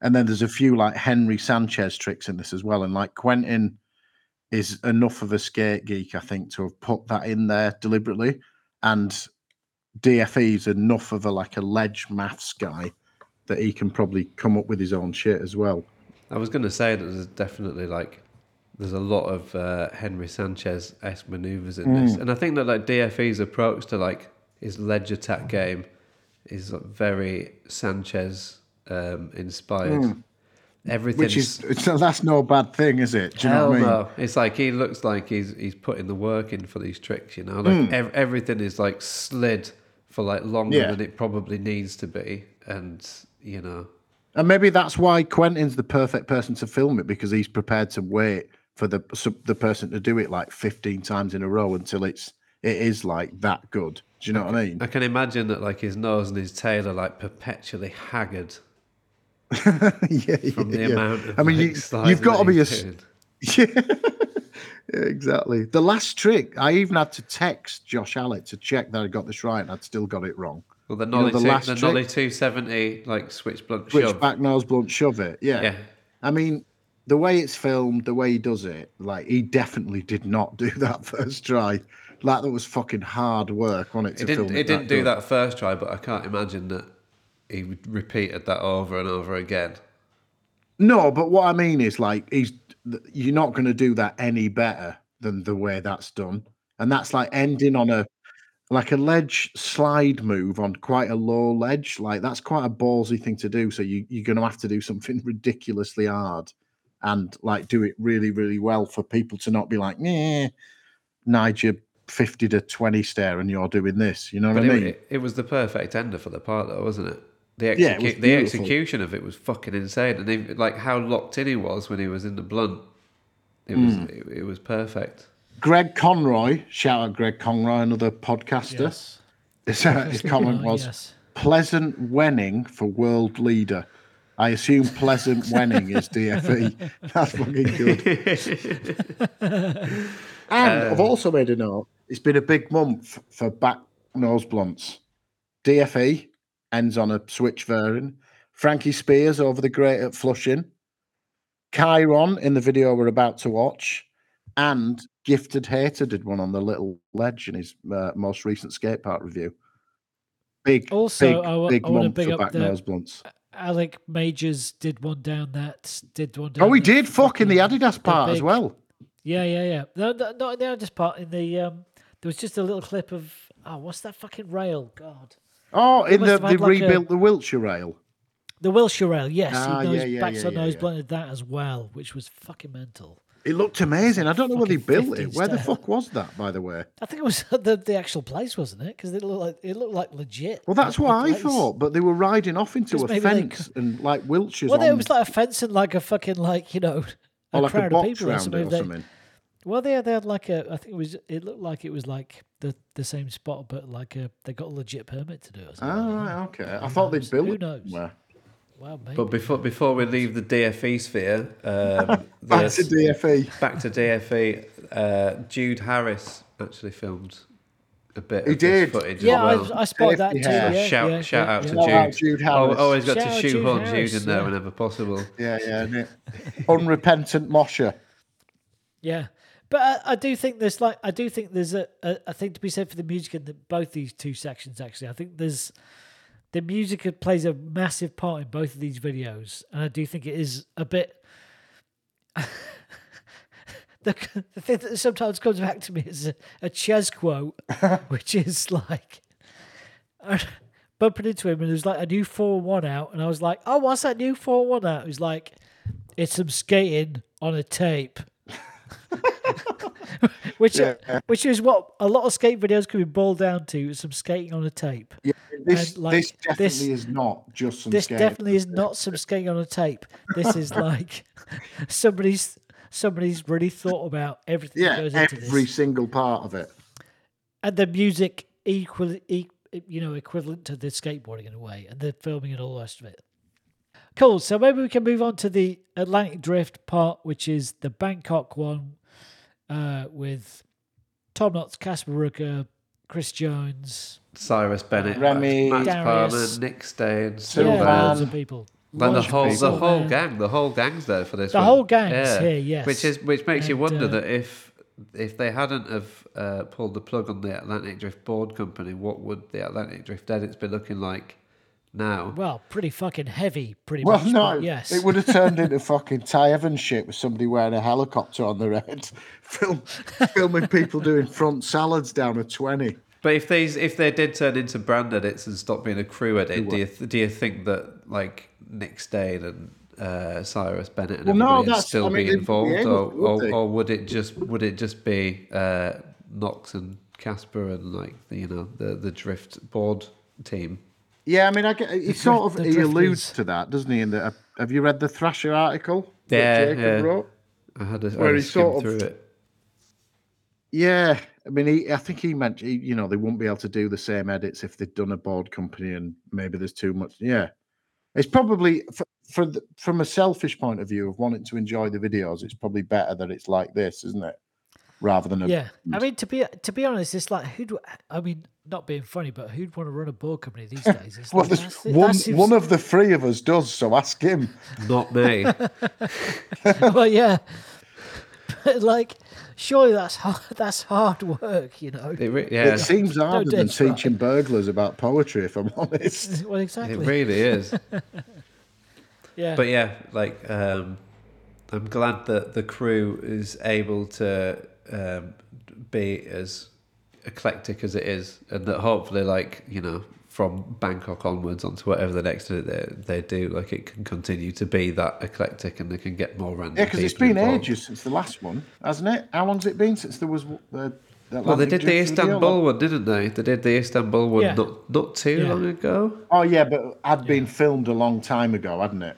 [SPEAKER 2] And then there's a few like Henry Sanchez tricks in this as well. And like Quentin is enough of a skate geek, I think, to have put that in there deliberately. And DFE is enough of a like a ledge maths guy that he can probably come up with his own shit as well.
[SPEAKER 3] I was going to say that there's definitely like there's a lot of uh, Henry Sanchez esque maneuvers in this,
[SPEAKER 2] Mm.
[SPEAKER 3] and I think that like DFE's approach to like his ledge attack game is like, very Sanchez um, inspired. Everything
[SPEAKER 2] Mm. Which is it's, that's no bad thing, is it? Do you know
[SPEAKER 3] Hell
[SPEAKER 2] what I mean?
[SPEAKER 3] no! It's like he looks like he's he's putting the work in for these tricks. You know, like
[SPEAKER 2] Hmm.
[SPEAKER 3] ev- everything is like slid for like longer
[SPEAKER 2] Yeah.
[SPEAKER 3] than it probably needs to be, and you know,
[SPEAKER 2] And maybe that's why Quentin's the perfect person to film it because he's prepared to wait for the the person to do it like 15 times in a row until it's it is like that good. Do you know what I mean?
[SPEAKER 3] I can imagine that like his nose and his tail are like perpetually haggard [LAUGHS]
[SPEAKER 2] yeah, [LAUGHS]
[SPEAKER 3] from the
[SPEAKER 2] yeah.
[SPEAKER 3] amount of.
[SPEAKER 2] I mean,
[SPEAKER 3] like,
[SPEAKER 2] you, you've got to be a
[SPEAKER 3] he's.
[SPEAKER 2] Yeah. [LAUGHS] Yeah, exactly. The last trick, I even had to text Josh Alec to check that I got this right, and I'd still got it wrong.
[SPEAKER 3] Well, the
[SPEAKER 2] know, the
[SPEAKER 3] two,
[SPEAKER 2] last
[SPEAKER 3] the
[SPEAKER 2] trick-
[SPEAKER 3] nollie two seventy like switch blunt
[SPEAKER 2] Switch
[SPEAKER 3] shove.
[SPEAKER 2] back nose blunt, shove it. Yeah.
[SPEAKER 3] Yeah,
[SPEAKER 2] I mean, the way it's filmed, the way he does it, like he definitely did not do that first try. Like that was fucking hard work on it to
[SPEAKER 3] it didn't. It didn't do
[SPEAKER 2] good.
[SPEAKER 3] that first try, but I can't imagine that he repeated that over and over again.
[SPEAKER 2] No, but what I mean is like he's you're not going to do that any better than the way that's done, and that's like ending on a like a ledge slide move on quite a low ledge. Like that's quite a ballsy thing to do. So you you're going to have to do something [LAUGHS] ridiculously hard and like do it really really well for people to not be like, nah, Nyjah fifty to twenty stare, and you're doing this. You know what I mean?
[SPEAKER 3] it, it was the perfect ender for the part, though, wasn't it? The,
[SPEAKER 2] Yeah,
[SPEAKER 3] execu-
[SPEAKER 2] was
[SPEAKER 3] the execution of it was fucking insane, and they, like how locked in he was when he was in the blunt. It was
[SPEAKER 2] Hmm.
[SPEAKER 3] it, it was perfect.
[SPEAKER 2] Greg Conroy, shout out Greg Conroy, another podcaster.
[SPEAKER 1] Yes.
[SPEAKER 2] His, uh, his comment [LAUGHS] was
[SPEAKER 1] yes.
[SPEAKER 2] pleasant Wenning for world leader. I assume pleasant [LAUGHS] Wenning is DFE. That's fucking good. [LAUGHS] and I've also made a note. It's been a big month for back nose blunts. DFE ends on a switch variant. Frankie Spears over the grate at Flushing. Chiron in the video we're about to watch. And Gifted Hater did one on the little ledge in his uh, most recent skate park review. Big,
[SPEAKER 1] Also,
[SPEAKER 2] big,
[SPEAKER 1] I wa-
[SPEAKER 2] big
[SPEAKER 1] I
[SPEAKER 2] month
[SPEAKER 1] big
[SPEAKER 2] for back
[SPEAKER 1] the-
[SPEAKER 2] nose blunts.
[SPEAKER 1] Alec Majors did one down that. Did one down.
[SPEAKER 2] Oh, we did fuck in the
[SPEAKER 1] fucking-
[SPEAKER 2] Adidas part as well.
[SPEAKER 1] Yeah, yeah, yeah. No, no, not in the Adidas part. In the um, there was just a little clip of oh, what's that fucking rail? God,
[SPEAKER 2] Oh, in the they
[SPEAKER 1] like a-
[SPEAKER 2] rebuilt the Wilshire rail.
[SPEAKER 1] the Wilshire rail. Yes,
[SPEAKER 2] Ah,
[SPEAKER 1] he knows
[SPEAKER 2] yeah, yeah,
[SPEAKER 1] back
[SPEAKER 2] yeah,
[SPEAKER 1] on
[SPEAKER 2] yeah,
[SPEAKER 1] nose
[SPEAKER 2] yeah.
[SPEAKER 1] blunted that as well, which was fucking mental.
[SPEAKER 2] It looked amazing. I don't know whether they built it.
[SPEAKER 1] 15
[SPEAKER 2] Where the fuck was that, by the way?
[SPEAKER 1] I think it was [LAUGHS] the, the actual place, wasn't it? Because it looked like it looked like legit.
[SPEAKER 2] Well, that's what I thought. But they were riding off into a
[SPEAKER 1] maybe they
[SPEAKER 2] fence and like Wilshire's
[SPEAKER 1] Well,
[SPEAKER 2] on,
[SPEAKER 1] it was like a fence and like a fucking like you know a
[SPEAKER 2] or like a
[SPEAKER 1] crowd of
[SPEAKER 2] box
[SPEAKER 1] people or
[SPEAKER 2] round it
[SPEAKER 1] something.
[SPEAKER 2] or
[SPEAKER 1] They-
[SPEAKER 2] something.
[SPEAKER 1] Well, they had, they had like a. I think it was. It looked like it was like the the same spot, but like a they got a legit permit to do it. Or something.
[SPEAKER 2] Ah, right, okay. I thought they'd
[SPEAKER 1] knows?
[SPEAKER 2] built
[SPEAKER 1] Who knows?
[SPEAKER 2] somewhere.
[SPEAKER 1] Wow, mate.
[SPEAKER 3] But before before we leave the DFE sphere, um, [LAUGHS]
[SPEAKER 2] Back to DFE.
[SPEAKER 3] back to DFE, uh, Jude Harris actually filmed a bit.
[SPEAKER 2] He
[SPEAKER 3] of this
[SPEAKER 2] did.
[SPEAKER 3] footage
[SPEAKER 1] yeah,
[SPEAKER 3] as well.
[SPEAKER 1] I, I spotted that too.
[SPEAKER 2] hair.
[SPEAKER 1] Yeah,
[SPEAKER 3] shout
[SPEAKER 1] yeah,
[SPEAKER 3] shout
[SPEAKER 1] yeah,
[SPEAKER 3] out to
[SPEAKER 2] Shout
[SPEAKER 3] Jude.
[SPEAKER 2] out Jude
[SPEAKER 3] Oh,
[SPEAKER 2] Harris.
[SPEAKER 3] always got
[SPEAKER 1] Shout
[SPEAKER 3] to
[SPEAKER 1] out Jude
[SPEAKER 3] shoehorn Jude in there
[SPEAKER 1] yeah.
[SPEAKER 3] whenever possible.
[SPEAKER 2] Yeah, yeah. [LAUGHS] Unrepentant Mosher.
[SPEAKER 1] Yeah, but I, I do think there's like I do think there's a, a, a thing to be said for the music in the, both these two sections. Actually, I think there's the music plays a massive part in both of these videos, and I do think it is a bit. [LAUGHS] the, the thing that sometimes comes back to me is a, a Ches quote, [LAUGHS] which is like. [LAUGHS] Bumping into him and there was like a new 4 1 out, and I was like, Oh, what's that new 4 1 out? He was like, It's some skating on a tape. [LAUGHS] which uh,
[SPEAKER 2] Yeah.
[SPEAKER 1] which is what a lot of skate videos can be boiled down to: some skating on a tape.
[SPEAKER 2] Yeah, this
[SPEAKER 1] like,
[SPEAKER 2] this definitely
[SPEAKER 1] this-
[SPEAKER 2] is not just some.
[SPEAKER 1] this
[SPEAKER 2] skating.
[SPEAKER 1] definitely is not some skating on a tape. This is [LAUGHS] like [LAUGHS] somebody's somebody's really thought about everything that
[SPEAKER 2] Yeah,
[SPEAKER 1] goes into
[SPEAKER 2] every single part of it.
[SPEAKER 1] and the music equal, e- you know, equivalent to the skateboarding in a way, and the filming and all the rest of it. Cool. So maybe we can move on to the Atlantic Drift part, which is the Bangkok one, uh, with Tom Knox, Casper Brooker, Chris Jones,
[SPEAKER 3] Cyrus Bennett,
[SPEAKER 2] Remy,
[SPEAKER 3] Max
[SPEAKER 1] Darius.
[SPEAKER 3] Palmer, Nick Stone,
[SPEAKER 1] yeah,
[SPEAKER 3] Sylvan.
[SPEAKER 1] loads
[SPEAKER 2] Sylvan.
[SPEAKER 1] of people.
[SPEAKER 3] Like the
[SPEAKER 2] Bunch of
[SPEAKER 3] whole, the whole gang, the whole gang's there for this.
[SPEAKER 1] The
[SPEAKER 3] one.
[SPEAKER 1] whole gang's here, yes.
[SPEAKER 3] Which is which makes you wonder
[SPEAKER 1] uh,
[SPEAKER 3] that if if they hadn't have uh, pulled the plug on the Atlantic Drift board company, what would the Atlantic Drift edits be looking like now?
[SPEAKER 1] Well, pretty fucking heavy, pretty
[SPEAKER 2] Well,
[SPEAKER 1] much.
[SPEAKER 2] no,
[SPEAKER 1] but yes.
[SPEAKER 2] it would have turned into [LAUGHS] fucking Ty Evans shit with somebody wearing a helicopter on their head, [LAUGHS] film, filming people [LAUGHS] doing front salads down a twenty.
[SPEAKER 3] But if these if they did turn into brand edits and stop being a crew edit, do you th- do you think that like Nick Stade and uh, Cyrus Bennett and
[SPEAKER 2] Well, no,
[SPEAKER 3] would
[SPEAKER 2] that's-
[SPEAKER 3] still
[SPEAKER 2] I mean,
[SPEAKER 3] be
[SPEAKER 2] they'd be
[SPEAKER 3] involved,
[SPEAKER 2] able
[SPEAKER 3] or,
[SPEAKER 2] would
[SPEAKER 3] or, or would it just would it just be uh, Knox and Casper and like the, you know the the Drift board team?
[SPEAKER 2] Yeah, I mean, I get, he sort of he alludes to that, doesn't he? In the, uh, have you read the Thrasher article that
[SPEAKER 3] Yeah,
[SPEAKER 2] Jacob
[SPEAKER 3] yeah.
[SPEAKER 2] wrote?
[SPEAKER 3] I had a, I
[SPEAKER 2] Where
[SPEAKER 3] had a
[SPEAKER 2] he sort of-
[SPEAKER 3] through it.
[SPEAKER 2] Yeah, I mean, he, I think he meant he, you know they wouldn't be able to do the same edits if they'd done a board company and maybe there's too much. Yeah, it's probably for, for the, from a selfish point of view of wanting to enjoy the videos. It's probably better that it's like this, isn't it? Rather than a
[SPEAKER 1] yeah, I mean to be to be honest, it's like who do I mean not being funny, but who'd want to run a board company these [LAUGHS] days?
[SPEAKER 2] Well,
[SPEAKER 1] like,
[SPEAKER 2] there's
[SPEAKER 1] that's- that
[SPEAKER 2] one
[SPEAKER 1] seems-
[SPEAKER 2] one of the three of us does, so ask him.
[SPEAKER 3] Not me. [LAUGHS]
[SPEAKER 1] well, yeah, but like surely that's hard, that's hard work, you know.
[SPEAKER 3] it re- yeah,
[SPEAKER 2] It seems harder than
[SPEAKER 1] dead try.
[SPEAKER 2] teaching burglars about poetry, if I'm [LAUGHS] honest.
[SPEAKER 1] Well, exactly.
[SPEAKER 3] it really is.
[SPEAKER 1] yeah,
[SPEAKER 3] But yeah, like um, I'm glad that the crew is able to um, be as eclectic as it is, and that hopefully, like you know, from Bangkok onwards onto whatever the next edit they, they do, like it can continue to be that eclectic, and they can get more random.
[SPEAKER 2] Yeah, because it's been
[SPEAKER 3] involved.
[SPEAKER 2] ages since the last one, hasn't it? How long's it been since there was the? the
[SPEAKER 3] Well, they did the
[SPEAKER 2] Drift video?
[SPEAKER 3] Istanbul one, didn't they? They did the Istanbul one
[SPEAKER 1] Yeah.
[SPEAKER 3] not not too
[SPEAKER 1] Yeah.
[SPEAKER 3] long ago.
[SPEAKER 2] Oh yeah, but had been filmed a long time ago, hadn't it?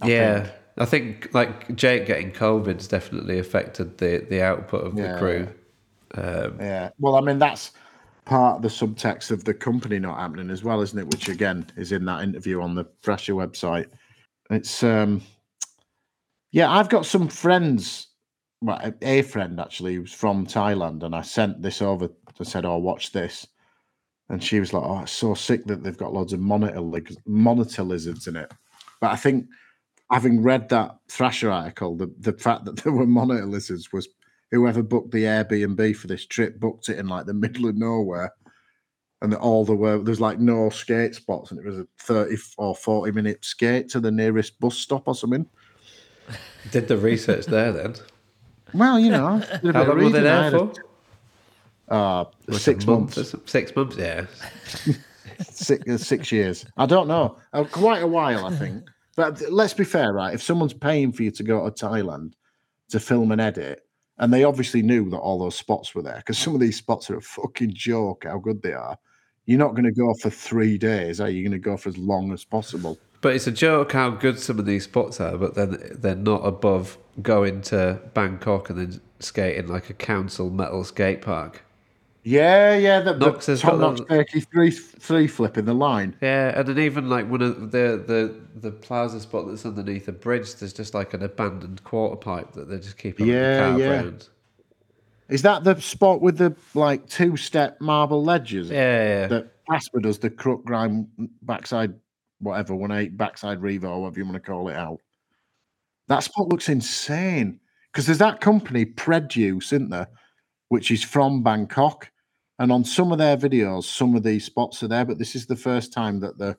[SPEAKER 2] I
[SPEAKER 3] yeah,
[SPEAKER 2] think.
[SPEAKER 3] I think like Jake getting COVID's definitely affected the the output of the
[SPEAKER 2] Yeah.
[SPEAKER 3] crew. Um,
[SPEAKER 2] Yeah. Well, I mean that's part of the subtext of the company not happening as well, isn't it? Which again is in that interview on the Thrasher website. It's um yeah, I've got some friends, well, a- friend actually who's from Thailand, and I sent this over and said, Oh, watch this. And she was like, Oh, it's so sick that they've got loads of monitor lig- monitor lizards in it. But I think having read that Thrasher article, the, the fact that there were monitor lizards was whoever booked the Airbnb for this trip booked it in like the [LAUGHS] middle of nowhere. And that all there were there's like no skate spots, and it was a 30 or 40 minute skate to the nearest bus stop or something.
[SPEAKER 3] did the research there then?
[SPEAKER 2] Well, you know, [LAUGHS] did a bit
[SPEAKER 3] How long were they there for?
[SPEAKER 2] Uh, six
[SPEAKER 3] month
[SPEAKER 2] months,
[SPEAKER 3] Six months, yeah. [LAUGHS]
[SPEAKER 2] six, uh, six years. I don't know. Uh, quite a while, I think. But let's be fair, right? If someone's paying for you to go to Thailand to film and edit, and they obviously knew that all those spots were there, because [LAUGHS] some of these spots are a fucking joke how good they are. You're not going to go for three days, are you? You're going to go for as long as possible.
[SPEAKER 3] But it's a joke how good some of these spots are, but then they're not above going to Bangkok and then skating like a council metal skate park.
[SPEAKER 2] Yeah, yeah. The, the
[SPEAKER 3] Knox has
[SPEAKER 2] Tom
[SPEAKER 3] got
[SPEAKER 2] Knox Turkey three three flip in the line.
[SPEAKER 3] Yeah, and then even like one of the the the plaza spot that's underneath a bridge, there's just like an abandoned quarter pipe that they just keep on
[SPEAKER 2] Yeah,
[SPEAKER 3] the car
[SPEAKER 2] yeah.
[SPEAKER 3] around.
[SPEAKER 2] Is that the spot with the like two step marble ledges?
[SPEAKER 3] Yeah, yeah, yeah.
[SPEAKER 2] that Casper does the crook grind backside, whatever, one eight backside revo, whatever you want to call it out. That spot looks insane because there's that company Preduce, isn't there, which is from Bangkok, and on some of their videos, some of these spots are there, but this is the first time that the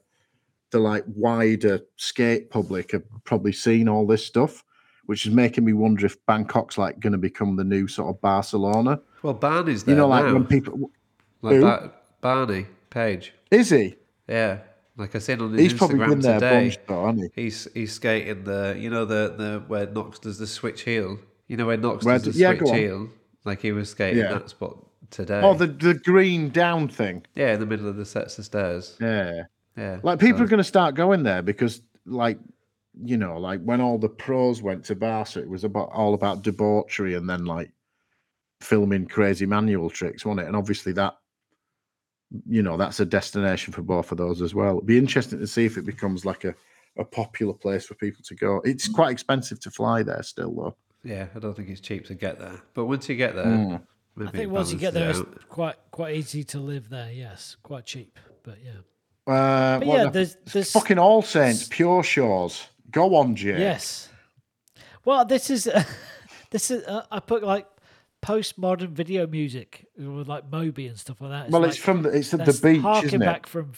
[SPEAKER 2] the like wider skate public have probably seen all this stuff, which is making me wonder if Bangkok's like going to become the new sort of Barcelona.
[SPEAKER 3] Well, Barney's there
[SPEAKER 2] You know, like
[SPEAKER 3] now.
[SPEAKER 2] when people
[SPEAKER 3] like? Ba- Barney Page.
[SPEAKER 2] is he?
[SPEAKER 3] Yeah, like I said on his
[SPEAKER 2] He's
[SPEAKER 3] Instagram
[SPEAKER 2] probably been there a
[SPEAKER 3] today.
[SPEAKER 2] bunch, though, hasn't he?
[SPEAKER 3] He's he's skating the you know the the where Knox does the switch heel. You know where Knox
[SPEAKER 2] Where
[SPEAKER 3] does the
[SPEAKER 2] yeah,
[SPEAKER 3] switch heel. Like he was skating
[SPEAKER 2] Yeah.
[SPEAKER 3] that spot today.
[SPEAKER 2] Oh, the the green down thing.
[SPEAKER 3] yeah, in the middle of the sets of stairs.
[SPEAKER 2] Yeah.
[SPEAKER 3] Yeah,
[SPEAKER 2] Like people
[SPEAKER 3] so-
[SPEAKER 2] are going to start going there because, like, you know, like when all the pros went to Barca, it was about all about debauchery and then like filming crazy manual tricks, wasn't it? And obviously that, you know, that's a destination for both of those as well. It'd be interesting to see if it becomes like a, a popular place for people to go. It's quite expensive to fly there still, though.
[SPEAKER 3] Yeah, I don't think it's cheap to get there. But once you get there,
[SPEAKER 2] Mm.
[SPEAKER 3] Maybe
[SPEAKER 1] I think once you get there,
[SPEAKER 3] balances
[SPEAKER 1] it's quite quite easy to live there. Yes, quite cheap, but yeah.
[SPEAKER 2] Uh,
[SPEAKER 1] But yeah,
[SPEAKER 2] the-
[SPEAKER 1] there's there's
[SPEAKER 2] fucking All Saints, Pure Shores. Go on, Jay.
[SPEAKER 1] yes. Well, this is [LAUGHS] this is uh, I put like postmodern video music with like Moby and stuff like that.
[SPEAKER 2] Well,
[SPEAKER 1] like,
[SPEAKER 2] it's from the it's at the
[SPEAKER 1] that's
[SPEAKER 2] beach,
[SPEAKER 1] harking
[SPEAKER 2] isn't it?
[SPEAKER 1] back from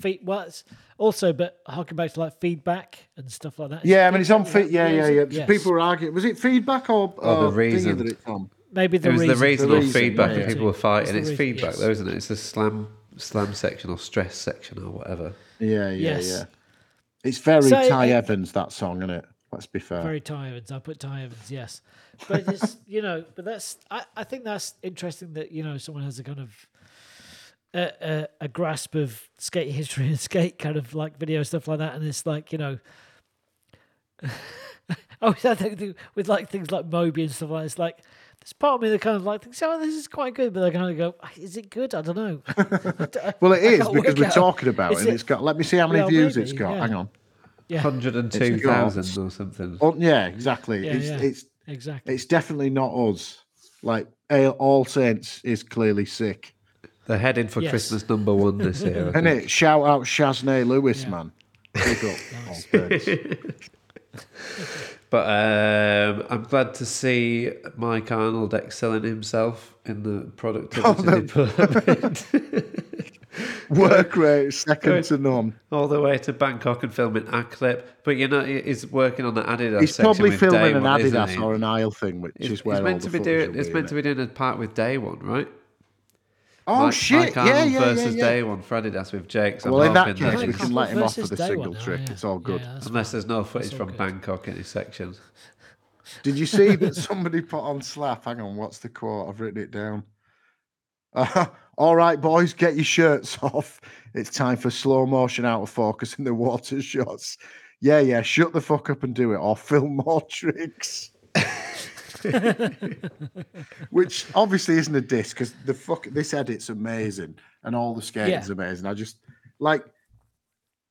[SPEAKER 1] feet. Well, it's also, but harking back to like feedback and stuff like that. Is
[SPEAKER 2] Yeah, I mean it's on
[SPEAKER 1] Feedback?
[SPEAKER 2] feed. Yeah,
[SPEAKER 1] is
[SPEAKER 2] yeah, yeah.
[SPEAKER 1] Yes.
[SPEAKER 2] People were arguing. Was it feedback or,
[SPEAKER 3] Or the reason.
[SPEAKER 2] that it's on?
[SPEAKER 1] Maybe the
[SPEAKER 3] It was
[SPEAKER 1] reason.
[SPEAKER 3] the reason
[SPEAKER 2] the
[SPEAKER 3] or
[SPEAKER 2] reason,
[SPEAKER 3] feedback
[SPEAKER 2] yeah,
[SPEAKER 3] that people were fighting.
[SPEAKER 1] the
[SPEAKER 3] It's
[SPEAKER 1] reason,
[SPEAKER 3] feedback
[SPEAKER 1] yes.
[SPEAKER 3] though, isn't it? It's the slam slam section or stress section or whatever.
[SPEAKER 2] Yeah, yeah,
[SPEAKER 1] Yes.
[SPEAKER 2] yeah. It's very
[SPEAKER 1] So,
[SPEAKER 2] Ty
[SPEAKER 1] it-
[SPEAKER 2] Evans that song, isn't it? Let's be fair.
[SPEAKER 1] Very Ty Evans. I put Ty Evans, yes. But it's [LAUGHS] you know, but that's I, I think that's interesting that you know someone has a kind of a, a, a grasp of skate history and [LAUGHS] skate kind of like video stuff like that, and it's like you know. [LAUGHS] I was thinking with like things like Moby and stuff like that. It's like there's part of me that kind of like thinks, oh, this is quite good, but I kind of go, ah, is it good? I don't know. [LAUGHS]
[SPEAKER 2] Well, it
[SPEAKER 1] I
[SPEAKER 2] is
[SPEAKER 1] can't
[SPEAKER 2] because we're
[SPEAKER 1] out.
[SPEAKER 2] talking about
[SPEAKER 1] Is
[SPEAKER 2] it. and
[SPEAKER 1] it-
[SPEAKER 2] It's got. Let me see how many
[SPEAKER 1] Well,
[SPEAKER 2] views it's got.
[SPEAKER 1] yeah.
[SPEAKER 2] Hang on.
[SPEAKER 1] Yeah,
[SPEAKER 3] Hundred and two thousand or something.
[SPEAKER 2] Oh, yeah, exactly.
[SPEAKER 1] Yeah,
[SPEAKER 2] it's
[SPEAKER 1] yeah.
[SPEAKER 2] it's
[SPEAKER 1] exactly.
[SPEAKER 2] it's definitely not us. Like All Saints is clearly sick,
[SPEAKER 3] They're heading for
[SPEAKER 1] Yes.
[SPEAKER 3] Christmas number one this year. and [LAUGHS]
[SPEAKER 2] it? Shout out Shaznay Lewis,
[SPEAKER 1] Yeah.
[SPEAKER 2] man. Big up [LAUGHS] All Saints.
[SPEAKER 3] But um, I'm glad to see Mike Arnold excelling himself in the productivity department. [LAUGHS]
[SPEAKER 2] Work rate second to none.
[SPEAKER 3] All the way to Bangkok and filming a clip. But you know, he's working on the Adidas.
[SPEAKER 2] He's probably filming an
[SPEAKER 3] One,
[SPEAKER 2] Adidas or an Isle thing, which
[SPEAKER 3] He's,
[SPEAKER 2] is where
[SPEAKER 3] he's meant to be doing. It's meant to be doing a part with Day One, right?
[SPEAKER 2] Oh
[SPEAKER 3] Mike,
[SPEAKER 2] shit!
[SPEAKER 3] Mike
[SPEAKER 2] yeah,
[SPEAKER 3] Arnold
[SPEAKER 2] yeah,
[SPEAKER 3] versus
[SPEAKER 2] yeah, yeah.
[SPEAKER 3] Day One for Adidas with Jake. So
[SPEAKER 2] Well,
[SPEAKER 3] I'm
[SPEAKER 2] in that
[SPEAKER 3] hoping
[SPEAKER 2] case,
[SPEAKER 3] that
[SPEAKER 2] we
[SPEAKER 3] he's-
[SPEAKER 2] can let him off for the single
[SPEAKER 1] One.
[SPEAKER 2] Trick.
[SPEAKER 1] yeah.
[SPEAKER 2] It's all good.
[SPEAKER 1] Yeah,
[SPEAKER 3] Unless there's no footage from
[SPEAKER 1] good.
[SPEAKER 3] Bangkok in his section.
[SPEAKER 2] Did you see that [LAUGHS] somebody put on Slap? Hang on, what's the quote? I've written it down. Uh, [LAUGHS] all right, boys, get your shirts [LAUGHS] off. It's time for slow motion out of focus in the water shots. Yeah, yeah, shut the fuck up and do it, or film more tricks. [LAUGHS] Which obviously isn't a diss because the fuck this edit's amazing and all the skating's
[SPEAKER 1] Yeah.
[SPEAKER 2] amazing. I just like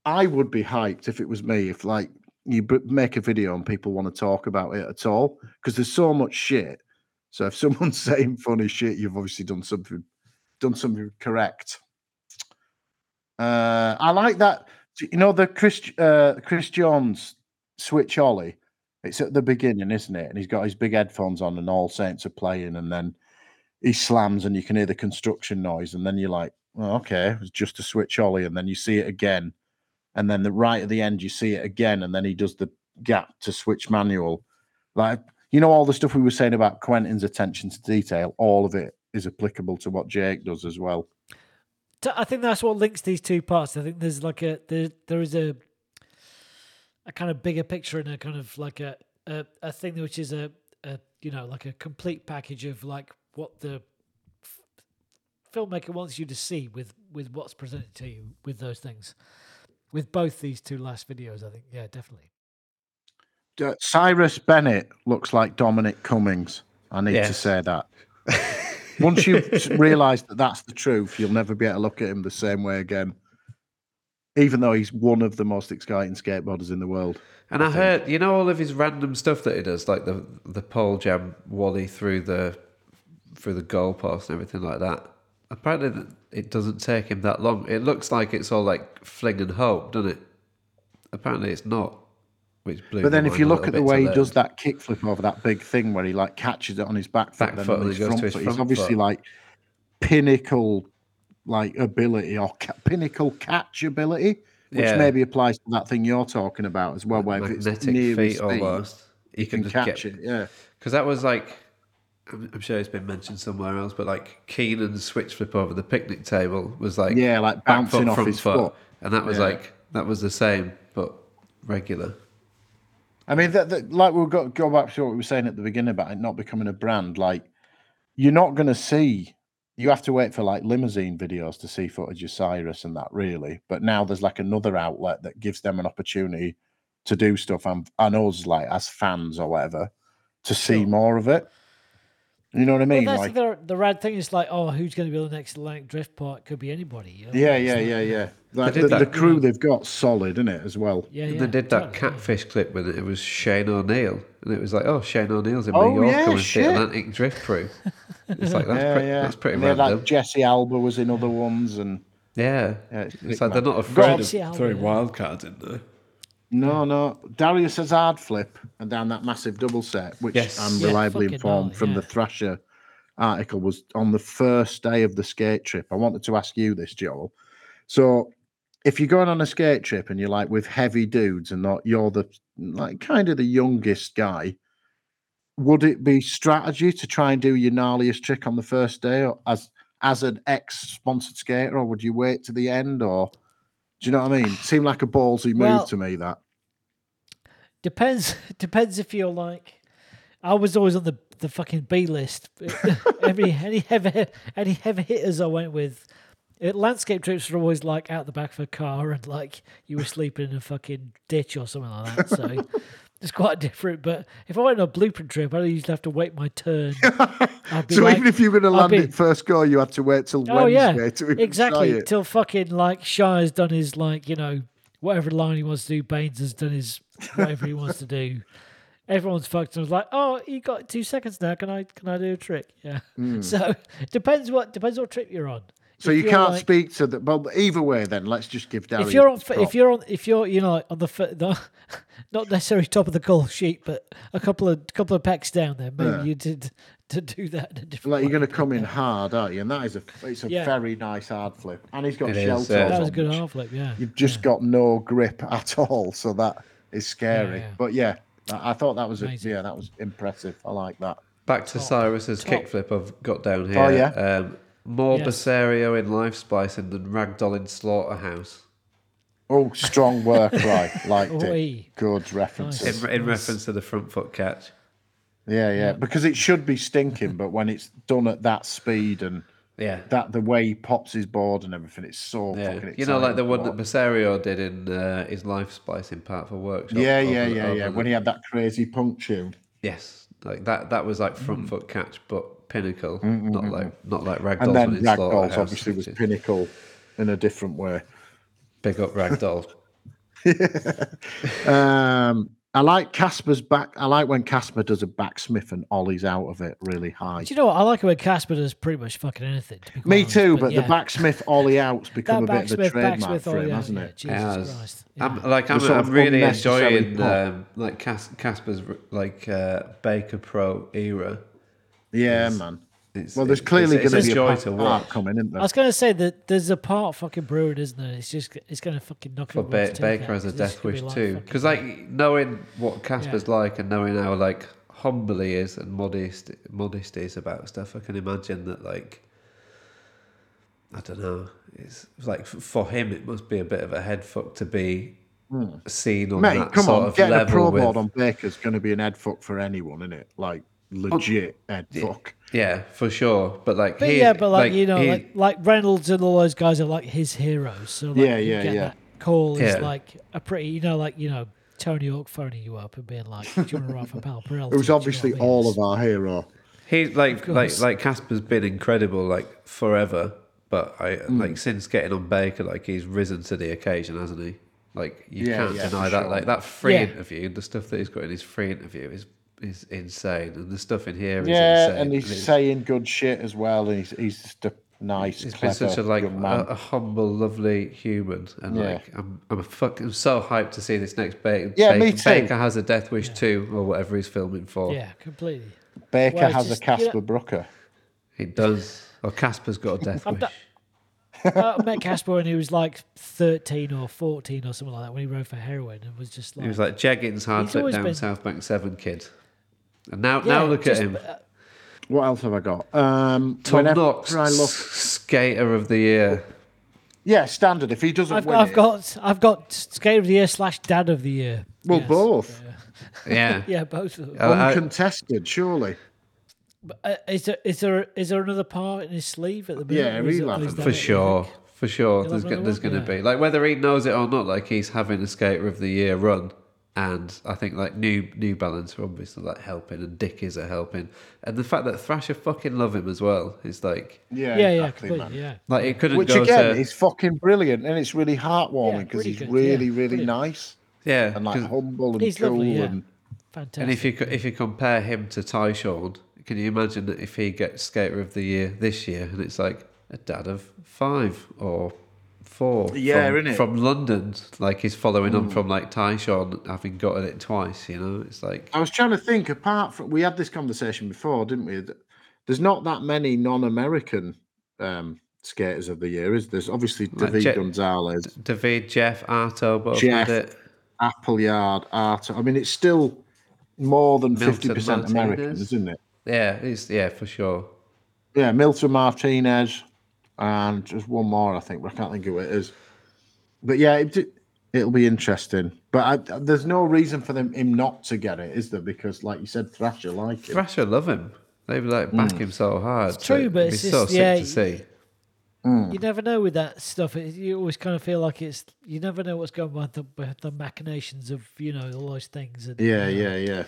[SPEAKER 2] I would be hyped if it was me if like you b- make a video and people want to talk about it at all because there's so much shit. So if [LAUGHS] someone's saying funny shit, you've obviously done something done something correct. Uh, I like that. You know the Chris uh, Chris Jones switch ollie. It's at the beginning, isn't it? And he's got his big headphones on, and all saints are playing, and then he slams, and you can hear the construction noise, and then you're like, oh, okay, was just a switch ollie, and then you see it again, and then the right at the end you see it again, and then he does the gap to switch manual, like you know all the stuff we were saying about Quentin's attention to detail. All of it is applicable to what Jake does as well.
[SPEAKER 1] I think that's what links these two parts. I think there's like a there there is a a kind of bigger picture and a kind of like a a, a thing which is a, a you know like a complete package of like what the f- filmmaker wants you to see with with what's presented to you with those things. With both these two last videos, I think yeah, definitely.
[SPEAKER 2] Uh, Cyrus Bennett looks like Dominic Cummings. I need to say that. [LAUGHS] Once you realise that that's the truth, you'll never be able to look at him the same way again. Even though he's one of the most exciting skateboarders in the world.
[SPEAKER 3] And I, heard, you know, all of his random stuff that he does, like the the pole jam wally through the through the goalpost and everything like that. Apparently, it doesn't take him that long. It looks like it's all like fling and hope, doesn't it? Apparently, it's not. Which blew
[SPEAKER 2] But then if you look at the way he
[SPEAKER 3] learn.
[SPEAKER 2] does that kickflip over that big thing where he like catches it on his back foot,
[SPEAKER 3] Back foot
[SPEAKER 2] on
[SPEAKER 3] and
[SPEAKER 2] his
[SPEAKER 3] he goes
[SPEAKER 2] front
[SPEAKER 3] to his
[SPEAKER 2] foot, he's obviously
[SPEAKER 3] foot.
[SPEAKER 2] like pinnacle like ability or ca- pinnacle catch ability, which
[SPEAKER 3] Yeah.
[SPEAKER 2] maybe applies to that thing you're talking about as well, where if it's
[SPEAKER 3] magnetic
[SPEAKER 2] near
[SPEAKER 3] feet almost. You
[SPEAKER 2] can
[SPEAKER 3] just
[SPEAKER 2] catch
[SPEAKER 3] get
[SPEAKER 2] it. Yeah.
[SPEAKER 3] because that was like I'm, I'm sure it's been mentioned somewhere else, but like Keenan's switch flip over the picnic table was like
[SPEAKER 2] Yeah, like bouncing off his
[SPEAKER 3] foot,
[SPEAKER 2] foot.
[SPEAKER 3] and that was
[SPEAKER 2] Yeah.
[SPEAKER 3] like that was the same but regular.
[SPEAKER 2] I mean, that, that, like we'll go, go back to what we were saying at the beginning about it not becoming a brand. Like you're not going to see. You have to wait for like limousine videos to see footage of Cyrus and that, really. But now there's like another outlet that gives them an opportunity to do stuff and, and us, like as fans or whatever, to see
[SPEAKER 1] Sure.
[SPEAKER 2] more of it. You know what I mean?
[SPEAKER 1] well, that's
[SPEAKER 2] like,
[SPEAKER 1] the, the rad thing is like, oh, who's going to be the next Atlantic Drift part? Could be anybody. You know?
[SPEAKER 2] yeah, yeah, yeah, yeah. Like the,
[SPEAKER 3] that-
[SPEAKER 2] the crew mm. they've got solid, isn't it, as well?
[SPEAKER 1] Yeah, yeah.
[SPEAKER 3] they did that
[SPEAKER 1] totally,
[SPEAKER 3] catfish clip with it. It was Shane O'Neill, and it was like, "Oh, Shane O'Neill's in
[SPEAKER 2] Oh,
[SPEAKER 3] New York
[SPEAKER 2] yeah,
[SPEAKER 3] coming to the Atlantic Drift Crew." [LAUGHS] It's like that's,
[SPEAKER 2] yeah,
[SPEAKER 3] pretty,
[SPEAKER 2] yeah.
[SPEAKER 3] that's pretty
[SPEAKER 2] And they had,
[SPEAKER 3] random.
[SPEAKER 2] like Jesse Alba was in other ones, and
[SPEAKER 3] yeah,
[SPEAKER 2] yeah, it's,
[SPEAKER 3] it's
[SPEAKER 2] sick,
[SPEAKER 3] like they're not afraid
[SPEAKER 1] Jesse
[SPEAKER 3] of
[SPEAKER 1] Alba,
[SPEAKER 3] throwing
[SPEAKER 1] yeah.
[SPEAKER 3] wild cards in there.
[SPEAKER 2] No, no. Darius Hazard flip and down that massive double set, which
[SPEAKER 3] Yes.
[SPEAKER 2] I'm
[SPEAKER 1] Yeah,
[SPEAKER 2] reliably
[SPEAKER 1] fucking
[SPEAKER 2] informed
[SPEAKER 1] gnarly,
[SPEAKER 2] from the. Thrasher article, was on the first day of the skate trip. I wanted to ask you this, Joel. So, if you're going on a skate trip and you're like with heavy dudes and not you're the like kind of the youngest guy, would it be strategy to try and do your gnarliest trick on the first day, or as as an ex-sponsored skater, or would you wait to the end, or do you know what I mean? Seemed like a ballsy move
[SPEAKER 1] Well,
[SPEAKER 2] to me. That
[SPEAKER 1] Depends. [LAUGHS] Depends if you're like. I was always on the the fucking B list. [LAUGHS] Every any heavy any heavy hitters I went with. uh, landscape trips were always like out the back of a car and like you were sleeping in a fucking ditch or something like that. So [LAUGHS] it's quite different. But if I went on a blueprint trip, I'd usually have to wait my turn. [LAUGHS]
[SPEAKER 2] So
[SPEAKER 1] like,
[SPEAKER 2] even if you were going to land it first go, you had to wait till
[SPEAKER 1] Oh yeah,
[SPEAKER 2] Wednesday to even
[SPEAKER 1] exactly. Till fucking like Shire's done his like you know whatever line he wants to do. Baines has done his whatever he [LAUGHS] wants to do. Everyone's fucked and was like, oh, you got two seconds now. Can I can I do a trick? Yeah. Hmm. [LAUGHS] So depends what depends what trip you're on.
[SPEAKER 2] So you can't
[SPEAKER 1] like-
[SPEAKER 2] speak to the. Well, either way, then let's just give Darius.
[SPEAKER 1] If you're on,
[SPEAKER 2] his
[SPEAKER 1] if you're on, if you're, you know, on the, the [LAUGHS] not necessarily top of the goal sheet, but a couple of couple of packs down there, maybe
[SPEAKER 2] Yeah.
[SPEAKER 1] you did to do that in a different.
[SPEAKER 2] like you're going to come in hard, aren't you? And that is a it's a
[SPEAKER 1] Yeah.
[SPEAKER 2] very nice hard flip, and he's got
[SPEAKER 3] It
[SPEAKER 2] shell
[SPEAKER 3] is,
[SPEAKER 2] toes
[SPEAKER 3] uh,
[SPEAKER 1] That was a good
[SPEAKER 2] which
[SPEAKER 1] half flip, yeah.
[SPEAKER 2] You've just got no grip at all, so that is scary.
[SPEAKER 1] yeah.
[SPEAKER 2] But yeah, I I thought that was a, yeah, that was impressive. I like that.
[SPEAKER 3] Back to Cyrus's
[SPEAKER 1] top.
[SPEAKER 3] kickflip I've got down here.
[SPEAKER 2] Oh, yeah?
[SPEAKER 3] Um, more
[SPEAKER 1] Yes.
[SPEAKER 3] Basario in Life Splicing than Ragdoll in Slaughterhouse.
[SPEAKER 2] Oh, strong work, [LAUGHS] right? Liked it.
[SPEAKER 1] Oi.
[SPEAKER 2] Good references.
[SPEAKER 3] In, in
[SPEAKER 1] Nice.
[SPEAKER 3] reference to the front foot catch.
[SPEAKER 2] Yeah, yeah, because it should be stinking, but when it's done at that speed and
[SPEAKER 3] Yeah.
[SPEAKER 2] that the way he pops his board and everything, it's so
[SPEAKER 3] Yeah.
[SPEAKER 2] fucking
[SPEAKER 3] You know, like the one that
[SPEAKER 2] watch.
[SPEAKER 3] Basario did in uh, his Life Splicing part for Workshop.
[SPEAKER 2] Yeah,
[SPEAKER 3] over-
[SPEAKER 2] yeah, yeah,
[SPEAKER 3] over
[SPEAKER 2] yeah.
[SPEAKER 3] the-
[SPEAKER 2] When he had that crazy punk tune.
[SPEAKER 3] Yes. Like that that was like front foot catch, but pinnacle. Not like not like Ragdoll
[SPEAKER 2] And then
[SPEAKER 3] when it's
[SPEAKER 2] Ragdolls obviously was
[SPEAKER 3] which
[SPEAKER 2] pinnacle in a different way.
[SPEAKER 3] Big up Ragdoll. [LAUGHS] [LAUGHS]
[SPEAKER 2] Um, I like Casper's back. I like when Casper does a backsmith and ollies out of it really high.
[SPEAKER 1] Do you know what? I like it when Casper does pretty much fucking anything. To be
[SPEAKER 2] Me
[SPEAKER 1] honest,
[SPEAKER 2] too, but
[SPEAKER 1] yeah.
[SPEAKER 2] the backsmith ollie outs become a bit of a
[SPEAKER 1] backsmith,
[SPEAKER 2] trademark for him,
[SPEAKER 1] yeah,
[SPEAKER 2] hasn't
[SPEAKER 1] yeah,
[SPEAKER 2] it?
[SPEAKER 1] Jesus
[SPEAKER 3] Yes.
[SPEAKER 1] Christ.
[SPEAKER 3] I'm
[SPEAKER 1] yeah.
[SPEAKER 3] like I'm, I'm really enjoying um, like Cas- Casper's like uh, Baker Pro era.
[SPEAKER 2] Yeah, man.
[SPEAKER 3] It's,
[SPEAKER 2] Well, there's clearly going to be a
[SPEAKER 3] joy
[SPEAKER 2] part
[SPEAKER 3] to watch.
[SPEAKER 2] coming, isn't there?
[SPEAKER 1] I was going to say that there's a part fucking brewing, isn't there? It's just it's going to fucking knock
[SPEAKER 3] But
[SPEAKER 1] everyone's
[SPEAKER 3] ba- Baker
[SPEAKER 1] out,
[SPEAKER 3] has a death
[SPEAKER 1] could be
[SPEAKER 3] wish
[SPEAKER 1] like
[SPEAKER 3] too, because like knowing what Casper's like and knowing how like humble he is and modest modest is about stuff, I can imagine that like I don't know. It's like for him, it must be a bit of a head fuck to be hmm. seen on.
[SPEAKER 2] Mate,
[SPEAKER 3] that
[SPEAKER 2] come
[SPEAKER 3] sort
[SPEAKER 2] on.
[SPEAKER 3] of
[SPEAKER 2] Getting a
[SPEAKER 3] level
[SPEAKER 2] pro
[SPEAKER 3] with.
[SPEAKER 2] board on Baker's going to be an head fuck for anyone, isn't it? Like, legit head fuck.
[SPEAKER 3] Yeah, for sure. But like,
[SPEAKER 1] But
[SPEAKER 3] he-
[SPEAKER 1] yeah, but like, you know,
[SPEAKER 3] he-
[SPEAKER 1] like like Reynolds and all those guys are like his heroes. So like,
[SPEAKER 2] Yeah,
[SPEAKER 1] you
[SPEAKER 2] yeah,
[SPEAKER 1] get
[SPEAKER 2] yeah.
[SPEAKER 1] That call is
[SPEAKER 3] Yeah.
[SPEAKER 1] like a pretty, you know, like you know, Tony Hawk phoning you up and being like, "Do you want to ride for Pal Perel?" [LAUGHS]
[SPEAKER 2] It was obviously all of our hero.
[SPEAKER 3] He like like like Casper's been incredible like forever, but I
[SPEAKER 2] Hmm.
[SPEAKER 3] like since getting on Baker, like he's risen to the occasion, hasn't he? Like you
[SPEAKER 2] Yeah,
[SPEAKER 3] can't
[SPEAKER 2] yeah,
[SPEAKER 3] deny that.
[SPEAKER 2] sure.
[SPEAKER 3] Like that free
[SPEAKER 1] Yeah.
[SPEAKER 3] interview, the stuff that he's got in his free interview is is insane, and the stuff in here is
[SPEAKER 2] Yeah,
[SPEAKER 3] insane.
[SPEAKER 2] and he's
[SPEAKER 3] it's-
[SPEAKER 2] saying good shit as well. And he's, he's just a nice,
[SPEAKER 3] He's been such a like a, a humble, lovely human, and
[SPEAKER 2] Yeah.
[SPEAKER 3] like I'm I'm fucking so hyped to see this next Baker.
[SPEAKER 2] Yeah,
[SPEAKER 3] Baker,
[SPEAKER 2] me too.
[SPEAKER 3] Baker has a Death Wish two or whatever he's filming for.
[SPEAKER 1] Yeah, completely.
[SPEAKER 2] Baker
[SPEAKER 1] well,
[SPEAKER 2] has
[SPEAKER 1] just-
[SPEAKER 2] a
[SPEAKER 1] you know-
[SPEAKER 2] Casper Brooker.
[SPEAKER 3] He does. Or Casper's got a Death [LAUGHS]
[SPEAKER 1] I'm
[SPEAKER 3] Wish.
[SPEAKER 1] not- I met Casper when he was like 13 or 14 or something like that when he rode for heroin and was just like,
[SPEAKER 3] He was like Jeggings hard
[SPEAKER 1] He's
[SPEAKER 3] flip down
[SPEAKER 1] been-
[SPEAKER 3] South Bank Seven kid. And now
[SPEAKER 1] Yeah,
[SPEAKER 3] now look
[SPEAKER 1] just-
[SPEAKER 3] at him.
[SPEAKER 1] uh,
[SPEAKER 2] What else have I got? Um,
[SPEAKER 3] Tom Knox,
[SPEAKER 2] I look,
[SPEAKER 3] skater of the year.
[SPEAKER 2] yeah, standard. If he doesn't
[SPEAKER 1] I've,
[SPEAKER 2] win
[SPEAKER 1] I've
[SPEAKER 2] it,
[SPEAKER 1] got I've got skater of the year slash dad of the year.
[SPEAKER 2] well,
[SPEAKER 1] Yes.
[SPEAKER 2] both [LAUGHS]
[SPEAKER 3] Yeah. [LAUGHS]
[SPEAKER 1] Yeah, both of them.
[SPEAKER 3] I- I-
[SPEAKER 2] uncontested, surely.
[SPEAKER 1] But, uh, is there is there is there another part in his sleeve at the minute?
[SPEAKER 2] Yeah,
[SPEAKER 1] or is
[SPEAKER 2] he'll
[SPEAKER 1] it-
[SPEAKER 2] have
[SPEAKER 1] or is
[SPEAKER 2] it.
[SPEAKER 1] that
[SPEAKER 3] For
[SPEAKER 1] it,
[SPEAKER 3] sure, for sure. There's,
[SPEAKER 1] have
[SPEAKER 3] there's going to
[SPEAKER 1] Yeah.
[SPEAKER 3] be like whether he knows it or not. Like he's having a skater of the year run, and I think like New New Balance are obviously like helping, and Dickies are helping, and the fact that Thrasher fucking love him as well is like
[SPEAKER 2] Yeah,
[SPEAKER 1] Yeah, yeah,
[SPEAKER 2] exactly,
[SPEAKER 1] completely, yeah.
[SPEAKER 3] like it couldn't
[SPEAKER 2] Which
[SPEAKER 3] go
[SPEAKER 2] again
[SPEAKER 3] to
[SPEAKER 2] is fucking brilliant, and it's really heartwarming
[SPEAKER 1] Yeah,
[SPEAKER 2] because
[SPEAKER 1] really
[SPEAKER 2] he's
[SPEAKER 1] good,
[SPEAKER 2] really,
[SPEAKER 1] yeah,
[SPEAKER 2] really
[SPEAKER 1] brilliant.
[SPEAKER 2] nice
[SPEAKER 3] yeah.
[SPEAKER 2] and like
[SPEAKER 3] 'cause-
[SPEAKER 2] humble and
[SPEAKER 1] He's
[SPEAKER 2] cool.
[SPEAKER 1] lovely, yeah.
[SPEAKER 2] And
[SPEAKER 1] Fantastic.
[SPEAKER 3] And if you if you compare him to Tyshawn, can you imagine that if he gets Skater of the Year this year, and it's like a dad of five or four,
[SPEAKER 2] Yeah,
[SPEAKER 3] from,
[SPEAKER 2] innit?
[SPEAKER 3] from London, like he's following on from like Tyshawn having gotten it twice. You know, it's like
[SPEAKER 2] I was trying to think. Apart from we had this conversation before, didn't we? There's not that many non-American um, skaters of the year, is there? There's obviously
[SPEAKER 3] Like
[SPEAKER 2] David
[SPEAKER 3] Jet-
[SPEAKER 2] Gonzalez,
[SPEAKER 3] David, Jeff, Arto, both
[SPEAKER 2] Jeff.
[SPEAKER 3] had it.
[SPEAKER 2] Appleyard, Arthur. I mean, it's still more than fifty percent American, isn't it?
[SPEAKER 3] Yeah, it's yeah for sure.
[SPEAKER 2] Yeah, Milton Martinez, and just one more, I think, but I can't think of who it is. But yeah, it, it'll be interesting. But I, there's no reason for them him not to get it, is there? Because, like you said, Thrasher like him.
[SPEAKER 3] Thrasher love him. They would like back hmm. him so hard.
[SPEAKER 1] It's true, but
[SPEAKER 3] be
[SPEAKER 1] it's
[SPEAKER 3] so
[SPEAKER 1] just-
[SPEAKER 3] sick
[SPEAKER 1] yeah,
[SPEAKER 3] to see. Hmm.
[SPEAKER 1] You never know with that stuff. It, you always kind of feel like it's. You never know what's going on with the, the machinations of you know all those things. And,
[SPEAKER 2] Yeah,
[SPEAKER 1] you know,
[SPEAKER 2] yeah, yeah.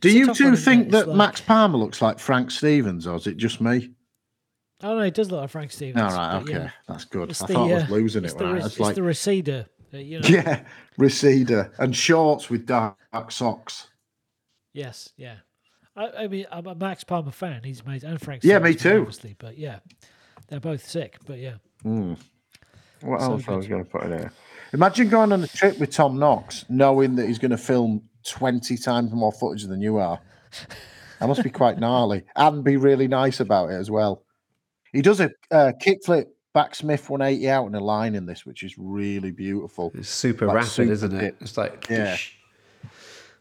[SPEAKER 2] Do you two think that
[SPEAKER 1] like-
[SPEAKER 2] Max Palmer looks like Frank Stevens, or is it just me?
[SPEAKER 1] Don't know. It does look like Frank Stevens.
[SPEAKER 2] All right, okay,
[SPEAKER 1] yeah.
[SPEAKER 2] that's good.
[SPEAKER 1] It's
[SPEAKER 2] I
[SPEAKER 1] the,
[SPEAKER 2] thought I was
[SPEAKER 1] uh,
[SPEAKER 2] losing it
[SPEAKER 1] the,
[SPEAKER 2] when I
[SPEAKER 1] it's
[SPEAKER 2] like,
[SPEAKER 1] the receder. uh, You know.
[SPEAKER 2] yeah, [LAUGHS] receder and shorts with dark socks.
[SPEAKER 1] Yes. Yeah. I, I mean, I'm a Max Palmer fan. He's amazing, and Frank.
[SPEAKER 2] Yeah, me too.
[SPEAKER 1] Obviously, but yeah, they're both sick. But yeah,
[SPEAKER 2] What
[SPEAKER 1] So
[SPEAKER 2] else I was going to put in here? Imagine going on a trip with Tom Knox, knowing that he's going to film twenty times more footage than you are. That must be quite gnarly, and be really nice about it as well. He does a uh, kickflip backsmith 180 out in a line in this, which is really beautiful.
[SPEAKER 3] It's super
[SPEAKER 2] Like
[SPEAKER 3] rapid,
[SPEAKER 2] super
[SPEAKER 3] isn't it?
[SPEAKER 2] dip.
[SPEAKER 3] It's like
[SPEAKER 2] Yeah.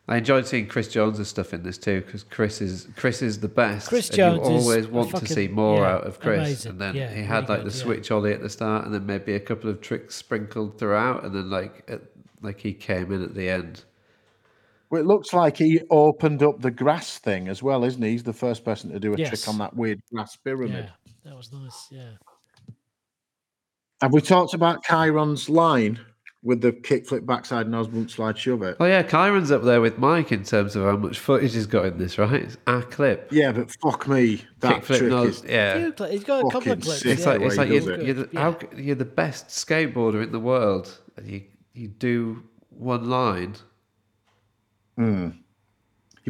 [SPEAKER 3] I enjoyed seeing Chris Jones' stuff in this too because Chris is Chris is the best.
[SPEAKER 1] Chris
[SPEAKER 3] and
[SPEAKER 1] Jones
[SPEAKER 3] You always
[SPEAKER 1] a
[SPEAKER 3] want to see more
[SPEAKER 1] yeah,
[SPEAKER 3] out of Chris,
[SPEAKER 1] amazing.
[SPEAKER 3] and then
[SPEAKER 1] Yeah,
[SPEAKER 3] he had
[SPEAKER 1] really
[SPEAKER 3] like the
[SPEAKER 1] good, yeah.
[SPEAKER 3] switch ollie at the start, and then maybe a couple of tricks sprinkled throughout, and then like at, like he came in at the end.
[SPEAKER 2] Well, it looks like he opened up the grass thing as well, isn't he? He's the first person to do a
[SPEAKER 1] Yes.
[SPEAKER 2] trick on that weird grass pyramid.
[SPEAKER 1] Yeah, that was nice. Yeah.
[SPEAKER 2] Have we talked about Kyron's line with the kickflip backside nose blunt slide shove it?
[SPEAKER 3] Oh yeah, Kyron's up there with Mike in terms of how much footage he's got in this, right? It's our clip.
[SPEAKER 2] Yeah, but fuck me, that
[SPEAKER 3] Kickflip
[SPEAKER 2] trick
[SPEAKER 3] nose,
[SPEAKER 2] is
[SPEAKER 3] yeah.
[SPEAKER 1] Few He's got a couple of clips.
[SPEAKER 2] sick.
[SPEAKER 3] It's
[SPEAKER 1] yeah.
[SPEAKER 3] like it's like you're,
[SPEAKER 2] it.
[SPEAKER 3] you're, the,
[SPEAKER 1] Yeah.
[SPEAKER 3] how, you're the best skateboarder in the world, and you you do one line. Hmm.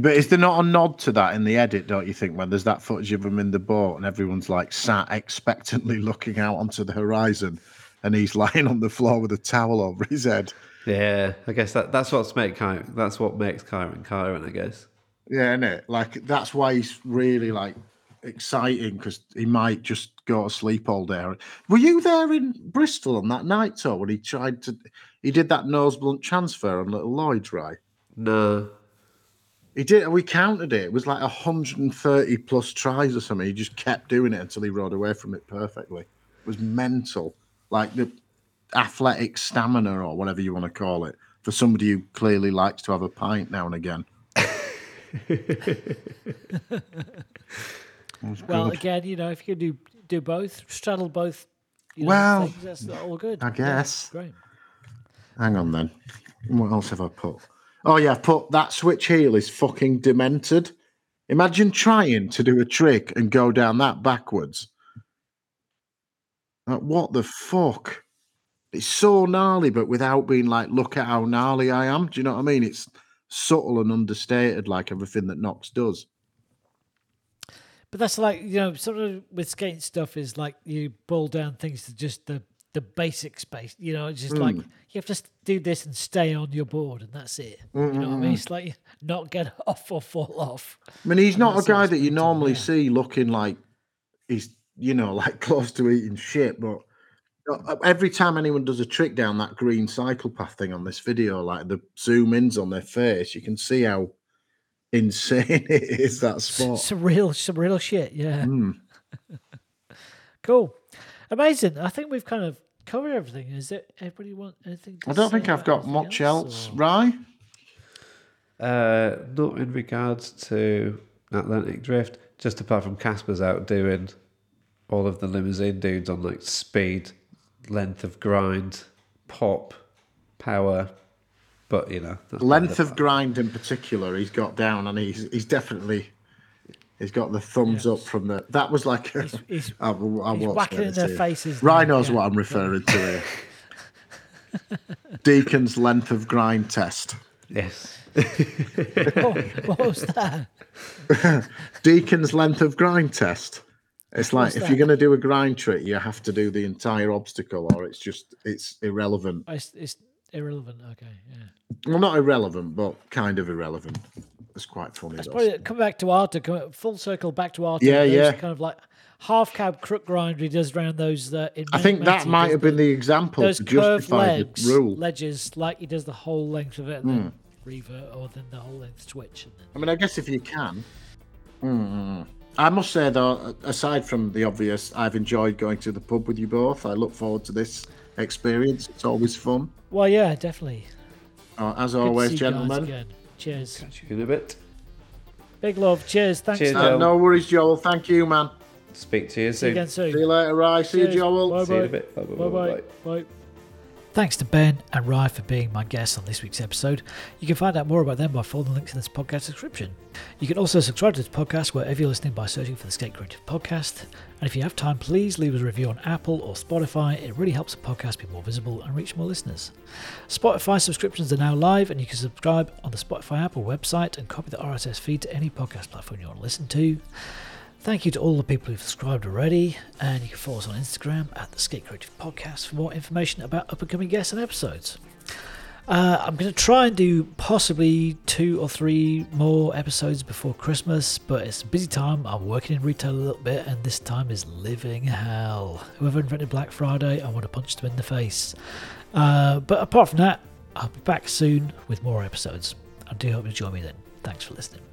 [SPEAKER 2] But is there not a nod to that in the edit, don't you think, when there's that footage of him in the boat and everyone's like sat expectantly [LAUGHS] looking out onto the horizon and he's lying on the floor with a towel over his head?
[SPEAKER 3] Yeah, I guess that that's what's make Ky- that's what makes Kyron Kyron, I guess.
[SPEAKER 2] Yeah, innit? Like that's why he's really like exciting because he might just go to sleep all day. Were you there in Bristol on that night, Tor, when he tried to he did that nose blunt transfer on Little Lloyd's, right?
[SPEAKER 3] No,
[SPEAKER 2] He did. We counted it. It was like 130 plus tries or something. He just kept doing it until he rode away from it perfectly. It was mental. Like the athletic stamina or whatever you want to call it for somebody who clearly likes to have a pint now and again. [LAUGHS]
[SPEAKER 1] Well,
[SPEAKER 2] good.
[SPEAKER 1] again, you know, if you can do do both, straddle both. You know,
[SPEAKER 2] Well,
[SPEAKER 1] things, that's all good.
[SPEAKER 2] I
[SPEAKER 1] Yeah,
[SPEAKER 2] guess.
[SPEAKER 1] great.
[SPEAKER 2] Hang on then. What else have I put? Oh yeah, put that switch heel is fucking demented. Imagine trying to do a trick and go down that backwards. Like, what the fuck? It's so gnarly, but without being like, look at how gnarly I am. Do you know what I mean? It's subtle and understated, like everything that Knox does.
[SPEAKER 1] But that's like you know, sort of with skating stuff is like you boil down things to just the the basic space. You know, it's just like
[SPEAKER 2] Hmm.
[SPEAKER 1] You have to do this and stay on your board, and that's it. You know what I mean? It's like not get [LAUGHS] off or fall off.
[SPEAKER 2] I mean, he's not a guy that you normally see looking like he's, you know, [LAUGHS] like close to eating shit. But uh, every time anyone does a trick down that green cycle path thing on this video, like the zoom ins on their face, you can see how [LAUGHS] insane it is that spot.
[SPEAKER 1] Some real, some real shit. Yeah.
[SPEAKER 2] Mm.
[SPEAKER 1] Cool. Amazing. I think we've kind of covered everything. Is it? Everybody want anything? To
[SPEAKER 2] I don't think I've got much
[SPEAKER 1] else,
[SPEAKER 2] else,
[SPEAKER 1] or-
[SPEAKER 2] right?
[SPEAKER 3] uh, not in regards to Atlantic Drift. Just apart from Casper's out doing all of the limousine dudes on like speed, length of grind, pop, power. But you know, that's
[SPEAKER 2] Length
[SPEAKER 3] not
[SPEAKER 2] of grind in particular, he's got down, and he's he's definitely he's got the thumbs up from the. That was like a,
[SPEAKER 1] He's, he's, [LAUGHS]
[SPEAKER 2] I, I
[SPEAKER 1] he's whacking in their
[SPEAKER 2] to you.
[SPEAKER 1] faces.
[SPEAKER 2] Ryan knows
[SPEAKER 1] yeah.
[SPEAKER 2] what I'm referring to here. Deacon's length of grind test.
[SPEAKER 3] Yes. [LAUGHS]
[SPEAKER 1] Oh, what was that? [LAUGHS]
[SPEAKER 2] Deacon's length of grind test. It's like
[SPEAKER 1] What's
[SPEAKER 2] if
[SPEAKER 1] that?
[SPEAKER 2] you're going to do a grind trick, you have to do the entire obstacle, or it's just it's irrelevant.
[SPEAKER 1] It's, it's irrelevant. Okay, yeah.
[SPEAKER 2] Well, not irrelevant, but kind of irrelevant. It's quite funny. Though.
[SPEAKER 1] probably come back to Arto, come full circle back to Arto.
[SPEAKER 2] Yeah, yeah.
[SPEAKER 1] Kind of like half cab crook grind he does around those. Uh, in
[SPEAKER 2] I think that might have been the example
[SPEAKER 1] those
[SPEAKER 2] to
[SPEAKER 1] curved
[SPEAKER 2] justify
[SPEAKER 1] legs,
[SPEAKER 2] the rule.
[SPEAKER 1] Ledges, like he does the whole length of it, and then revert, or then the whole length switch. And then,
[SPEAKER 2] I mean, I guess if you can. Mm. I must say, though, aside from the obvious, I've enjoyed going to the pub with you both. I look forward to this experience. It's always fun.
[SPEAKER 1] Well, yeah, definitely.
[SPEAKER 2] Uh, as
[SPEAKER 1] Good
[SPEAKER 2] always,
[SPEAKER 1] see you guys
[SPEAKER 2] gentlemen.
[SPEAKER 1] again. Cheers.
[SPEAKER 3] Catch you in a bit.
[SPEAKER 1] Big love. Cheers. Thanks.
[SPEAKER 3] Cheers,
[SPEAKER 2] Uh, no worries, Joel. Thank you, man.
[SPEAKER 3] Speak to you
[SPEAKER 1] See you
[SPEAKER 3] soon.
[SPEAKER 1] again soon.
[SPEAKER 2] See you later, Rye. See you, Joel.
[SPEAKER 1] Bye
[SPEAKER 3] See you in a
[SPEAKER 1] bye.
[SPEAKER 3] bit.
[SPEAKER 1] Bye,
[SPEAKER 3] bye,
[SPEAKER 1] Bye
[SPEAKER 3] bye,
[SPEAKER 1] bye. Thanks to Ben and Rye for being my guests on this week's episode. You can find out more about them by following the links in this podcast description. You can also subscribe to this podcast wherever you're listening by searching for the Skate Creative Podcast. And if you have time, please leave us a review on Apple or Spotify. It really helps the podcast be more visible and reach more listeners. Spotify subscriptions are now live, and you can subscribe on the Spotify app or website and copy the RSS feed to any podcast platform you want to listen to. Thank you to all the people who've subscribed already, and you can follow us on Instagram at the Skate Creative Podcast for more information about up and coming guests and episodes. Uh, I'm going to try and do possibly two or three more episodes before Christmas, but it's a busy time. I'm working in retail a little bit, and this time is living hell. Whoever invented Black Friday, I want to punch them in the face. Uh, but apart from that, I'll be back soon with more episodes. I do hope you join me then. Thanks for listening.